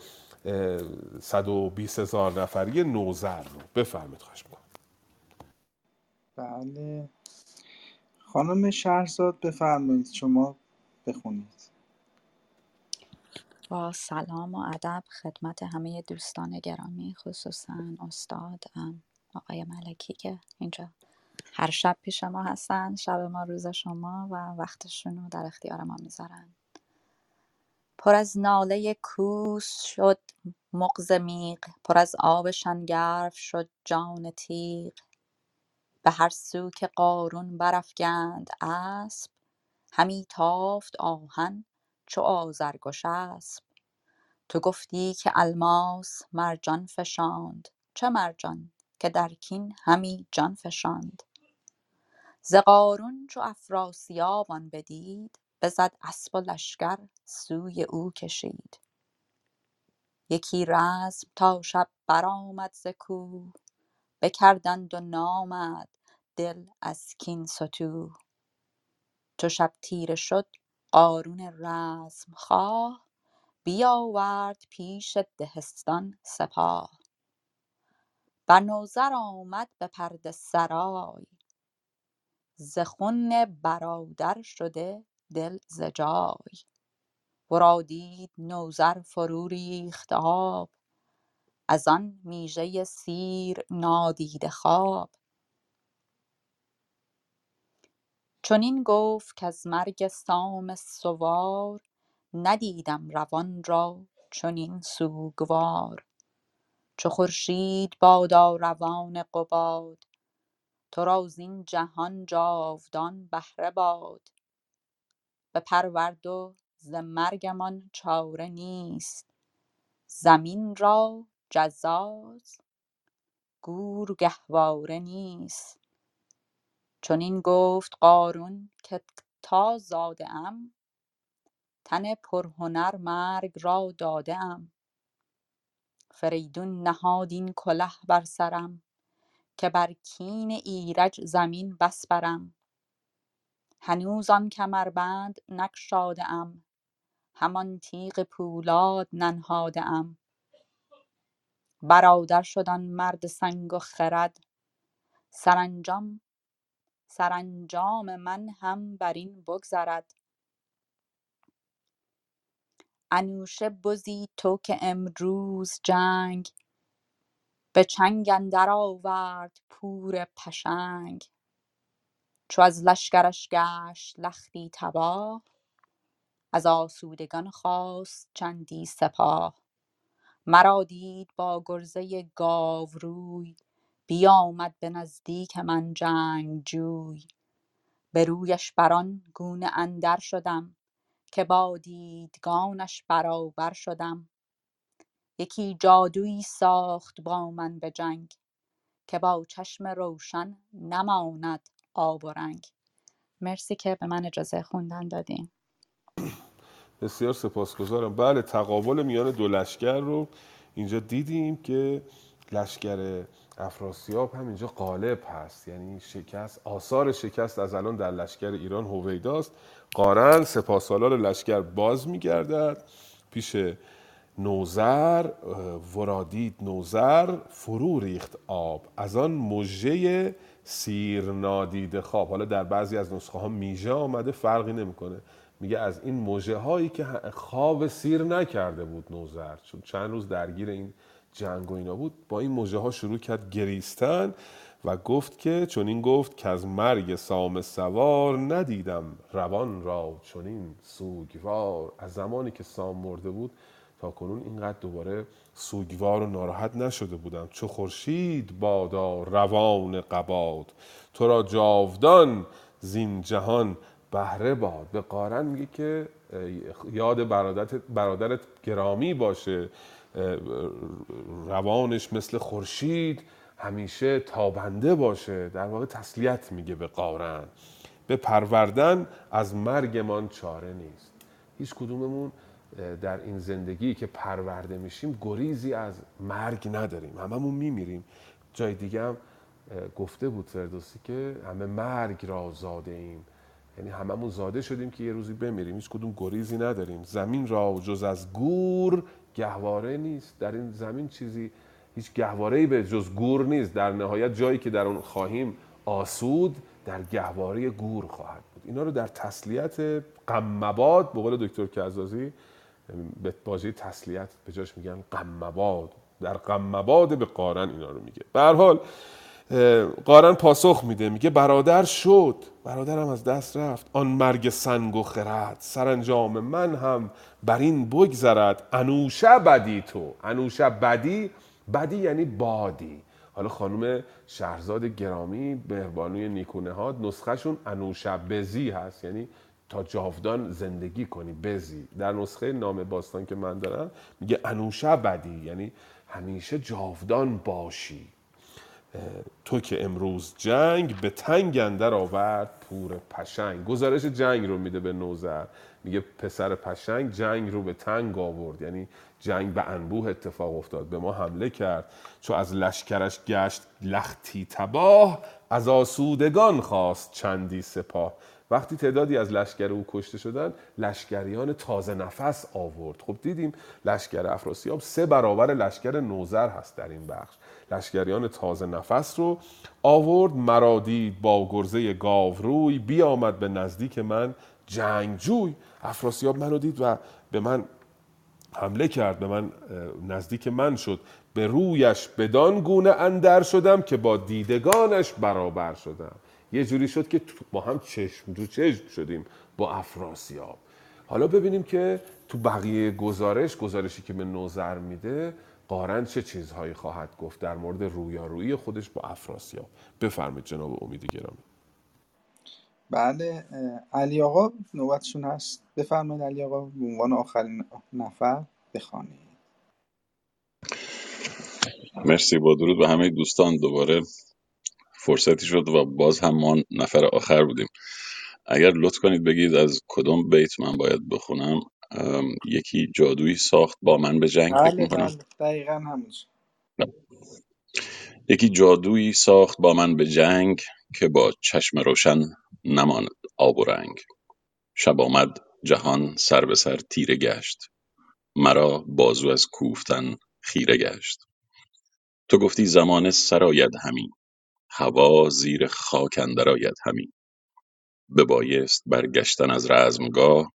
120 هزار نفری نوزر رو. بفرمید خواهش می‌کنم.
بله. خانم شهرزاد بفرمایید شما بخونید.
با سلام و ادب خدمت همه دوستان گرامی خصوصا استاد آقای ملکی که اینجا هر شب پیش ما هستن شب ما روز شما و وقتشون رو در اختیار ما می‌ذارن. پر از ناله کوس شد مغز میغ پر از آب شنگرف شد جان تیغ. به هر سو که قارون برافگند اسب همی تافت آهن چو آذرگشسپ تو گفتی که الماس مرجان فشاند. چه مرجان؟ که در کین همی جان فشاند. ز قارون چو افراسیاب آن بدید بزد اسپ و لشکر سوی او کشید. یکی رزم تا شب برآمد ز کوه بکردند و نامد دل از کین ستوه. چو شب تیره شد قارون رزم خواه بیاورد پیش دهستان سپاه. بر نوذر آمد به پرده سرای. ز خون برادر شده دل ز جای. ورا دید نوذر فرو ریخت آب. از آن میژه سیر نادیده خواب. چنین گفت کز مرگ سام سوار ندیدم روان را چنین سوگوار. چو خورشید بادا روان قباد تو را زین جهان جاودان بهره باد. بپرورد و ز مرگمان چاره نیست زمین را جزاز گور گهواره نیست. چنین گفت قارون که تا زاده ام تن پرهنر مرگ را داده ام. فریدون نهاد این کله بر سرم که بر کین ایرج زمین بسپرم هنوز آن کمربند نگشاده ام همان تیغ پولاد ننهاده ام. برادر شد آن مرد سنگ و خرد سرانجام سرانجام من هم برین بگذرد. انوشه بزی تو که امروز جنگ به چنگ اندر آورد پور پشنگ. چو از لشکرش گشت لختی تباه از آسودگان خواست چندی سپاه. مرا دید با گرزه گاوروی بیامد به نزدیک من جنگجوی به رویش بران گونه اندر شدم که با دیدگانش برابر شدم. یکی جادویی ساخت با من به جنگ که با چشم روشن نماند آب و رنگ. مرسی که به من اجازه خوندن دادین.
بسیار سپاسگزارم. بله تقابل میان دو لشکر رو اینجا دیدیم که لشکر افراسیاب هم اینجا غالب هست. یعنی شکست آثار شکست از الان در لشکر ایران هویداست. قارن سپاسالار لشکر باز میگردد. پیش نوزر ورادید نوزر فرو ریخت آب. از آن مژه سیر نادیده خواب. حالا در بعضی از نسخه ها میژه آمده فرقی نمی‌کنه. میگه از این مژه هایی که خواب سیر نکرده بود نوزر چون چند روز درگیر این جنگ و اینا بود با این مژه ها شروع کرد گریستن و گفت که چون این گفت که از مرگ سام سوار ندیدم روان را چنین سوگوار. از زمانی که سام مرده بود تا کنون اینقدر دوباره سوگوار و ناراحت نشده بودم. چو خورشید بادا روان قباد تو را جاودان زین جهان بهره باد. به قارن میگه که یاد برادرت, برادرت گرامی باشه. روانش مثل خورشید همیشه تابنده باشه. در واقع تسلیت میگه به قارن. به پروردن از مرگمان چاره نیست. هیچ کدوممون در این زندگی که پرورده میشیم گریزی از مرگ نداریم. هممون میمیریم. جای دیگه هم گفته بود فردوسی که همه مرگ را زاده ایم. یعنی هممون زاده شدیم که یه روزی بمیریم. هیچ کدوم گریزی نداریم. زمین را جز از گور گهواره نیست. در این زمین چیزی هیچ گهواره به جز گور نیست. در نهایت جایی که در اون خواهیم آسود در گهواره گور خواهد بود. اینا رو در تسلیت قمباد به قول دکتر کزازی به بازی تسلیت به جاش میگن قمباد در قمباد به قارن اینا رو میگه. به حال قارن پاسخ میده میگه برادر شد. برادرم از دست رفت. آن مرگ سنگ و خرد. سرانجام من هم بر این بگذرد. انوشه بدی تو. انوشه بدی. بدی یعنی بادی. حالا خانم شهرزاد گرامی مهربانوی نیکونهاد نسخهشون انوشه بزی هست. یعنی تا جاودان زندگی کنی بزی. در نسخه نام باستان که من دارم میگه انوشه بدی. یعنی همیشه جاودان باشی. تو که امروز جنگ به تنگ اندر آورد پور پشنگ. گزارش جنگ رو میده به نوزر. میگه پسر پشنگ جنگ رو به تنگ آورد. یعنی جنگ به انبوه اتفاق افتاد. به ما حمله کرد. چو از لشکرش گشت لختی تباه از آسودگان خواست چندی سپاه. وقتی تعدادی از لشکر او کشته شدن لشکریان تازه نفس آورد. خب دیدیم لشکر افراسیاب سه برابر لشکر نوزر هست در این بخش. لشکریان تازه نفس رو آورد مرا دید با گرزه گاوروی بیامد به نزدیک من جنگجوی. افراسیاب منو دید و به من حمله کرد به من نزدیک من شد. به رویش بدان گونه اندر شدم که با دیدگانش برابر شدم. یه جوری شد که با هم چشم دو چشم شدیم با افراسیاب. حالا ببینیم که تو بقیه گزارش گزارشی که به نوزر میده قارن چه چیزهایی خواهد گفت در مورد رویارویی خودش با افراسیاب؟ بفرمید جناب امید گرامی.
بله علی آقا نوبتشون هست. بفرمایید علی آقا به عنوان آخرین نفر بخوانید.
مرسی با درود به همه دوستان. دوباره فرصتی شد و باز هم ما نفر آخر بودیم. اگر لطف کنید بگید از کدوم بیت من باید بخونم. یکی جادویی ساخت با من به جنگ فکر
بله
می‌کنم.
بله دقیقا همونجا
یکی جادویی ساخت با من به جنگ که با چشم روشن نماند آب و رنگ. شب آمد جهان سر به سر تیره گشت. مرا بازو از کوفتن خیره گشت. تو گفتی زمانه سرآید همی هوا زیر خاک اندر آید همی ببایست برگشتن از رزمگاه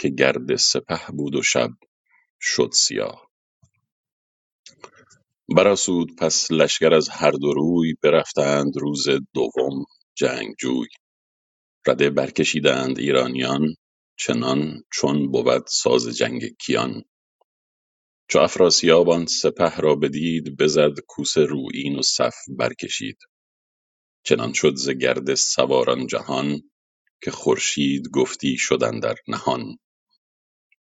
که گرد سپه بود و شب شد سیاه. برآسود پس لشکر از هر دو روی برفتند روز دوم جنگجوی. رده برکشیدند ایرانیان چنان چون بود ساز جنگ کیان. چو افراسیاب آن سپه را بدید بزد کوس رویین و صف برکشید. چنان شد ز گرد سواران جهان که خورشید گفتی شد اندر نهان.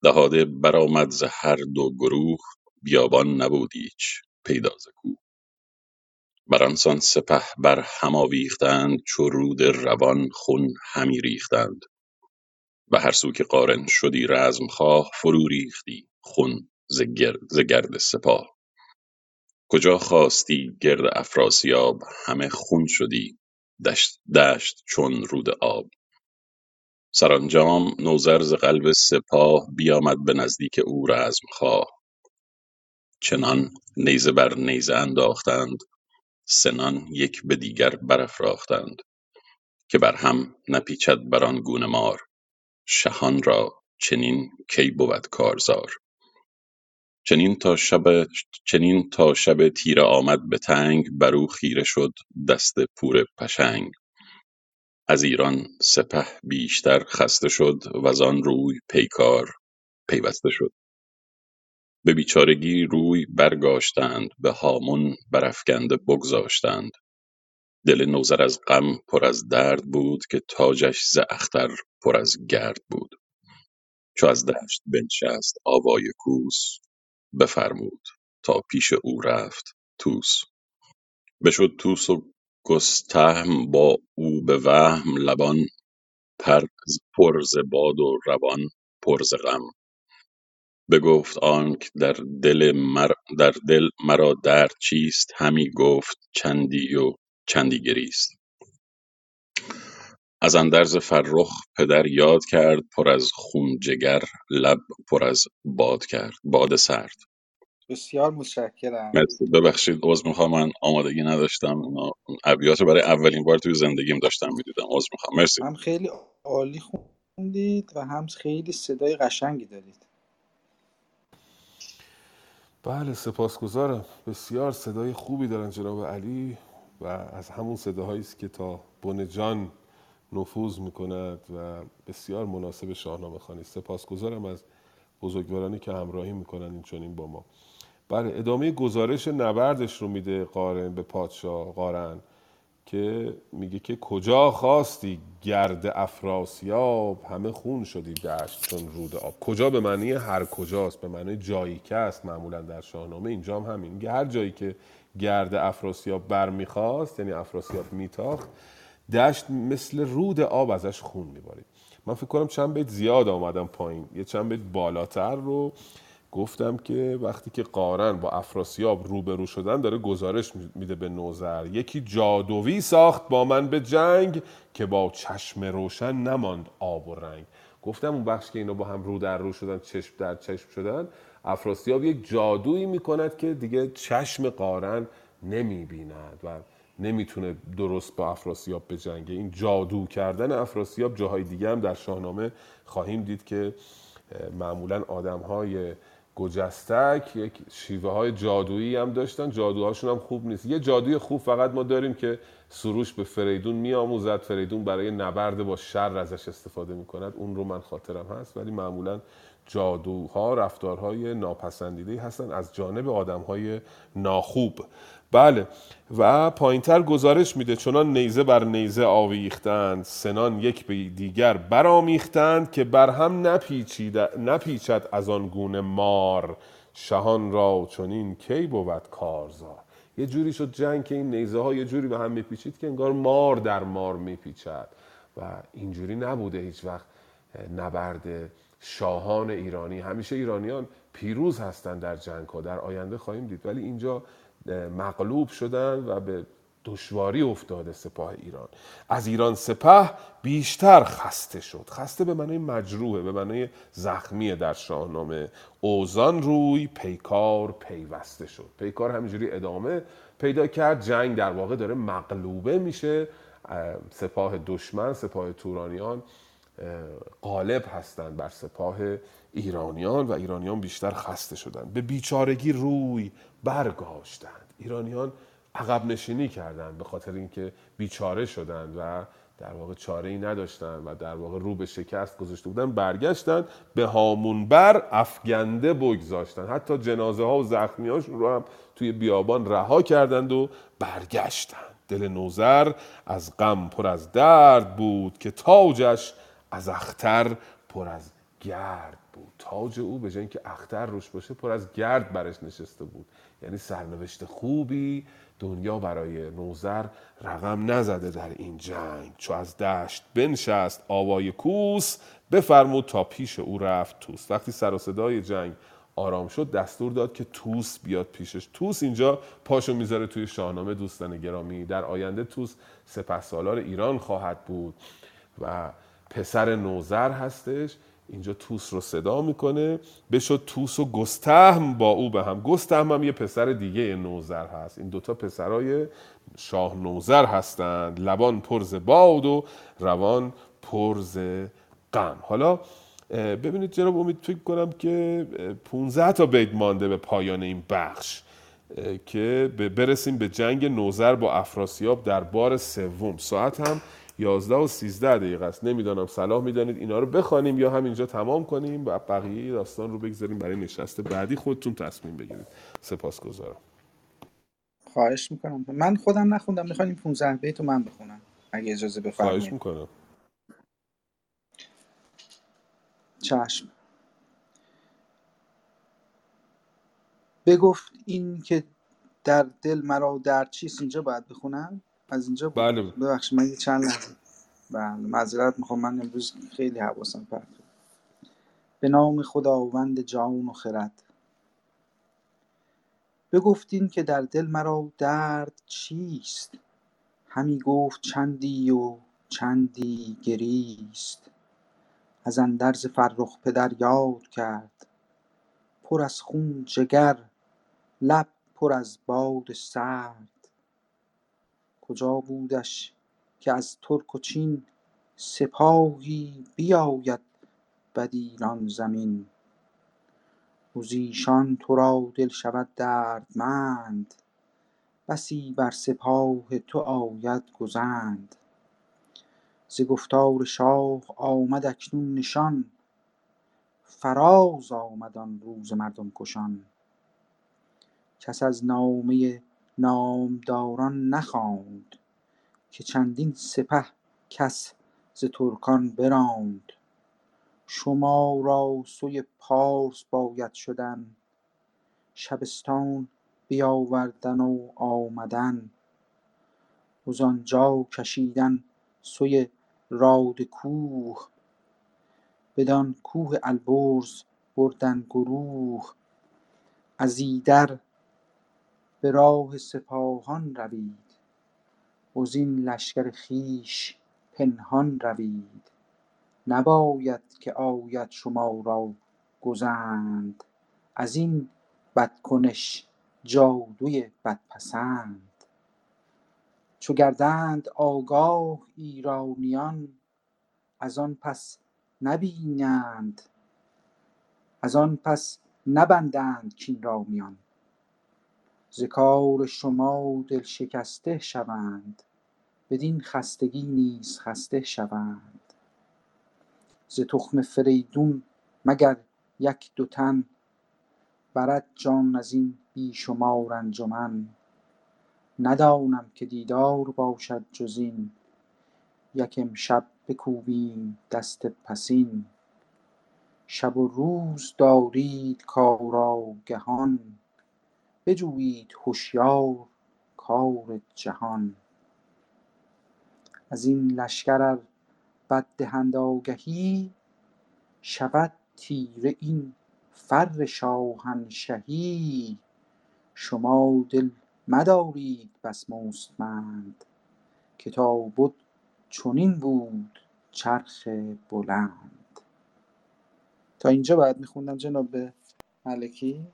دهاده برآمد ز هر دو گروه بیابان نبود ایچ پیدا ز کوه. برانسان سپه بر هم آویختند چو رود روان خون همی ریختند. و هر سو که قارن شدی رزمخواه فرو ریختی خون ز گر- ز گرد سپاه. کجا خاستی گرد افراسیاب همه خون شدی دشت دشت چون رود آب. سرانجام نوذر ز قلب سپاه بیامد به نزدیک او رزمخواه چنان نیزه بر نیزه انداختند سنان یک به دیگر برافراختند که بر هم نپیچد بر آن گونه مار. شهان را چنین کی بود کارزار؟ چنین تا شب چنین تا شب تیره آمد به تنگ بر او خیره شد دست پور پشنگ. از ایران سپه بیشتر خسته شد وزان روی پیکار پیوسته شد. به بیچارگی روی برگاشتند به هامون برافگنده بگذاشتند. دل نوذر از غم پر از درد بود که تاجش ز اختر پر از گرد بود. چو از دشت بنشست آوای کوس بفرمود تا پیش او رفت طوس بشد طوس و گستهم با او به وهم لبان پر ز باد و روان پر ز غم. بگفت آنک در دل مر در دل مرا درد چیست همی گفت چندی و چندی گریست. از اندرز فرخ پدر یاد کرد پر از خون جگر لب پر از باد کرد باد سرد.
بسیار متشکرم.
مرسی. ببخشید عذر می‌خوام. من آمادگی نداشتم. اینا ابیات رو برای اولین بار توی زندگیم داشتم می‌دیدم. عذر می‌خوام. مرسی.
هم خیلی عالی خوندید و هم خیلی صدای قشنگی دارید.
بله سپاسگزارم. بسیار صدای خوبی دارن جناب علی و از همون صداهایی است که تا بن جان نفوذ می‌کند و بسیار مناسب شاهنامه خوانی سپاسگزارم از بزرگوارانی که همراهی می‌کنن این چنین با ما. بله ادامه گزارش نبردش رو میده قارن به پادشاه قارن که میگه که کجا خواستی گرد افراسیاب؟ همه خون شدی دشت چون رود آب. کجا به معنی هر کجاست به معنی جایی که است معمولا در شاهنامه اینجا هم همین. هر جایی که گرد افراسیاب برمیخواست یعنی افراسیاب میتاخت دشت مثل رود آب ازش خون میبارید. من فکر کنم چند بیت زیاد آمدم پایین. یه چند بیت بالاتر رو گفتم که وقتی که قارن با افراسیاب روبرو شدن داره گزارش میده به نوزر یکی جادویی ساخت با من به جنگ که با چشم روشن نماند آب و رنگ. گفتم اون بخش که اینا با هم رو در رو شدن چشم در چشم شدن افراسیاب یک جادویی می‌کند که دیگه چشم قارن نمی‌بیند و نمی‌تونه درست با افراسیاب به جنگه این جادو کردن افراسیاب جاهای دیگه هم در شاهنامه خواهیم دید که معمولا آدم های گجستک یک شیوه های جادویی هم داشتن. جادوهاشون هم خوب نیست. یه جادوی خوب فقط ما داریم که سروش به فریدون میآموزد. فریدون برای نبرد با شر ازش استفاده می‌کند. اون رو من خاطرم هست. ولی معمولا جادوها رفتارهای ناپسندیده هستن. از جانب آدمهای ناخوب. بله. و پایینتر گزارش میده چنان نیزه بر نیزه آویختند سنان یک به دیگر برامیختند که بر هم نپیچد از آن گونه مار. شهان را چنین کی بود کارزار یه جوری شد جنگ که این نیزه ها یه جوری به هم میپیچید که انگار مار در مار میپیچد. و اینجوری نبوده هیچ وقت نبرد شاهان ایرانی. همیشه ایرانیان پیروز هستند در جنگ ها در آینده خواهیم دید. ولی اینجا مغلوب شدن و به دشواری افتاده سپاه ایران. از ایران سپه بیشتر خسته شد. خسته به معنی مجروحه به معنی زخمیه در شاهنامه. اوزان روی پیکار پیوسته شد. پیکار همینجوری ادامه پیدا کرد. جنگ در واقع داره مغلوبه میشه. سپاه دشمن سپاه تورانیان غالب هستند بر سپاه ایرانیان و ایرانیان بیشتر خسته شدند. به بیچارگی روی برگاشتند. ایرانیان عقب نشینی کردند به خاطر اینکه بیچاره شدند و در واقع چاره ای نداشتند و در واقع رو به شکست گذاشته بودن برگشتند به هامون بر افگنده بگذاشتند. حتی جنازه ها و زخمی رو هم توی بیابان رها کردند و برگشتند. دل نوزر از غم پر از درد بود که تاجش از اختر پر از گرد بود. تاج او به جای که اختر روش باشه پر از گرد برش نشسته بود. یعنی سرنوشت خوبی دنیا برای نوزر رقم نزده در این جنگ. چو از دشت بنشست آوای کوس بفرمود تا پیش او رفت توس وقتی سر و صدای جنگ آرام شد دستور داد که توس بیاد پیشش. توس اینجا پاشو می‌ذاره توی شاهنامه دوستان گرامی. در آینده توس سپه سالار ایران خواهد بود و پسر نوزر هستش. اینجا توس رو صدا می‌کنه. بشد توس و گستهم با او به هم. گستهم هم یه پسر دیگه نوزر هست. این دوتا پسرای شاه نوزر هستند. لبان پرز باد و روان پرز غم. حالا ببینید جناب امید فکر کنم که 15 تا بیت مانده به پایان این بخش که برسیم به جنگ نوزر با افراسیاب در بار سوم. ساعت هم 11 و 13 دقیقه است. نمی‌دانم صلاح می‌دانید اینا رو بخوانیم یا همینجا تمام کنیم و بقیه داستان رو بگذاریم برای نشست بعدی خودتون تصمیم بگیرید. سپاسگزارم.
خواهش می‌کنم. من خودم نخوندم. می‌خوام این 15 بیت من بخونم. اگه اجازه بفرمایید.
خواهش می‌کنم.
چشم. بگفت این که در دل مرا در چیست اینجا باید بخونم؟ از اینجا بود.
بله.
ببخشید من یه چند لحظه. بله معذرت می‌خوام. من امروز خیلی حواسم پرت به نام خداوند جان و خرد. بگفتین که در دل مرا درد چیست؟ همی گفت چندی و چندی گریست. از اندرز فرخ پدر یاد کرد. پر از خون جگر لب پر از باد سرد. کجا بودش که از ترک و چین سپاهی بیاید بدیران زمین؟ وزیشان تو را دل شود دردمند بسی بر سپاه تو آید گزند. ز گفتار شاه آمد اکنون نشان فراز آمد آن روز مردم کشان. کس از نامه نامداران نخواند که چندین سپه کس ز ترکان براند. شما را سوی پارس باید شدن شبستان بیاوردن و آمدن. وزآنجا کشیدن سوی راد کوه بدان کوه البرز بردن گروه. از ایدر به راه سپاهان روید. وزین لشکر خویش پنهان روید. نباید که آید شما را گزند. ازین بدکنش جادوی بدپسند. چو گردند آگاه ایرانیان از آن پس نبینند. از آن پس نبندند کین را میان ز کار شما دل شکسته شوند. بدین خستگی نیز خسته شوند. ز تخم فریدون مگر یک دو تن؟ برد جان ازین بی شمار انجمن. ندانم که دیدار باشد جزین یک امشب بکوبیم دست پسین. شب و روز دارید کار آگهان بجویید هشیار کار جهان. ازین لشکر ار بد دهند آگهی شود تیره این فر شاهنشهی. شما دل مدارید بس مستمند که تا بد چنین بود چرخ بلند. تا اینجا باید میخوندم جناب ملکی؟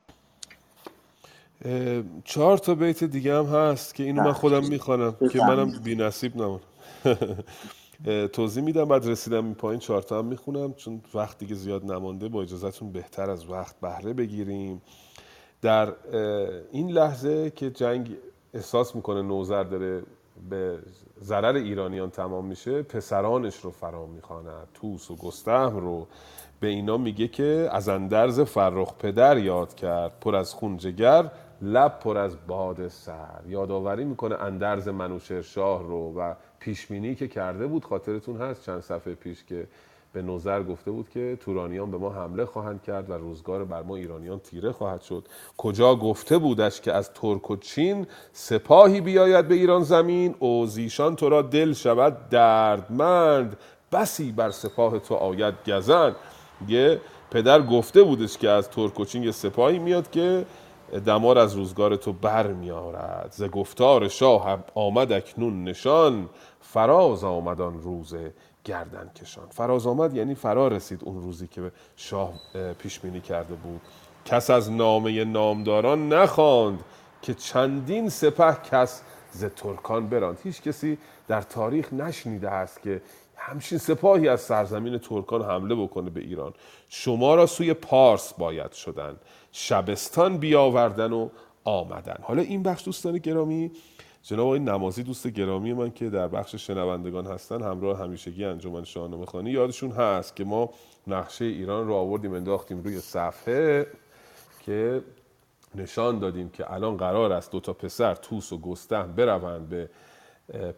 چهار تا بیت دیگه هم هست که اینو من خودم می‌خوانم که منم بی نصیب نمونم توضیح میدم بعد رسیدم این پایین چهار تا هم می‌خونم چون وقت دیگه زیاد نمانده با اجازهتون بهتر از وقت بهره بگیریم. در این لحظه که جنگ احساس می‌کنه نوذر داره به ضرر ایرانیان تمام میشه پسرانش رو فرا می‌خواند. توس و گستهم رو به اینا میگه که از اندرز فرخ پدر یاد کرد پر از خون جگر لب پر از باد سر. یادآوری می‌کنه اندرز منوچهر رو و پیشبینی که کرده بود خاطرتون هست چند صفحه پیش که به نوذر گفته بود که تورانیان به ما حمله خواهند کرد و روزگار بر ما ایرانیان تیره خواهد شد. کجا گفته بودش که از ترک و چین سپاهی بیاید به ایران زمین؟ و زیشان تو را دل شود دردمند. بسی بر سپاه تو آید گزند. یه پدر گفته بودش که از ترک و چین یه سپاهی میاد که دمار از روزگار تو بر میارد ز گفتار شاه آمد اکنون نشان. فراز آمد آن روز گردن کشان. فراز آمد یعنی فرا رسید اون روزی که شاه پیش بینی کرده بود. کس از نامه نامداران نخواند که چندین سپه کس ز ترکان براند. هیچ کسی در تاریخ نشنیده است که همچین سپاهی از سرزمین ترکان حمله بکنه به ایران. شما را سوی پارس باید شدن. شبستان بیاوردن و آمدن. حالا این بخش دوستان گرامی جناب آقای نمازی دوست گرامی من که در بخش شنوندگان هستن همراه همیشگی انجمن شاهنامه خوانی یادشون هست که ما نقشه ایران رو آوردیم انداختیم روی صفحه که نشان دادیم که الان قرار است دو تا پسر توس و گستهم بروند به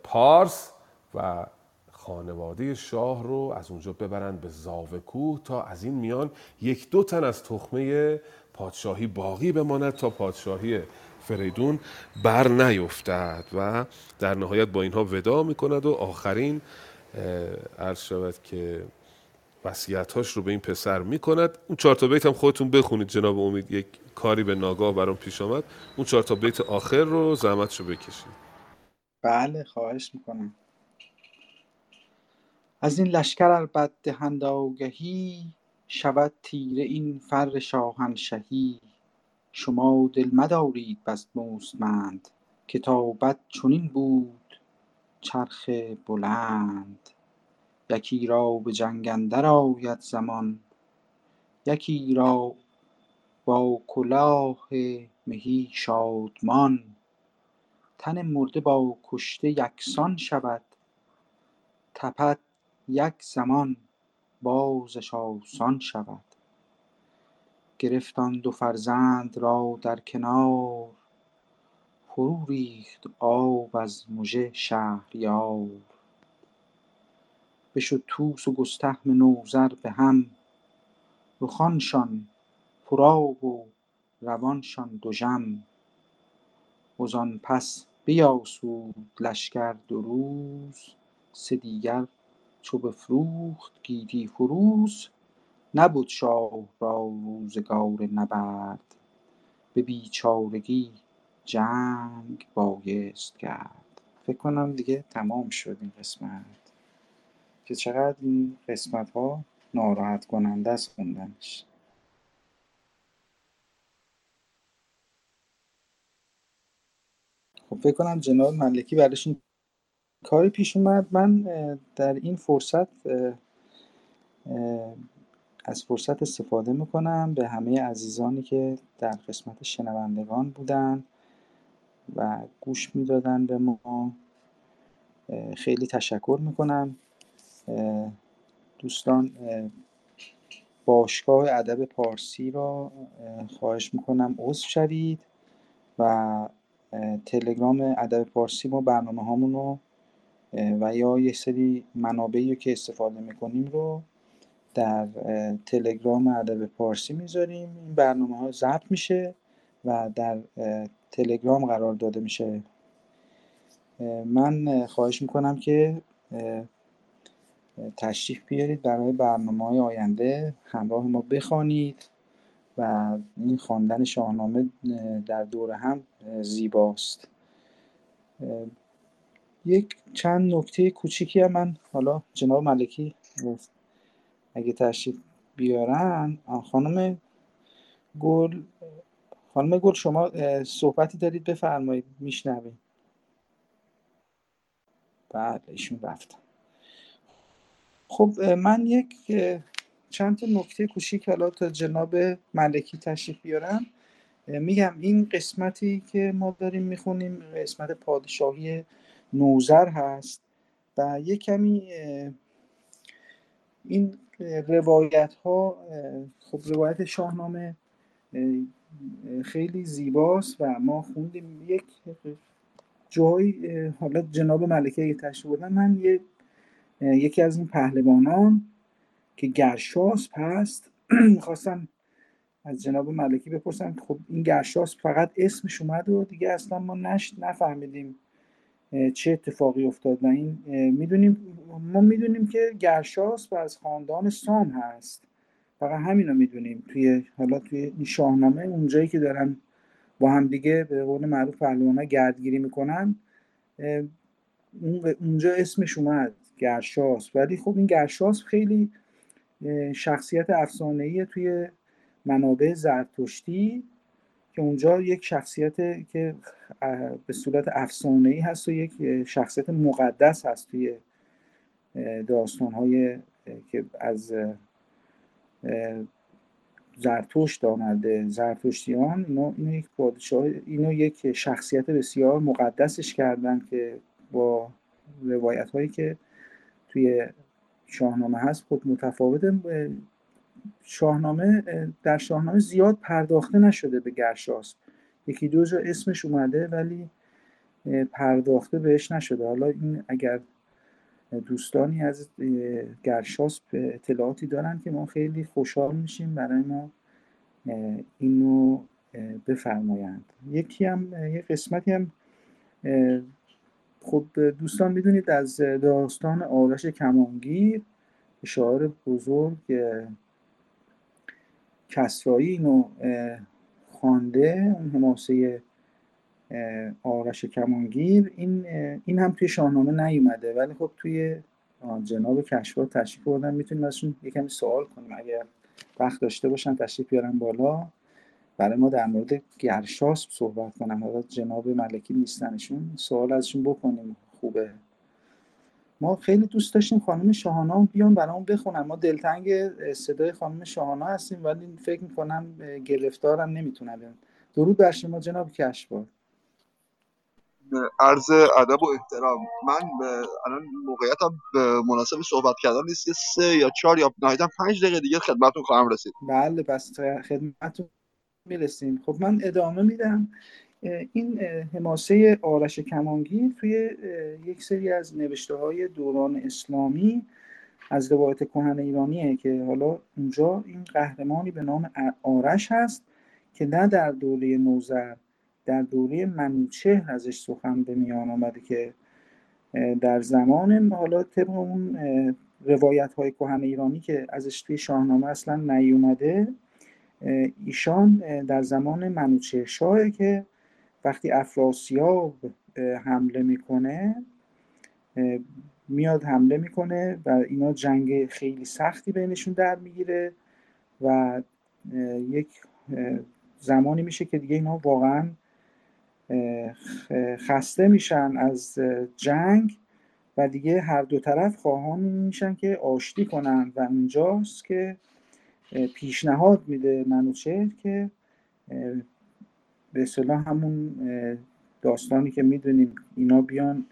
پارس و خانواده شاه رو از اونجا ببرند به زاوه کوه تا از این میان یک دو تن از تخمه پادشاهی باقی بماند تا پادشاهی فریدون بر نیفتد و در نهایت با اینها ودا می‌کند و آخرین عرض شود که وصیتاش رو به این پسر می‌کند. اون چهار تا بیت هم خودتون بخونید جناب امید یک کاری به ناگاه برام پیش آمد. اون چهار تا بیت آخر رو زحمتش رو بکشید.
بله خواهش می‌کنم. از این لشکر بد دهند آگهی شود تیره این فر شاهنشهی. شما دل مدارید بس مستمند که چنین بود چرخ بلند. یکی را به جنگ اندر آید زمان یکی را با کلاه مهی شادمان تن مرده با کشته یکسان شود تپد یک زمان. بازش آسان شود. گرفت آن دو فرزند را در کنار فرو ریخت آب از مژه شهریار. بشد طوس و گستهم نوذر به هم رخانشان پرآب و روانشان دژم وزان پس بیاسود لشکر دو روز سه دیگر چو بفروخت گیتی فروز نبد شاه را روزگار نبرد. به بیچارگی جنگ بایست کرد. فکر کنم دیگه تمام شد این قسمت. که چقدر این قسمت ها ناراحت کننده است خوندنش. خب فکر کنم جناب ملکی براش این کاری پیش اومد. من در این فرصت از فرصت استفاده می‌کنم به همه عزیزانی که در قسمت شنوندگان بودن و گوش می‌دادن به ما. خیلی تشکر می‌کنم. دوستان باشگاه ادب پارسی را خواهش می‌کنم عضو شوید و تلگرام ادب پارسی ما برنامه هامون رو و یا یه سری منابعی که استفاده می‌کنیم رو در تلگرام ادب پارسی می‌ذاریم. این برنامه ها ضبط میشه و در تلگرام قرار داده میشه. من خواهش می‌کنم که تشریف بیارید برای برنامه های آینده. همراه ما بخوانید و این خواندن شاهنامه در دور هم زیباست. یک چند نکته کوچیکی هم من حالا جناب ملکی اگه تشریف بیارن خانم گل خانم گل شما صحبتی دارید بفرمایید میشنویم. بله ایشون رفتن خب من یک چند تا نکته کوچیک حالا تا جناب ملکی تشریف بیارن. میگم این قسمتی که ما داریم می‌خونیم قسمت پادشاهی نوزر هست و یه کمی این روایت ها خب روایت شاهنامه خیلی زیباست و ما خوندیم. یک جایی حالا جناب ملکه اگه تشریف بودن من یه یکی از این پهلوانان که گرشاسپ هست می‌خواستم از جناب ملکی بپرسم. خب این گرشاسپ فقط اسمش اومد و دیگه اصلا ما نش نفهمیدیم چه اتفاقی افتاد و این می‌دونیم ما می‌دونیم که گرشاسپ از خاندان سام هست. فقط همین رو می‌دونیم. توی حالا توی این شاهنامه اونجایی که دارن با هم دیگه به قول معروف پهلوانا گردگیری می‌کنن اونجا اسمش اومد گرشاس. ولی خب این گرشاس خیلی شخصیت افسانه‌ای توی منابع زرتشتی. که اونجا یک شخصیت که به صورت افسانه‌ای هست و یک شخصیت مقدس هست توی داستان‌های که از زرتشت آمده زرتشتیان اینو, اینو یک پادشاه اینو یک شخصیت بسیار مقدسش کردن که با روایت هایی که توی شاهنامه هست خود متفاوته شاهنامه در شاهنامه زیاد پرداخته نشده به گرشاس. یکی دو جا اسمش اومده ولی پرداخته بهش نشده. حالا این اگر دوستانی از گرشاس به اطلاعاتی دارن که ما خیلی خوشحال میشیم برای ما اینو بفرمایند. یکی هم یه قسمتی هم خب دوستان می‌دونید از داستان آرش کمانگیر شاعر بزرگ کسرایی اینو خوانده اون حماسه آرش کمانگیر. این این هم توی شاهنامه نیومده ولی خب توی جناب کشفات تشریف بردن می‌تونیم ازشون یکمی سوال کنیم. اگر وقت داشته باشن تشریف بیارن بالا. برای ما در مورد گرشاسب صحبت کنم حالا جناب ملکی نیستنشون. سوال ازشون بکنیم. خوبه. ما خیلی دوست داشتیم خانم شاهانا بیان برامون بخونن. ما دلتنگ صدای خانم شاهانا هستیم ولی فکر می‌کنم گرفتارم نمی‌تونن درود بر شما جناب کشفار.
عرض ادب و احترام. من الان موقعیتم مناسب صحبت کردن نیست. یه سه یا چهار یا نهایتا پنج دقیقه دیگه خدمتتون خواهم رسید.
بله پس خدمتتون می‌رسیم. خب من ادامه میدم. این حماسه آرش کمانگیر توی یک سری از نوشته های دوران اسلامی از روایت کهن ایرانیه که حالا اونجا این قهرمانی به نام آرش هست که نه در دوره نوزر در دوره منوچهر ازش سخن به میان آمده که در زمان حالا طبق اون روایت های کهن ایرانی که ازش توی شاهنامه اصلا نیومده ایشان در زمان منوچهر شاهه که وقتی افراسیاب حمله می‌کنه میاد حمله می‌کنه و اینا جنگ خیلی سختی بینشون در می‌گیره و یک زمانی میشه که دیگه اینا واقعا خسته میشن از جنگ و دیگه هر دو طرف خواهان میشن که آشتی کنن و اونجاست که پیشنهاد میده منوچهر که به اصطلاح همون داستانی که می‌دونیم اینا بیان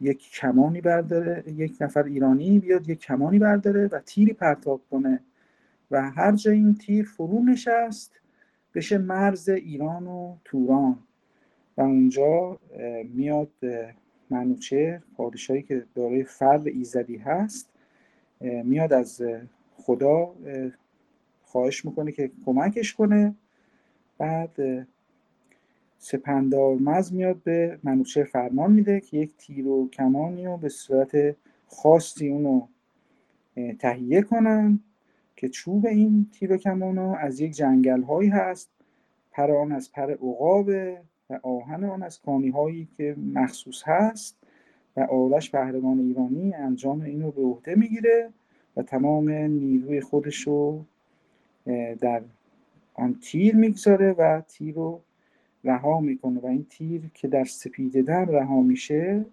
یک کمانی برداره یک نفر ایرانی بیاد یک کمانی برداره و تیری پرتاب کنه و هر جا این تیر فرو نشست بشه مرز ایران و توران و اونجا میاد منوچهر پادشاهی که دارای فرد ایزدی هست میاد از خدا خواهش می‌کنه که کمکش کنه. بعد سپندارمز میاد به منوچهر فرمان میده که یک تیر و کمانی رو به صورت خاصی اونو تهیه کنن که چوب این تیر و کمان از یک جنگل هایی هست. پر آن از پر عقابه و آهن آن از کانی هایی که مخصوص هست و آرش پهلوان ایرانی انجام این رو به عهده می‌گیره و تمام نیروی خودش رو در آن تیر می‌گذاره و تیر رو رها می‌کنه و این تیر که در سپیده دم رها میشه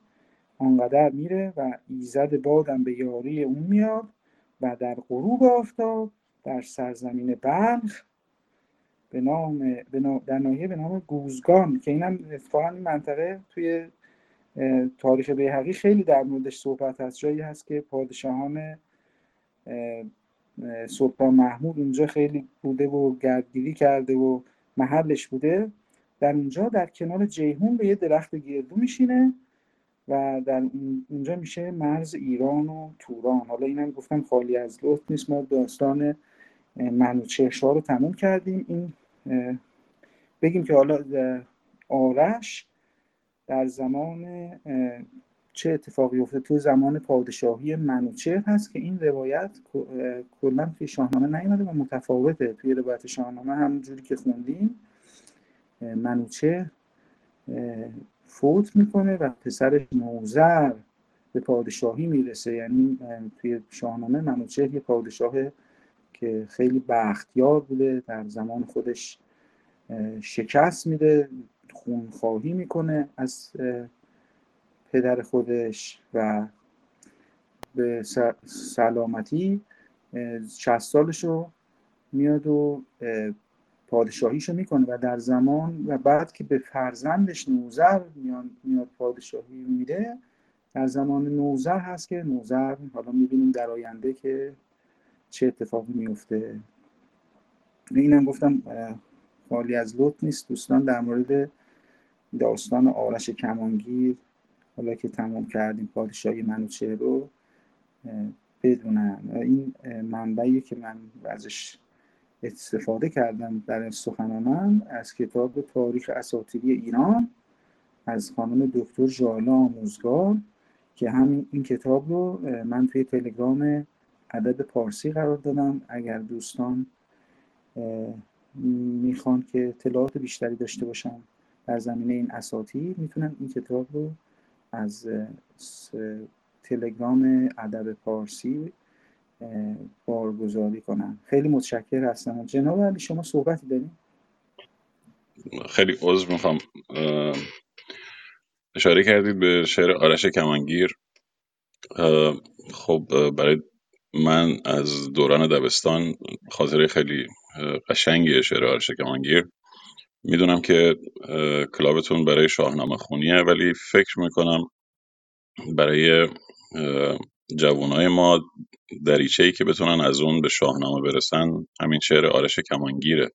آنقدر میره و ایزد بادم به یاری اون میاد و در غروب آفتاب در سرزمین بلخ به نام در ناحیه به نام گوزگان که اینم اتفاقا این منطقه توی تاریخ بیهقی خیلی در موردش صحبت هست. جایی هست که پادشاهان سلطان محمود اونجا خیلی بوده و گردگیری کرده و محلش بوده. در اونجا در کنار جیهون به یه درخت گردو میشینه و در اونجا میشه مرز ایران و توران. حالا اینم گفتم خالی از لطف نیست. ما داستان منوچهرشاه رو تموم کردیم. این بگیم که حالا آرش در زمان چه اتفاقی افتاد تو زمان پادشاهی منوچهر هست که این روایت کلا توی شاهنامه نیومده و متفاوته. توی روایت شاهنامه همونجوری که خوندیم منوچهر فوت می‌کنه و پسرش نوزر به پادشاهی می‌رسه. یعنی توی شاهنامه منوچهر یه پادشاه که خیلی بختیار بوده در زمان خودش شکست میده خونخواهی می‌کنه از پدر خودش و به سلامتی شست سالش رو میاد و پادشاهیشو می‌کنه و در زمان و بعد که به فرزندش نوزر میاد پادشاهی میده در زمان نوزر هست که نوزر حالا می‌بینیم در آینده که چه اتفاقی میفته اینم گفتم خالی از لطف نیست. دوستان در مورد داستان آرش کمانگیر حالا که تمام کردیم پادشاهی منوچهر رو بدونن این منبعی که من ازش استفاده کردم در سخنانم از کتاب تاریخ اساطیری ایران از خانم دکتر ژالا آموزگار که همین این کتاب رو من توی تلگرام عدد پارسی قرار دادم. اگر دوستان می‌خوان که اطلاعات بیشتری داشته باشن در زمینه این اساطیر می‌تونن این کتاب رو از تلگرام ادب پارسی بارگذاری کنم خیلی متشکر هستم جناب علی شما صحبتی داریم
خیلی عضو می‌خوام. اشاره کردید به شعر آرش کمانگیر. خب برای من از دوران دبستان خاطره خیلی قشنگی شعر آرش کمانگیر. می‌دونم که کلابتون برای شاهنامه خونیه ولی فکر می‌کنم برای جوانای ما دریچه که بتونن از اون به شاهنامه برسن همین شعر آرش کمانگیره.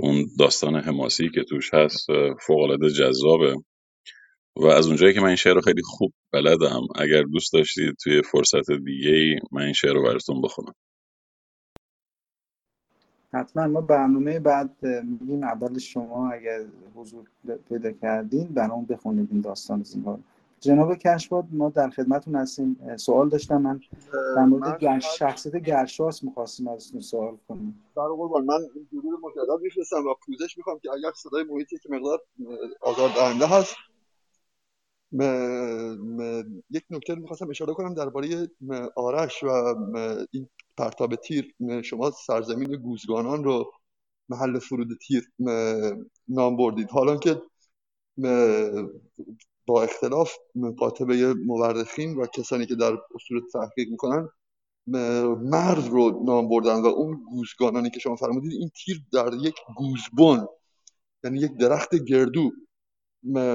اون داستان حماسی که توش هست فوقالعاده جذابه. و از اونجایی که من این شعر رو خیلی خوب بلدم اگر دوست داشتید توی فرصت دیگه ای من این شعر رو براتون بخونم.
حتما ما برنامه بعد میگیم اول شما اگر حضور پیدا کردین برام بخونید این داستان زیبا جناب کشباد ما در خدمتون هستیم. سوال داشتم من در مورد گر... شخصیت گرشاس می‌خواستیم ازتون سوال کنیم
در قربان من درود مجدد میفرستم و پوزش می‌خوام که اگر صدای محیطی که مقدار آزار دهنده هست م... م... یک نکته می‌خواستم اشاره کنم درباره آرش و این پرتاب تیر شما سرزمین گوزگانان رو محل فرود تیر نام بردید. حالا که با اختلاف قاطبه مورخین و کسانی که در اصول تحقیق می‌کنن مرز رو نام بردن و اون گوزگانانی که شما فرمودید این تیر در یک گوزبن یعنی یک درخت گردو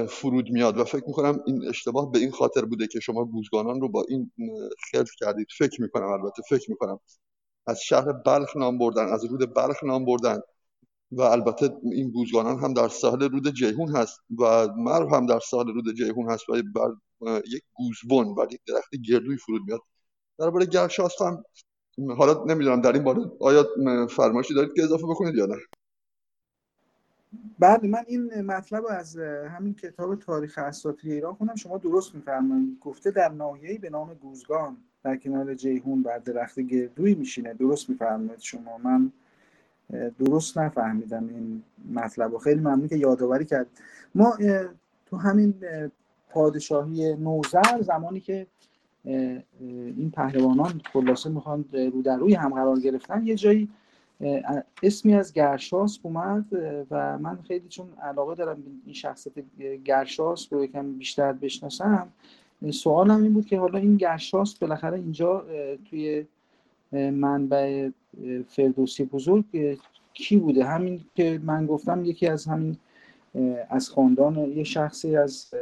فرود میاد و فکر می‌کنم این اشتباه به این خاطر بوده که شما گوزگانان رو با این خلط کردید. فکر می‌کنم البته فکر می‌کنم. از شهر بلخ نام بردن از رود بلخ نام بردن و البته این گوزگانان هم در ساحل رود جیهون هست و مرو هم در ساحل رود جیهون هست و بر یک گوزبن بر یک درخت گردوی فرود میاد. درباره گرشاست هم حالا نمی‌دونم در این باره آیا فرمایشی دارید که اضافه بکنید یا نه؟
بله من این مطلب از همین کتاب تاریخ اساطیر ایران کنم شما درست میفرمایید. گفته در ناحیه‌ای به نام گوزگان در کنار جیهون بر درخت گردوی میشینه. درست میفرمایید شما. من درست نفهمیدم این مطلب و خیلی ممنون که یادآوری کرد. ما تو همین پادشاهی نوزر زمانی که این پهلوانان خلاصه می‌خوان رو در روی هم قرار گرفتن یه جایی اسمی از گرشاس اومد و من خیلی چون علاقه دارم این شخصیت گرشاس رو یکم بیشتر بشناسم سوالم این بود که حالا این گرشاس بالاخره اینجا توی منبع فردوسی بزرگ کی بوده؟ همین که من گفتم یکی از همین از خاندان یه شخصی از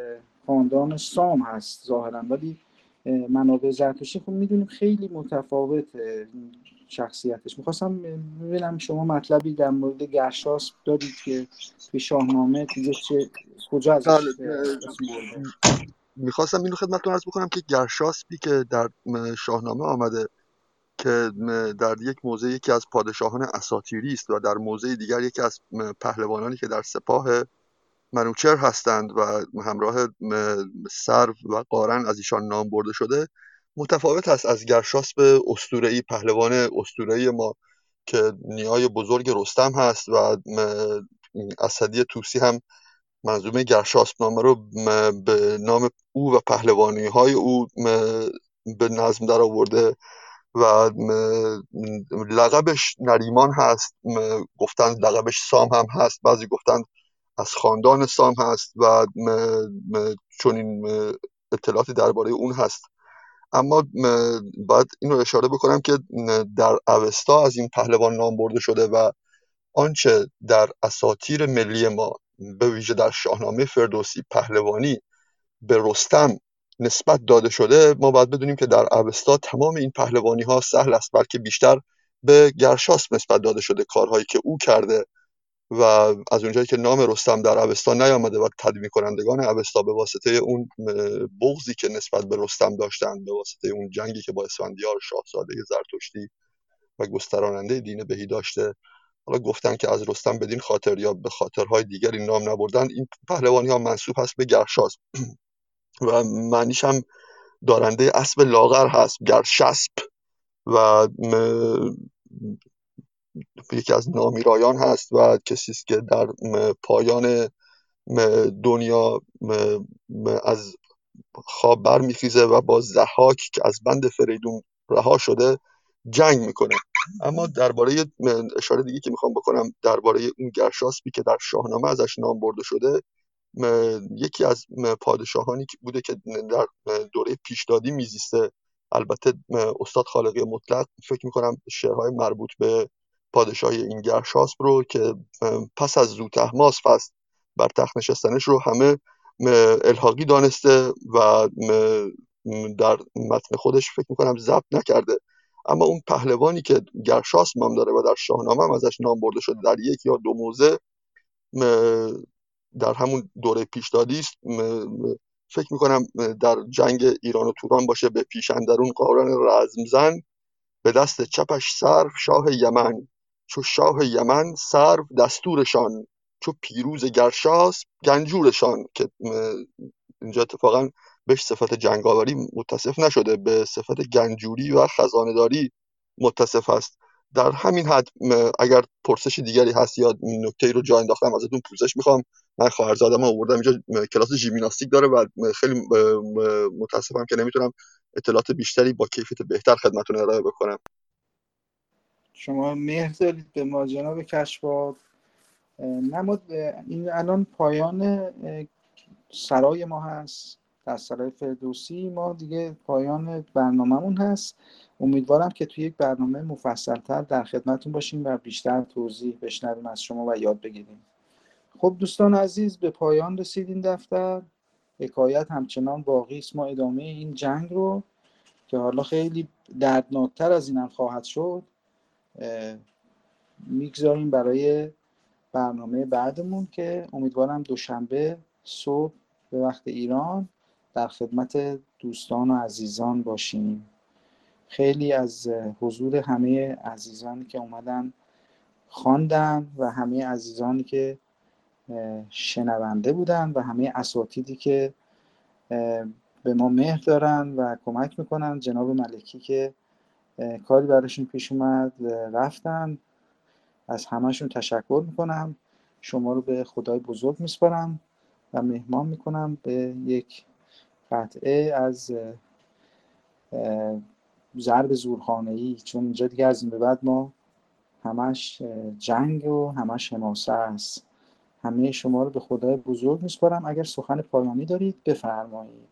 خاندان سام هست ظاهرا ولی منابع زرتشتی خب می‌دونیم خیلی متفاوت شخصیتش. می‌خواستم ببینم شما مطلبی در مورد گرشاس دارید که توی شاهنامه دیگه چه کجا ازش
می‌خواستم اینو خدمتتون عرض بکنم که گرشاسبی که در شاهنامه آمده که در یک موضع یکی از پادشاهان اساطیری است و در موضع دیگر یکی از پهلوانانی که در سپاه منوچر هستند و همراه سرو و قارن از ایشان نام برده شده متفاوت است از گرشاسب اسطوره‌ای پهلوان اسطوره‌ای ما که نیای بزرگ رستم هست و اسدی توسی هم منظومه گرشاسب نامه رو به نام او و پهلوانی های او به نظم در آورده و لقبش نریمان هست گفتن لقبش سام هم هست بعضی گفتن از خاندان سام هست و چون این اطلاعاتی درباره اون هست. اما باید اینو اشاره بکنم که در اوستا از این پهلوان نام برده شده و آنچه در اساطیر ملی ما به ویژه در شاهنامه فردوسی پهلوانی به رستم نسبت داده شده ما باید بدونیم که در اوستا تمام این پهلوانی ها سهل است بلکه بیشتر به گرشاس نسبت داده شده کارهایی که او کرده. و از اونجایی که نام رستم در اوستا نیامده و تدوین کنندگان اوستا به واسطه اون بغضی که نسبت به رستم داشتن به واسطه اون جنگی که با اسفندیار شاهزاده زرتشتی و گستراننده دین بهی داشته حالا گفتن که از رستم بدین خاطر یا به خاطرهای دیگری نام نبردن این پهلوانی ها منصوب هست به گرشاس و معنیش هم دارنده اسب لاغر هست گرشسب و یکی از نامیرایان هست و کسی است که در پایان دنیا از خواب برمیخیزه و با زحاک که از بند فریدون رها شده جنگ می‌کنه. اما درباره اشاره دیگه که می‌خوام بکنم درباره اون گرشاسبی که در شاهنامه ازش نام برده شده یکی از پادشاهانی که بوده که در دوره پیشدادی میزیسته البته استاد خالقی مطلق فکر می‌کنم شعرهای مربوط به پادشاهی این گرشاسب رو که پس از زوتهماس فست بر تخت نشستنش رو همه الحاقی دانسته و در متن خودش فکر می‌کنم ضبط نکرده. اما اون پهلوانی که گرشاسب هم داره و در شاهنامه هم ازش نام برده شده در یک یا دو موزه در همون دوره پیشدادی است. فکر می‌کنم در جنگ ایران و توران باشه به پیش اندرون قارن رزمزن به دست چپش سرو شاه یمن. چو شاه یمن سرو دستورشان چو پیروز گرشاس گنجورشان که اینجا اتفاقا بهش صفت جنگاوری متصف نشده به صفت گنجوری و خزانهداری متصف است. در همین حد اگر پرسش دیگری هست یا نکته رو جا انداختم ازتون پوزش می‌خوام. من خواهرزادم آوردم اینجا کلاس ژیمناستیک داره و خیلی متاسفم که نمی‌تونم اطلاعات بیشتری با کیفیت بهتر خدمتتون ارائه بکنم.
شما مهر دارید به ما جناب کشباب نمود این الان پایان سرای ما هست. در سرای فردوسی ما دیگه پایان برنامهمون هست. امیدوارم که توی یک برنامه مفصلتر در خدمتون باشیم و بیشتر توضیح بشنویم از شما و یاد بگیریم. خب دوستان عزیز به پایان رسید این دفتر. حکایت همچنان باقی است. ما ادامه این جنگ رو که حالا خیلی دردناکتر از اینم خواهد شد می‌گذاریم برای برنامه بعدمون که امیدوارم دوشنبه صبح به وقت ایران در خدمت دوستان و عزیزان باشیم. خیلی از حضور همه عزیزانی که اومدن خواندن و همه عزیزانی که شنونده بودن و همه اساتیدی که به ما مهر دارن و کمک می‌کنن. جناب ملکی که کاری براشون پیش اومد رفتن. از همهشون تشکر می‌کنم. شما رو به خدای بزرگ میسپارم و مهمان می‌کنم به یک قطعه از ضرب زورخانه ای چون اینجا دیگه از این به بعد ما همش جنگ و همش حماسه است. همه شما رو به خدای بزرگ میسپارم. اگر سخن پایانی دارید بفرمایید.